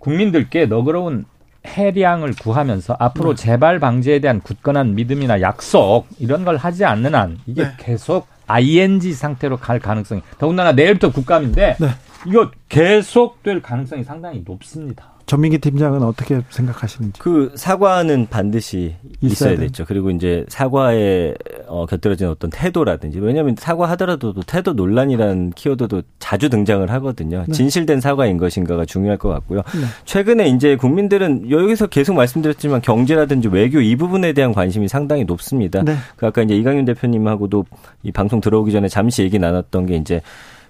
국민들께 너그러운 해량을 구하면서 앞으로 네. 재발 방지에 대한 굳건한 믿음이나 약속 이런 걸 하지 않는 한 이게 네. 계속 ING 상태로 갈 가능성이 더군다나 내일부터 국감인데 네. 이거 계속될 가능성이 상당히 높습니다. 전민기 팀장은 어떻게 생각하시는지? 그 사과는 반드시 있어야, 있어야 됐죠. 그리고 이제 사과에 어, 곁들여진 어떤 태도라든지 왜냐하면 사과하더라도 태도 논란이라는 키워드도 자주 등장을 하거든요. 네. 진실된 사과인 것인가가 중요할 것 같고요. 네. 최근에 이제 국민들은 여기서 계속 말씀드렸지만 경제라든지 외교 이 부분에 대한 관심이 상당히 높습니다. 네. 그 아까 이제 이강윤 대표님하고도 이 방송 들어오기 전에 잠시 얘기 나눴던 게 이제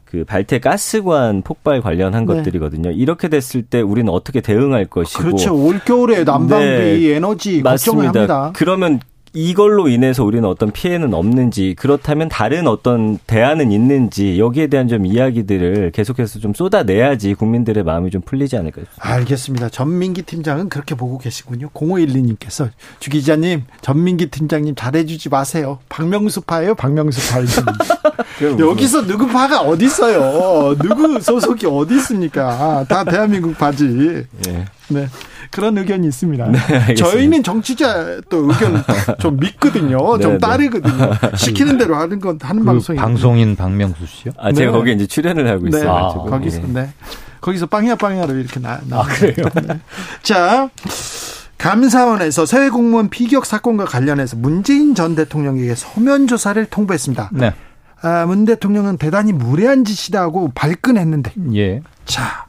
그 발태 가스관 폭발 관련한 네. 것들이거든요. 이렇게 됐을 때 우리는 어떻게 대응할 것이고 그렇죠. 올 겨울에 난방비, 네. 에너지 걱정을 합니다. 그러면 이걸로 인해서 우리는 어떤 피해는 없는지 그렇다면 다른 어떤 대안은 있는지 여기에 대한 좀 이야기들을 계속해서 좀 쏟아내야지 국민들의 마음이 좀 풀리지 않을까 싶습니다. 알겠습니다. 전민기 팀장은 그렇게 보고 계시군요. 0512님께서 주 기자님 전민기 팀장님 잘해주지 마세요. 박명수 파예요. 박명수 파이 여기서 누구 파가 어디 있어요? 누구 소속이 어디 있습니까? 다 대한민국 파지. 예. 네. 그런 의견이 있습니다. 네, 저희는 정치자 또 의견 (laughs) 좀 믿거든요. 네, 좀 네. 따르거든요. 시키는 대로 하는 건 하는 그 방송이. 방송인 박명수 씨요? 아, 제가 네. 거기 이제 출연을 하고 있어요. 아, 거기서 네. 거기서 빵야 빵야로 이렇게 나. 나 아, 그래요? 네. 자. 감사원에서 서해 공무원 피격 사건과 관련해서 문재인 전 대통령에게 서면 조사를 통보했습니다. 네. 아, 문 대통령은 대단히 무례한 짓이다고 발끈했는데. 예. 자,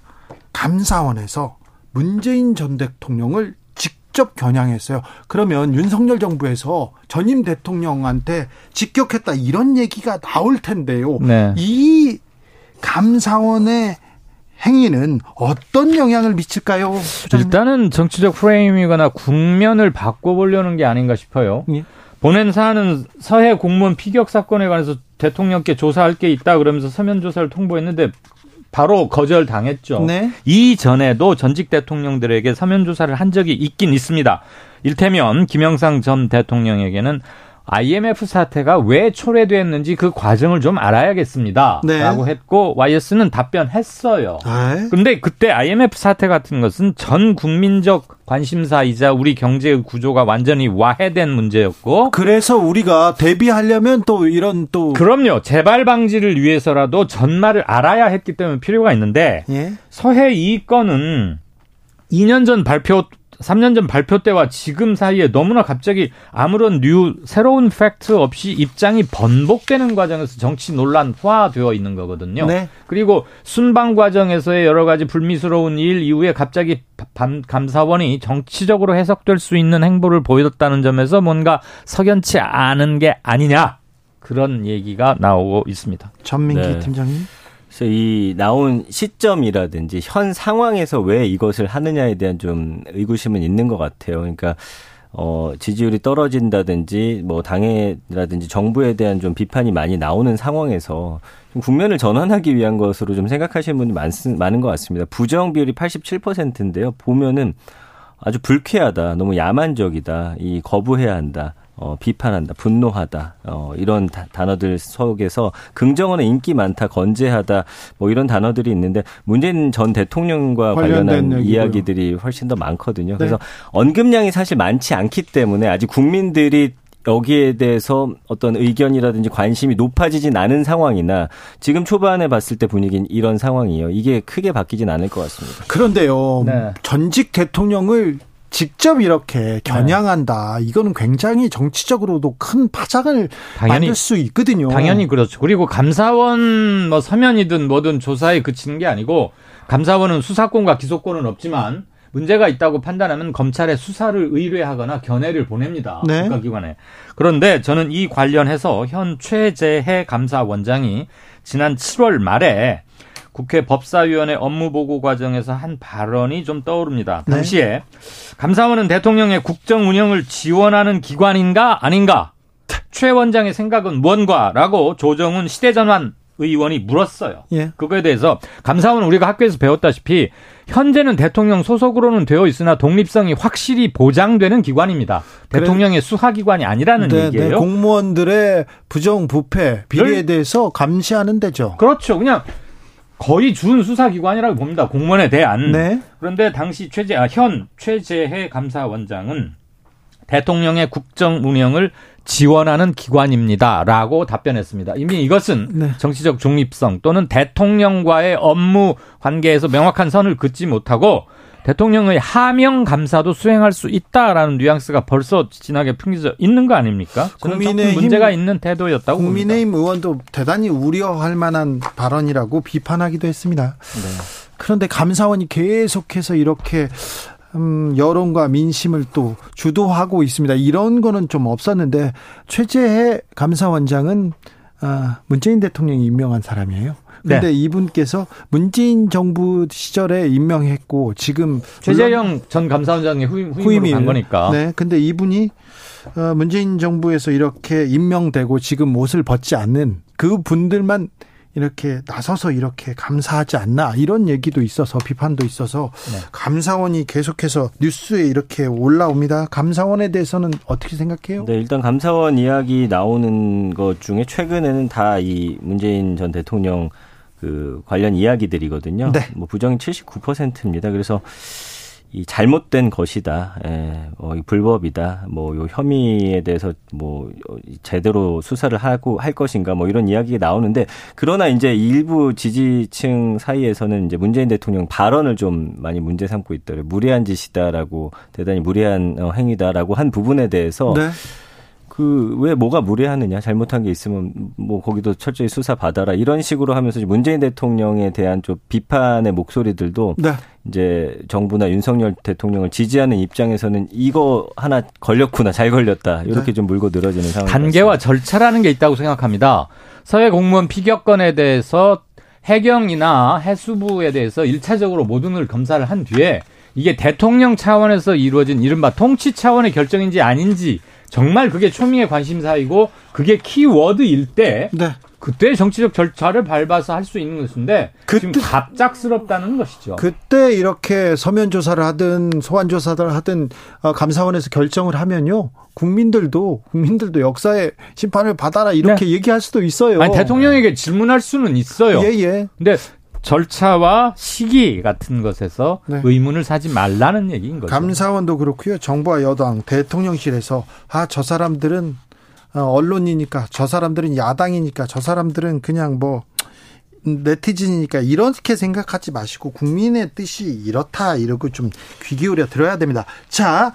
감사원에서 문재인 전 대통령을 직접 겨냥했어요. 그러면 윤석열 정부에서 전임 대통령한테 직격했다 이런 얘기가 나올 텐데요. 네. 이 감사원의 행위는 어떤 영향을 미칠까요? 소장님? 일단은 정치적 프레임이거나 국면을 바꿔보려는 게 아닌가 싶어요. 예. 보낸 사안은 서해 공무원 피격 사건에 관해서 대통령께 조사할 게 있다 그러면서 서면 조사를 통보했는데 바로 거절당했죠. 네. 이전에도 전직 대통령들에게 사면 조사를 한 적이 있긴 있습니다. 일테면 김영상 전 대통령에게는 IMF 사태가 왜 초래됐는지 그 과정을 좀 알아야겠습니다. 네. 라고 했고 YS는 답변했어요. 네. 근데 그때 IMF 사태 같은 것은 전 국민적 관심사이자 우리 경제의 구조가 완전히 와해된 문제였고 그래서 우리가 대비하려면 또 이런 또 그럼요. 재발 방지를 위해서라도 전말을 알아야 했기 때문에 필요가 있는데 예? 서해 이 건은 2년 전 발표 3년 전 발표 때와 지금 사이에 너무나 갑자기 아무런 뉴 새로운 팩트 없이 입장이 번복되는 과정에서 정치 논란화되어 있는 거거든요. 네. 그리고 순방 과정에서의 여러 가지 불미스러운 일 이후에 갑자기 감사원이 정치적으로 해석될 수 있는 행보를 보였다는 점에서 뭔가 석연치 않은 게 아니냐 그런 얘기가 나오고 있습니다. 전민기 네. 팀장님. 그래서 이 나온 시점이라든지 현 상황에서 왜 이것을 하느냐에 대한 좀 의구심은 있는 것 같아요. 그러니까 어, 지지율이 떨어진다든지, 뭐, 당해라든지 정부에 대한 좀 비판이 많이 나오는 상황에서 좀 국면을 전환하기 위한 것으로 좀 생각하시는 분이 많, 많은 것 같습니다. 부정 비율이 87%인데요. 보면은 아주 불쾌하다, 너무 야만적이다, 이 거부해야 한다. 어, 비판한다, 분노하다, 어, 이런 다, 단어들 속에서 긍정어는 인기 많다, 건재하다, 뭐 이런 단어들이 있는데 문재인 전 대통령과 관련한 이야기들이 훨씬 더 많거든요. 네. 그래서 언급량이 사실 많지 않기 때문에 아직 국민들이 여기에 대해서 어떤 의견이라든지 관심이 높아지진 않은 상황이나 지금 초반에 봤을 때 분위기는 이런 상황이에요. 이게 크게 바뀌진 않을 것 같습니다. 그런데요. 네. 전직 대통령을 직접 이렇게 겨냥한다. 네. 이거는 굉장히 정치적으로도 큰 파장을 당연히, 만들 수 있거든요. 당연히 그렇죠. 그리고 감사원 뭐 서면이든 뭐든 조사에 그치는 게 아니고 감사원은 수사권과 기소권은 없지만 문제가 있다고 판단하면 검찰에 수사를 의뢰하거나 견해를 보냅니다. 네. 국가기관에. 그런데 저는 이 관련해서 현 최재해 감사원장이 지난 7월 말에 국회 법사위원회 업무보고 과정에서 한 발언이 좀 떠오릅니다. 네. 당시에 네. 감사원은 대통령의 국정 운영을 지원하는 기관인가 아닌가? 최 원장의 생각은 뭔가라고 조정훈 시대전환 의원이 물었어요. 예. 그거에 대해서 감사원은 우리가 학교에서 배웠다시피 현재는 대통령 소속으로는 되어 있으나 독립성이 확실히 보장되는 기관입니다. 대통령의 수사기관이 아니라는 네, 네. 얘기예요. 네, 공무원들의 부정 부패 비리에 대해서 감시하는 데죠. 그렇죠. 그냥 거의 준 수사기관이라고 봅니다. 공무원에 대한. 네. 그런데 당시 최재, 아, 현 최재해 감사원장은 대통령의 국정 운영을 지원하는 기관입니다 라고 답변했습니다. 이미 이것은 네. 정치적 중립성 또는 대통령과의 업무 관계에서 명확한 선을 긋지 못하고 대통령의 하명 감사도 수행할 수 있다라는 뉘앙스가 벌써 진하게 풍겨져 있는 거 아닙니까? 국민의힘 문제가 있는 태도였다고 국민의힘 봅니다. 의원도 대단히 우려할 만한 발언이라고 비판하기도 했습니다. 네. 그런데 감사원이 계속해서 이렇게 음, 여론과 민심을 또 주도하고 있습니다. 이런 거는 좀 없었는데 최재해 감사원장은 아, 문재인 대통령이 임명한 사람이에요. 근데 네. 이분께서 문재인 정부 시절에 임명했고 지금 최재형 전 감사원장의 후임, 후임으로 간 거니까. 네. 근데 이분이 어, 문재인 정부에서 이렇게 임명되고 지금 옷을 벗지 않는 그 분들만 이렇게 나서서 이렇게 감사하지 않나 이런 얘기도 있어서 비판도 있어서 네. 감사원이 계속해서 뉴스에 이렇게 올라옵니다. 감사원에 대해서는 어떻게 생각해요? 네, 일단 감사원 이야기 나오는 것 중에 최근에는 다 이 문재인 전 대통령 그 관련 이야기들이거든요. 네. 뭐 부정이 79%입니다. 그래서 이 잘못된 것이다, 예, 어, 불법이다, 뭐, 요 혐의에 대해서 뭐, 제대로 수사를 하고 할 것인가, 뭐, 이런 이야기가 나오는데, 그러나 이제 일부 지지층 사이에서는 이제 문재인 대통령 발언을 좀 많이 문제 삼고 있더래요. 무례한 짓이다라고, 대단히 무례한 어, 행위다라고 한 부분에 대해서, 네. 그 왜 뭐가 무례하느냐 잘못한 게 있으면 뭐 거기도 철저히 수사 받아라 이런 식으로 하면서 문재인 대통령에 대한 좀 비판의 목소리들도 네. 이제 정부나 윤석열 대통령을 지지하는 입장에서는 이거 하나 걸렸구나 잘 걸렸다 이렇게 네. 좀 물고 늘어지는 상황. 단계와 절차라는 게 있다고 생각합니다. 사회 공무원 피격건에 대해서 해경이나 해수부에 대해서 일차적으로 모든을 검사를 한 뒤에 이게 대통령 차원에서 이루어진 이른바 통치 차원의 결정인지 아닌지 정말 그게 초미의 관심사이고 그게 키워드일 때 네. 그때 정치적 절차를 밟아서 할 수 있는 것인데 그때, 지금 갑작스럽다는 것이죠. 그때 이렇게 서면 조사를 하든 소환 조사를 하든 어, 감사원에서 결정을 하면요. 국민들도 국민들도 역사의 심판을 받아라 이렇게 네. 얘기할 수도 있어요. 아니, 대통령에게 질문할 수는 있어요. 예, 예. 근데 절차와 시기 같은 것에서 네. 의문을 사지 말라는 얘기인 거죠. 감사원도 그렇고요. 정부와 여당, 대통령실에서 아 저 사람들은 어, 언론이니까 저 사람들은 야당이니까 저 사람들은 그냥 뭐 네티즌이니까 이렇게 생각하지 마시고 국민의 뜻이 이렇다 이러고 좀 귀 기울여 들어야 됩니다. 자,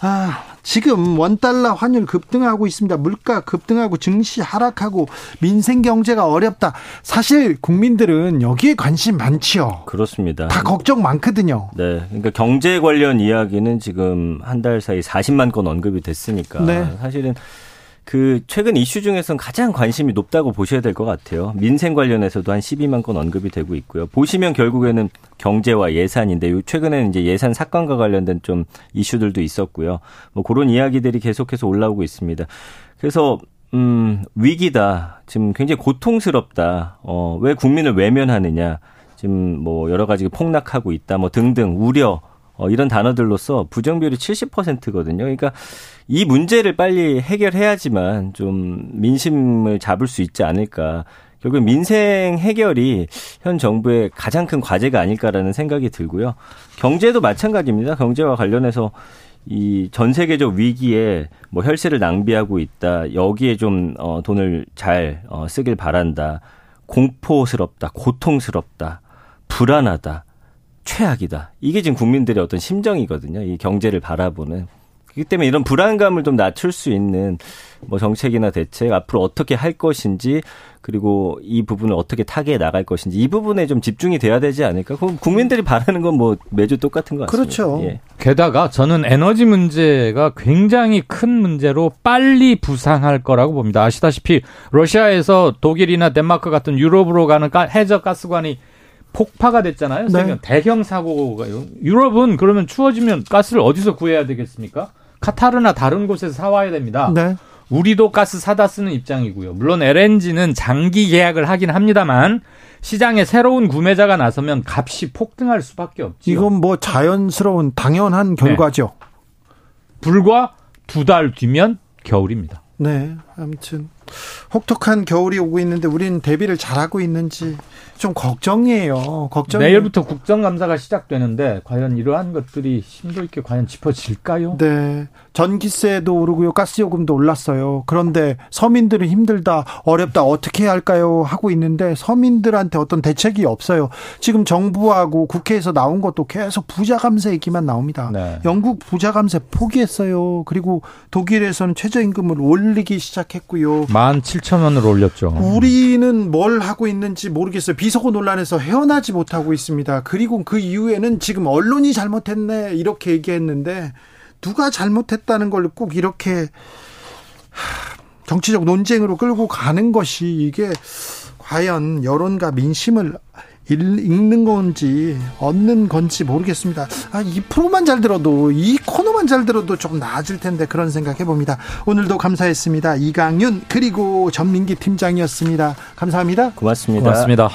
아, 지금 원달러 환율 급등하고 있습니다. 물가 급등하고 증시 하락하고 민생 경제가 어렵다. 사실 국민들은 여기에 관심 많지요. 그렇습니다. 다 걱정 많거든요. 네. 그러니까 경제 관련 이야기는 지금 한 달 사이 40만 건 언급이 됐으니까 네. 사실은 그 최근 이슈 중에서는 가장 관심이 높다고 보셔야 될 것 같아요. 민생 관련해서도 한 12만 건 언급이 되고 있고요. 보시면 결국에는 경제와 예산인데 최근에는 이제 예산 사건과 관련된 좀 이슈들도 있었고요. 뭐 그런 이야기들이 계속해서 올라오고 있습니다. 그래서 음, 위기다. 지금 굉장히 고통스럽다. 어, 왜 국민을 외면하느냐. 지금 뭐 여러 가지 폭락하고 있다. 뭐 등등 우려 어, 이런 단어들로서 부정 비율이 70%거든요. 그러니까 이 문제를 빨리 해결해야지만 좀 민심을 잡을 수 있지 않을까. 결국 민생 해결이 현 정부의 가장 큰 과제가 아닐까라는 생각이 들고요. 경제도 마찬가지입니다. 경제와 관련해서 이 전 세계적 위기에 뭐 혈세를 낭비하고 있다. 여기에 좀 어, 돈을 잘 어, 쓰길 바란다. 공포스럽다. 고통스럽다. 불안하다. 최악이다. 이게 지금 국민들의 어떤 심정이거든요. 이 경제를 바라보는. 그렇기 때문에 이런 불안감을 좀 낮출 수 있는 뭐 정책이나 대책 앞으로 어떻게 할 것인지 그리고 이 부분을 어떻게 타개해 나갈 것인지 이 부분에 좀 집중이 돼야 되지 않을까? 그럼 국민들이 바라는 건 뭐 매주 똑같은 것 같습니다. 그렇죠. 예. 게다가 저는 에너지 문제가 굉장히 큰 문제로 빨리 부상할 거라고 봅니다. 아시다시피 러시아에서 독일이나 덴마크 같은 유럽으로 가는 해저 가스관이 폭파가 됐잖아요. 네. 대형 사고가 유럽은 그러면 추워지면 가스를 어디서 구해야 되겠습니까? 카타르나 다른 곳에서 사와야 됩니다. 네. 우리도 가스 사다 쓰는 입장이고요. 물론 LNG는 장기 계약을 하긴 합니다만 시장에 새로운 구매자가 나서면 값이 폭등할 수밖에 없죠. 이건 뭐 자연스러운 당연한 결과죠. 네. 불과 두 달 뒤면 겨울입니다. 네. 아무튼 혹독한 겨울이 오고 있는데 우리는 대비를 잘하고 있는지 좀 걱정이에요. 걱정. 내일부터 국정감사가 시작되는데 과연 이러한 것들이 심도 있게 과연 짚어질까요? 네. 전기세도 오르고요. 가스요금도 올랐어요. 그런데 서민들은 힘들다, 어렵다, 어떻게 해야 할까요? 하고 있는데 서민들한테 어떤 대책이 없어요. 지금 정부하고 국회에서 나온 것도 계속 부자 감세 얘기만 나옵니다. 네. 영국 부자 감세 포기했어요. 그리고 독일에서는 최저임금을 올리기 시작했고요. 17,000원으로 올렸죠. 우리는 뭘 하고 있는지 모르겠어요. 비속어 논란에서 헤어나지 못하고 있습니다. 그리고 그 이후에는 지금 언론이 잘못했네 이렇게 얘기했는데 누가 잘못했다는 걸 꼭 이렇게 정치적 논쟁으로 끌고 가는 것이 이게 과연 여론과 민심을 읽는 건지 얻는 건지 모르겠습니다. 아, 이 프로만 잘 들어도 이 코너만 잘 들어도 좀 나아질 텐데 그런 생각 해 봅니다. 오늘도 감사했습니다. 이강윤 그리고 전민기 팀장이었습니다. 감사합니다. 고맙습니다. 고맙습니다.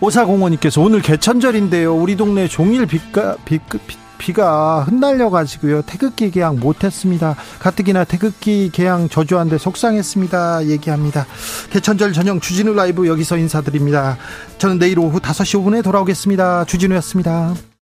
오사공원님께서 오늘 개천절인데요. 우리 동네 종일 빛가, 빛, 빛 비가 흩날려 가지고요. 태극기 개항 못했습니다. 가뜩이나 태극기 개항 저주한데 속상했습니다. 얘기합니다. 개천절 전용 주진우 라이브 여기서 인사드립니다. 저는 내일 오후 5시 5분에 돌아오겠습니다. 주진우였습니다.